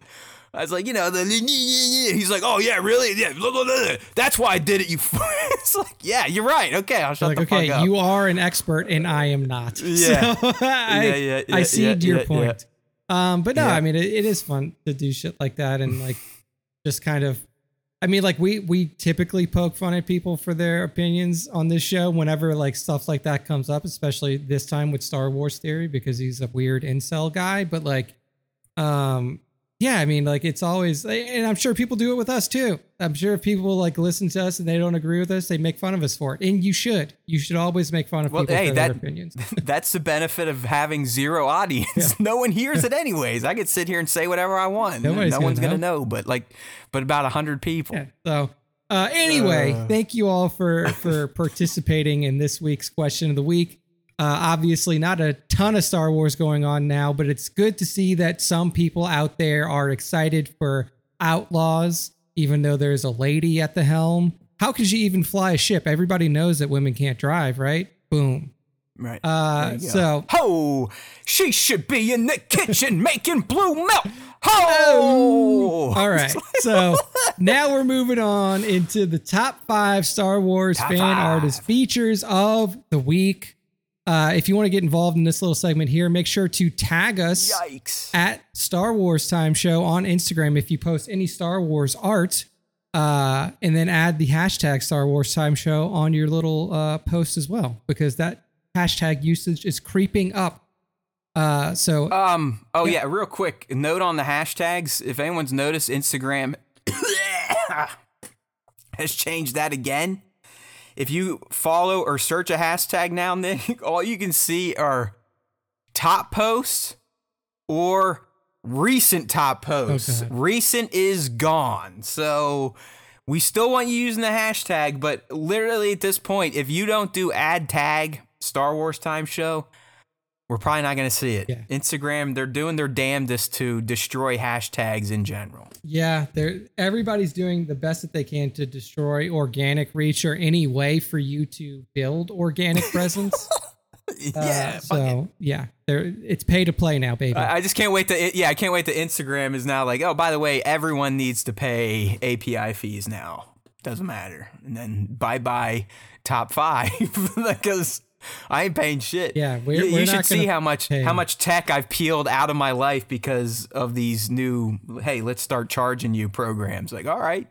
I was like, you know, the he's like, oh yeah, really, yeah, blah, blah, blah. that's why I did it. You, it's like, yeah, you're right. Okay, I'll shut like, the okay, fuck up. you are an expert and I am not. Yeah. So I, Yeah, yeah, I yeah, cede yeah, your point. Um, but no, Yeah. I mean, it, it is fun to do shit like that and like just kind of. I mean, like we we typically poke fun at people for their opinions on this show whenever like stuff like that comes up, especially this time with Star Wars theory because he's a weird incel guy. But like, um, yeah, I mean, like it's always, and I'm sure people do it with us too. I'm sure if people like listen to us and they don't agree with us, they make fun of us for it. And you should. You should always make fun of Well, people hey, for that- their opinions. That's the benefit of having zero audience. No one hears it anyways. I could sit here and say whatever I want. Nobody's no gonna one's gonna know. know, but like, but about a hundred people. Yeah. So uh, anyway, Uh. thank you all for for participating in this week's question of the week. Uh, obviously, not a ton of Star Wars going on now, but it's good to see that some people out there are excited for Outlaws, even though there's a lady at the helm. How could she even fly a ship? Everybody knows that women can't drive, right? Boom. Right. Uh, There you go. so Ho! She should be in the kitchen making blue milk. Ho! All right. So now we're moving on into the top five Star Wars Top fan five. artist features of the week. Uh, if you want to get involved in this little segment here, make sure to tag us Yikes. at Star Wars Time Show on Instagram if you post any Star Wars art. Uh, and then add the hashtag Star Wars Time Show on your little uh, post as well, because that hashtag usage is creeping up. Uh, so Um. Oh yeah. Real quick note on the hashtags. If anyone's noticed, Instagram has changed that again. If you follow or search a hashtag now, and then, all you can see are top posts or recent top posts. Okay. Recent is gone. So we still want you using the hashtag, but literally at this point, if you don't do ad tag Star Wars Time Show, we're probably not going to see it. Yeah. Instagram, they're doing their damnedest to destroy hashtags in general. Yeah, they're everybody's doing the best that they can to destroy organic reach or any way for you to build organic presence. yeah. Uh, so yeah, they're it's pay to play now, baby. I I just can't wait to yeah, I can't wait to Instagram is now like, oh, by the way, everyone needs to pay API fees now. Doesn't matter. And then bye bye top five because I ain't paying shit. Yeah, we're- you, we're you should see how much pay. how much tech I've peeled out of my life because of these new. Hey, let's start charging you programs. Like, all right,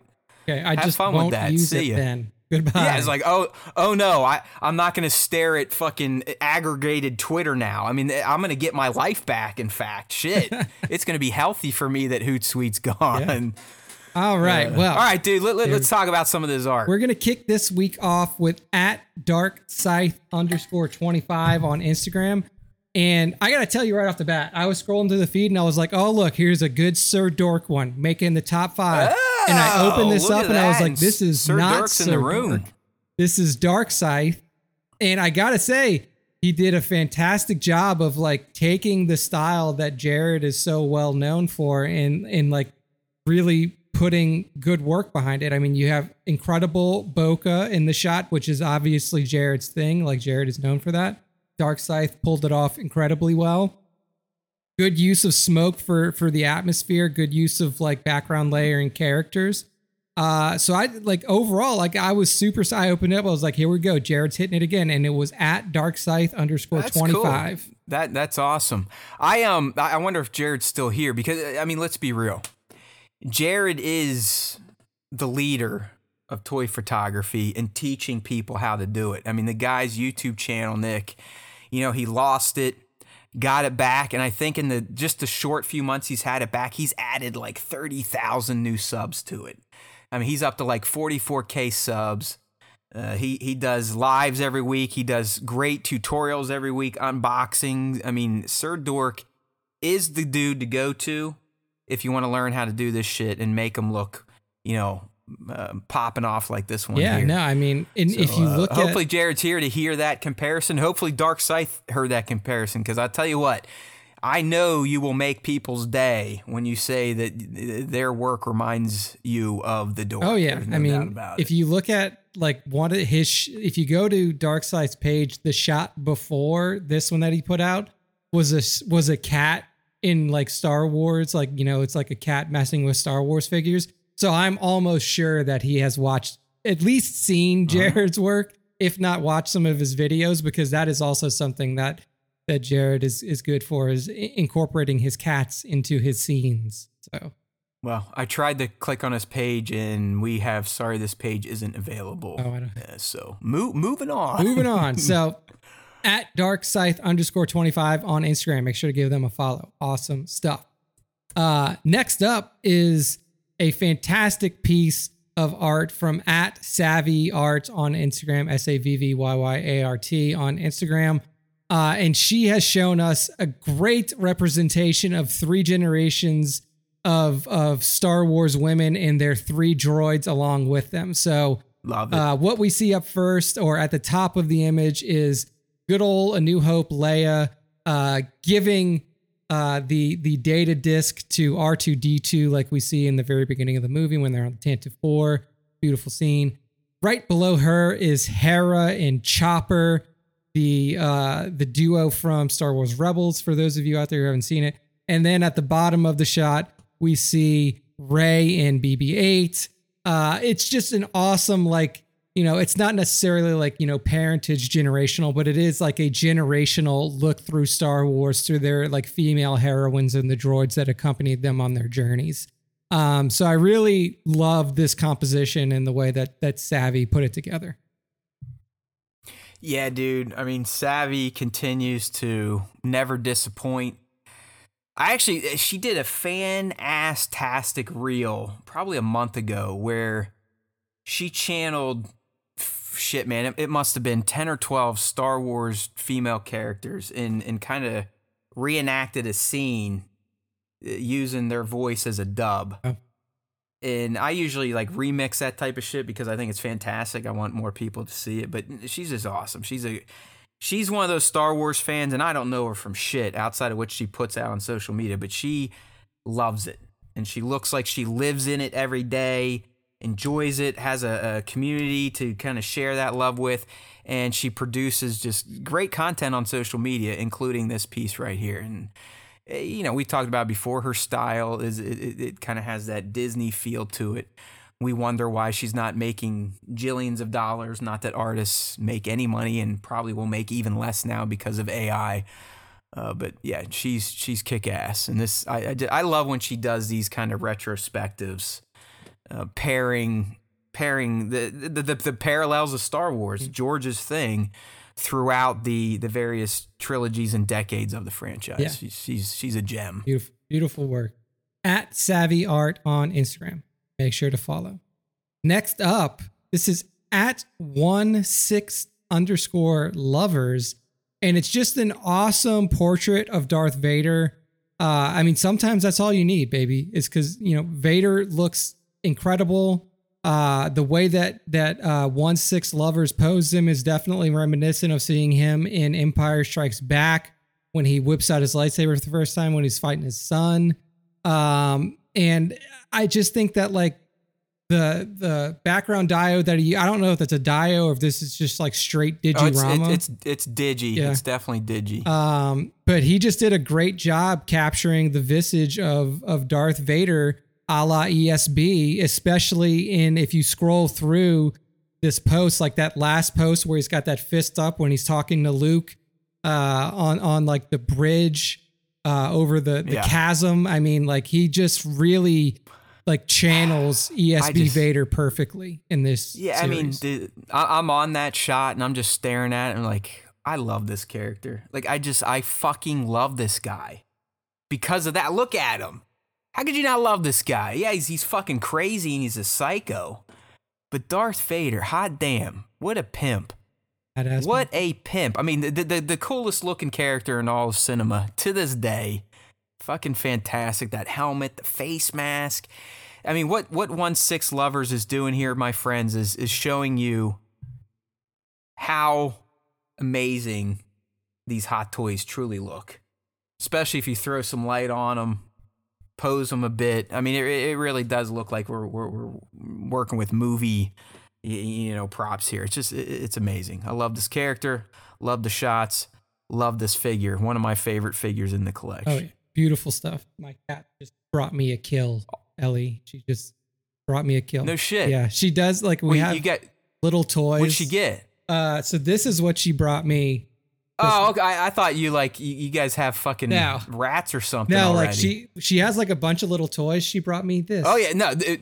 okay, I just fun won't that. use See it ya. then. Goodbye. Yeah, it's like, oh, oh no, I, I'm not gonna stare at fucking aggregated Twitter now. I mean, I'm gonna get my life back. In fact, shit, it's gonna be healthy for me that Hootsuite's gone. All right. Uh, well, All right, dude, let, let, us talk about some of this art. We're gonna kick this week off with at dark scythe underscore twenty five on Instagram. And I gotta tell you right off the bat, I was scrolling through the feed and I was like, "Oh look, here's a good Sir Dork one, making the top five. and I oh, opened this Oh, up and I was like, "This is Sir not Dork's Sir in the room. Dork. This is Dark Scythe." And I gotta say, he did a fantastic job of like taking the style that Jared is so well known for and and like really putting good work behind it. I mean, you have incredible bokeh in the shot, which is obviously Jared's thing. Like Jared is known for that. Dark Scythe pulled it off incredibly well. Good use of smoke for for the atmosphere. Good use of like background layering characters. Uh, so I like overall, like I was super. I opened it up. I was like, here we go. Jared's hitting it again, and it was at Dark Scythe underscore That's twenty cool. That that's awesome. I um I wonder if Jared's still here because I mean let's be real. Jared is the leader of toy photography and teaching people how to do it. I mean the guy's YouTube channel, Nick, you know, he lost it, got it back, and I think in the just the short few months he's had it back, he's added like 30,000 new subs to it. I mean, he's up to like 44k subs. Uh, he he does lives every week. He does great tutorials every week, unboxings. I mean, Sir Dork is the dude to go to if you want to learn how to do this shit and make them look, you know, uh, popping off like this one. Yeah, here. no, I mean, and if So, you uh, look at hopefully Jared's here to hear that comparison. Hopefully Dark Scythe heard that comparison because I tell you what, I know you will make people's day when you say that their work reminds you of the door. Oh yeah, no I mean, if you look at like one of his, sh- if you go to Dark Scythe's page, the shot before this one that he put out was a was a cat in like Star Wars, like you know, it's like a cat messing with Star Wars figures. So I'm almost sure that he has watched at least seen Uh-huh. Jared's work, if not watched some of his videos, because that is also something that that Jared is is good for is incorporating his cats into his scenes. So Well, I tried to click on his page and we have sorry this page isn't available. Oh, I don't- Uh, so mo- moving on. Moving on. So at dark scythe underscore 25 on Instagram. Make sure to give them a follow. Awesome stuff. Uh, next up is a fantastic piece of art from at Savvy Art on Instagram, S A V V Y Y A R T on Instagram. Uh, and she has shown us a great representation of three generations of of Star Wars women and their three droids along with them. So Love it. uh, what we see up first or at the top of the image is good old A New Hope Leia uh, giving uh, the the data disk to R2D2 like we see in the very beginning of the movie when they're on the Tantive 4. Beautiful scene. Right below her is Hera and Chopper, the uh, the duo from Star Wars Rebels. For those of you out there who haven't seen it, and then at the bottom of the shot we see Rey and BB-8. Uh, it's just an awesome like you know it's not necessarily like you know parentage generational but it is like a generational look through star wars through their like female heroines and the droids that accompanied them on their journeys um, so i really love this composition and the way that that savvy put it together Yeah, dude. I mean, Savvy continues to never disappoint. I actually, eh, she did a fan ass tastic reel probably a month ago where she channeled shit, man. It, it must have been 10 or 12 Star Wars female characters and, and kind of reenacted a scene uh, using their voice as a dub. Oh. And I usually like remix that type of shit because I think it's fantastic. I want more people to see it, but she's just awesome. She's a she's one of those Star Wars fans, and I don't know her from shit outside of what she puts out on social media, but she loves it. And she looks like she lives in it every day, enjoys it, has a, a community to kind of share that love with, and she produces just great content on social media, including this piece right here. And eh, you know, we talked about before her style is it, it, it kind of has that Disney feel to it. We wonder why she's not making jillions of dollars. Not that artists make any money and probably will make even less now because of AI. Uh, but yeah, she's she's kick ass, and this I, I I love when she does these kind of retrospectives, uh, pairing pairing the the, the the parallels of Star Wars, George's thing, throughout the the various trilogies and decades of the franchise. Yeah. She's, she's she's a gem. beautiful beautiful work at savvy art on instagram make sure to follow next up this is at one six underscore lovers and it's just an awesome portrait of darth vader uh i mean sometimes that's all you need baby is because you know vader looks incredible uh the way that that uh one six lovers posed him is definitely reminiscent of seeing him in empire strikes back when he whips out his lightsaber for the first time when he's fighting his son. Um, and I just think that like the the background dio that he I don't know if that's a dio or if this is just like straight Oh, it's, it's it's it's digi. Yeah. It's definitely digi. Um, but he just did a great job capturing the visage of of Darth Vader a la ESB, especially in if you scroll through this post, like that last post where he's got that fist up when he's talking to Luke uh, on on like the bridge uh, over the, the Yeah. chasm. I mean, like he just really like channels ESB just- Vader perfectly in this. Yeah, I mean, series. the, I, I'm on that shot and I'm just staring at it and like, I love this character. Like, I just, I fucking love this guy because of that. Look at him. How could you not love this guy? Yeah, he's he's fucking crazy and he's a psycho. But Darth Vader, hot damn, what a pimp. What a pimp. I mean, the, the, the coolest looking character in all of cinema to this day. Fucking fantastic. That helmet, the face mask. I mean, what, what One Six Lovers is doing here, my friends, is, is showing you how amazing these hot toys truly look. Especially if you throw some light on them, pose them a bit. I mean, it, it really does look like we're, we're, we're working with movie you know props here it's just it's amazing i love this character love the shots love this figure one of my favorite figures in the collection Oh, yeah. beautiful stuff. My cat just brought me a kill, Ellie. She just brought me a kill. no shit Yeah, she does. Like we Wait, have you get little toys. what'd she get Uh, so this is what she brought me. Oh okay I, I thought you like you, you guys have fucking No. rats or something No, already. like she she has like a bunch of little toys. She brought me this. oh yeah no it-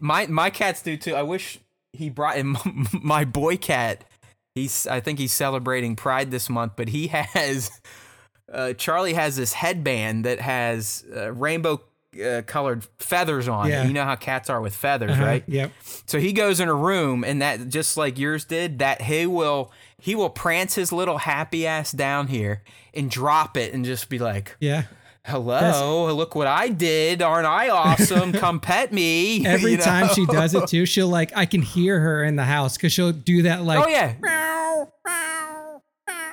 my my cats do too i wish he brought in my boy cat he's i think he's celebrating pride this month but he has uh, Charlie has this headband that has uh, rainbow uh, colored feathers on Yeah. it. You know how cats are with feathers, Uh-huh, right? Yep. So he goes in a room, and that just like yours did, that he will he will prance his little happy ass down here and drop it and just be like, Yeah. "Hello, look what I did! Aren't I awesome? Come pet me!" Every You know? time she does it too, she'll like I can hear her in the house because she'll do that like oh yeah,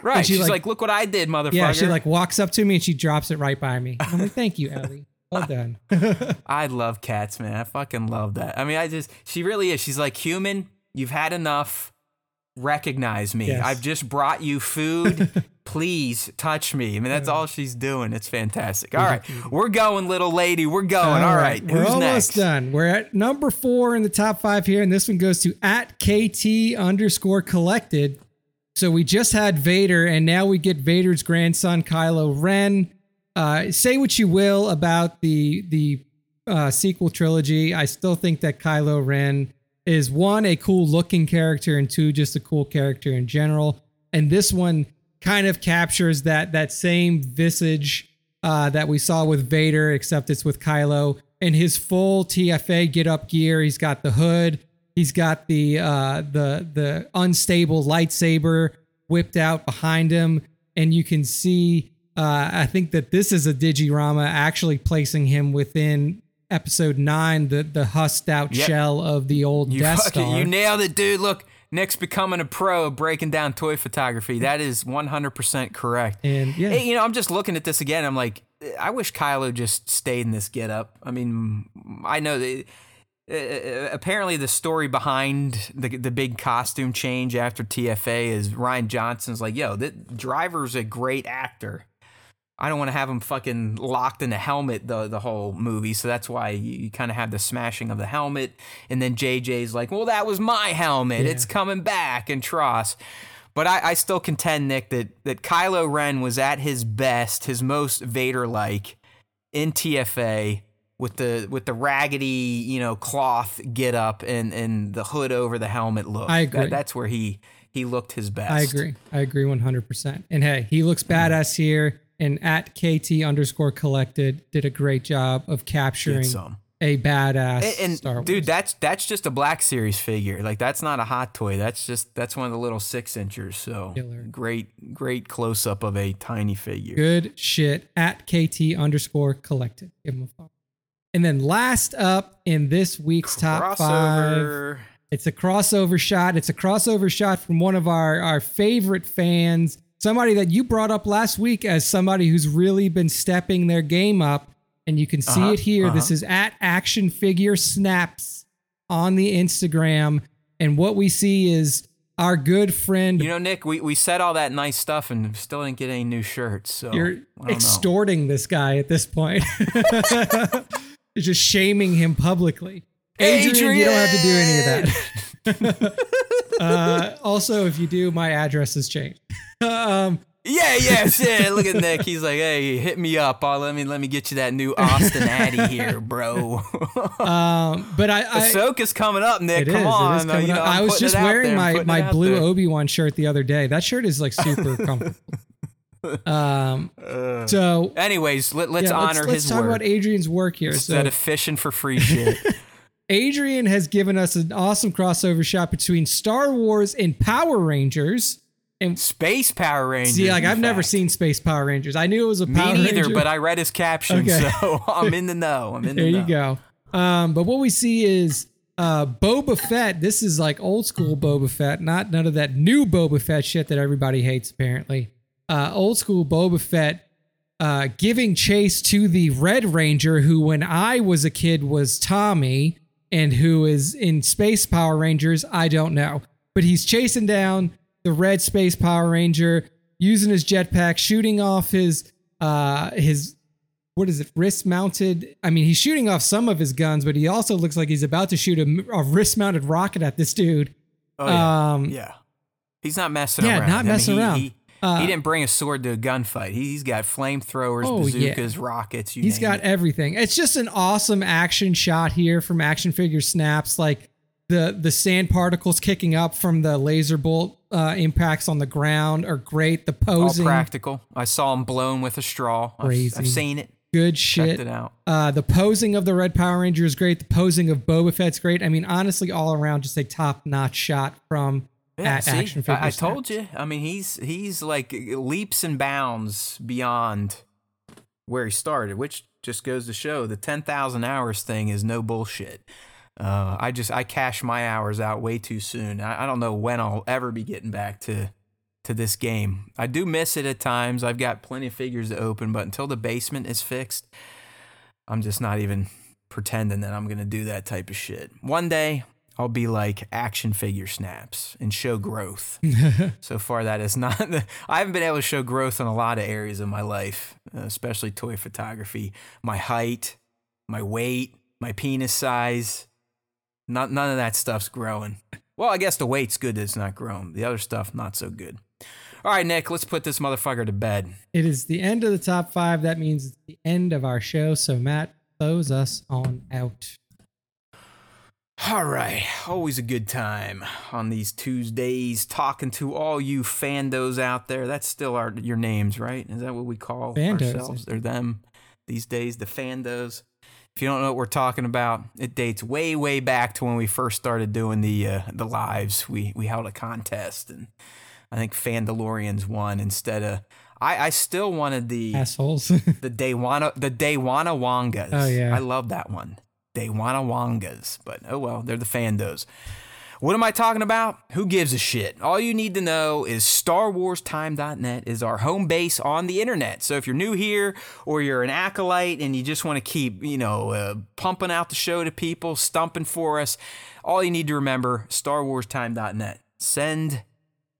right. she, She's like- like, "Look what I did, motherfucker!" yeah. She like walks up to me and she drops it right by me. I'm like, thank you, Ellie. Well done. I love cats, man. I fucking love that. I mean, I just, she really is. She's like, human, you've had enough. Recognize me. Yes. I've just brought you food. Please touch me. I mean, that's all she's doing. It's fantastic. All right. We're going, little lady. We're going. All right. We're Who's almost next? done. We're at number four in the top five here, and this one goes to at KT underscore collected. So we just had Vader, and now we get Vader's grandson, Kylo Ren. Uh, say what you will about the the uh, sequel trilogy. I still think that Kylo Ren is one a cool looking character, and two just a cool character in general. And this one kind of captures that that same visage uh, that we saw with Vader, except it's with Kylo in his full TFA get up gear. He's got the hood. He's got the uh, the the unstable lightsaber whipped out behind him, and you can see. Uh, I think that this is a digirama actually placing him within episode nine, the the hussed out Yep. shell of the old You, Death fucking, Star. you nailed it, dude. Look, Nick's becoming a pro breaking down toy photography. That is 100% correct. and yeah, Hey, you know, I'm just looking at this again. I'm like, I wish Kylo just stayed in this get up. I mean, I know that. Uh, apparently, the story behind the the big costume change after TFA is Rian Johnson's like, "Yo, the driver's a great actor. I don't want to have him fucking locked in a helmet the the whole movie." So that's why you, you kind of have the smashing of the helmet, and then JJ's like, "Well, that was my helmet. Yeah. It's coming back." And TROS. But I, I still contend, Nick, that, that Kylo Ren was at his best, his most Vader like in TFA with the with the raggedy, you know, cloth get up and, and the hood over the helmet look. I agree. That, that's where he he looked his best. I agree. I agree 100%. And hey, he looks badass here. And at KT underscore collected did a great job of capturing some. a badass And, and, Star Wars. dude, that's that's just a Black Series figure. Like that's not a hot toy. That's just that's one of the little six inchers. So Killer. great great close up of a tiny figure. Good shit. At KT underscore collected. Give him a follow. And then last up in this week's top five, it's a crossover shot. It's a crossover shot from one of our, our favorite fans, somebody that you brought up last week as somebody who's really been stepping their game up. And you can see Uh-huh, it here. This uh-huh. is at Action Figure Snaps on the Instagram. And what we see is our good friend You know, Nick, we, we said all that nice stuff and still didn't get any new shirts. So You're don't know. extorting this guy at this point. You're just shaming him publicly. Adrian, you don't have to do any of that. uh, also, if you do, my address has changed. um, Yeah, yeah, shit. Look at Nick. He's like, hey, hit me up. Oh, let me let me get you that new Austin Addy here, bro. um, but I, I Ahsoka's coming up, Nick. is. Come on. Is Uh, you know. I'm was just wearing there. My my blue. Obi Wan shirt the other day. That shirt is like super comfortable. Um, Uh, so anyways, let, let's yeah, honor let's, let's his talk work about Adrian's work here. instead So of fishing for free shit. Adrian has given us an awesome crossover shot between Star Wars and Power Rangers. And Space Power Rangers. see, like I've never seen Space Power Rangers. I knew it was a Me Power neither, Ranger. but I read his caption, Okay. so I'm in the know. I'm in the there know. you go. Um, but what we see is uh, Boba Fett. This is like old school Boba Fett, not none of that new Boba Fett shit that everybody hates. Apparently, uh, old school Boba Fett uh, giving chase to the Red Ranger, who when I was a kid was Tommy, and who is in Space Power Rangers. I don't know, but he's chasing down the Red Space Power Ranger using his jetpack, shooting off his uh, his what is it wrist mounted i mean he's shooting off some of his guns but he also looks like he's about to shoot a, a wrist mounted rocket at this dude Oh, yeah. um yeah. He's not messing yeah, around. not I mean, messing he- around. He, Uh, he didn't bring a sword to a gunfight. He's got flamethrowers, Oh, yeah. bazookas, rockets. You he's got it. everything it's just an awesome action shot here from action figure snaps like the the sand particles kicking up from the laser bolt uh, impacts on the ground are great. The All posing, practical. I saw him blown with a straw. I've- I've seen it. good Checked shit. it out. Uh, the posing of the Red Power Ranger is great. The posing of Boba Fett's great. I mean, honestly, all around, just a top notch shot from Yeah, see, action figure. I, I told you. I mean, he's he's like leaps and bounds beyond where he started, which just goes to show the ten thousand hours thing is no bullshit. Uh, I just I cash my hours out way too soon. I, I don't know when I'll ever be getting back to to this game. I do miss it at times. I've got plenty of figures to open, but until the basement is fixed, I'm just not even pretending that I'm gonna do that type of shit. One day I'll be like action figure snaps and show growth. so far, that is not. The, I haven't been able to show growth in a lot of areas of my life, especially toy photography. My height, my weight, my penis size. Not none of that stuff's growing. Well, I guess the weight's good that it's not growing. The other stuff not so good. All right, Nick, let's put this motherfucker to bed. It is the end of the top five. That means it's the end of our show. So Matt, close us on out. All right, always a good time on these Tuesdays talking to all you fandos out there. That's still our your names, right? Is that what we call Fandos, ourselves or them these days? The fandos. If you don't know what we're talking about, it dates way, way back to when we first started doing the uh, the lives. We we held a contest, and I think Fandalorians won instead of. I, I still wanted the Assholes. the Daywana the Daywana Wangas. Oh, yeah. I love that one. Daywana Wangas. But oh well, they're the fandos. What am I talking about? Who gives a shit? All you need to know is StarWarsTime.net is our home base on the internet. So if you're new here or you're an acolyte and you just want to keep, you know, uh, pumping out the show to people, stumping for us, all you need to remember StarWarsTime.net. Send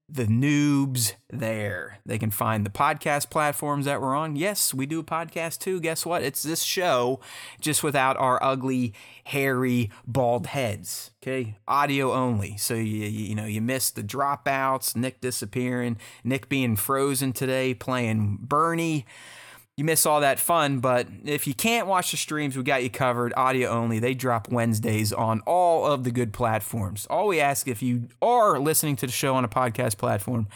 the noobs there. They can find the podcast platforms that we're on. Yes, we do a podcast too. Guess what? It's this show, just without our ugly, hairy, bald heads. Okay, audio only. So you you, know you miss the dropouts, Nick disappearing, Nick being frozen today, playing Bernie. You miss all that fun, but if you can't watch the streams, we got you covered. Audio only. They drop Wednesdays on all of the good platforms. All we ask if you are listening to the show on a podcast platform,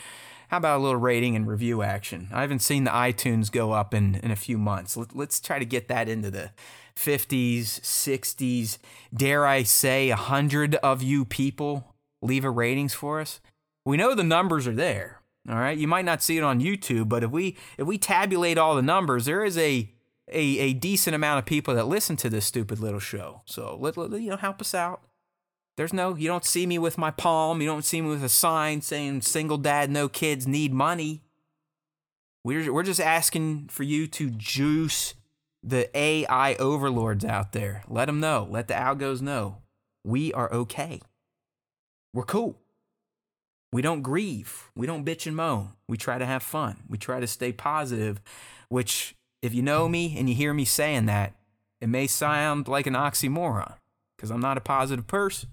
how about a little rating and review action? I haven't seen the iTunes go up in, in a few months. Let, let's try to get that into the 50s, 60s. Dare I say, 100 of you people leave a ratings for us? We know the numbers are there. All right, you might not see it on YouTube, but if we if we tabulate all the numbers, there is a a, a decent amount of people that listen to this stupid little show. So let, let you know help us out. There's no you don't see me with my palm, you don't see me with a sign saying single dad no kids need money. We're we're just asking for you to juice the AI overlords out there. Let them know. Let the algos know. We are okay. We're cool. We don't grieve. We don't bitch and moan. We try to have fun. We try to stay positive, which, if you know me and you hear me saying that, it may sound like an oxymoron because I'm not a positive person.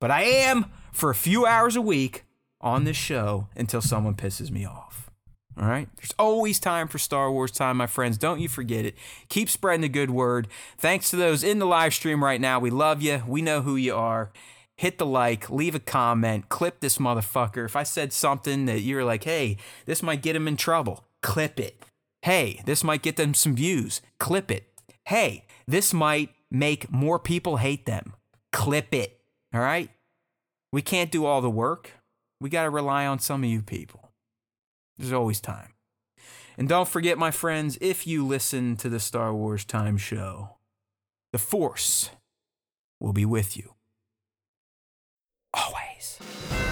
But I am for a few hours a week on this show until someone pisses me off. All right? There's always time for Star Wars time, my friends. Don't you forget it. Keep spreading the good word. Thanks to those in the live stream right now. We love you. We know who you are hit the like, leave a comment, clip this motherfucker. If I said something that you're like, hey, this might get him in trouble, clip it. Hey, this might get them some views, clip it. Hey, this might make more people hate them, clip it. All right? We can't do all the work. We got to rely on some of you people. There's always time. And don't forget, my friends, if you listen to the Star Wars Time Show, the Force will be with you always.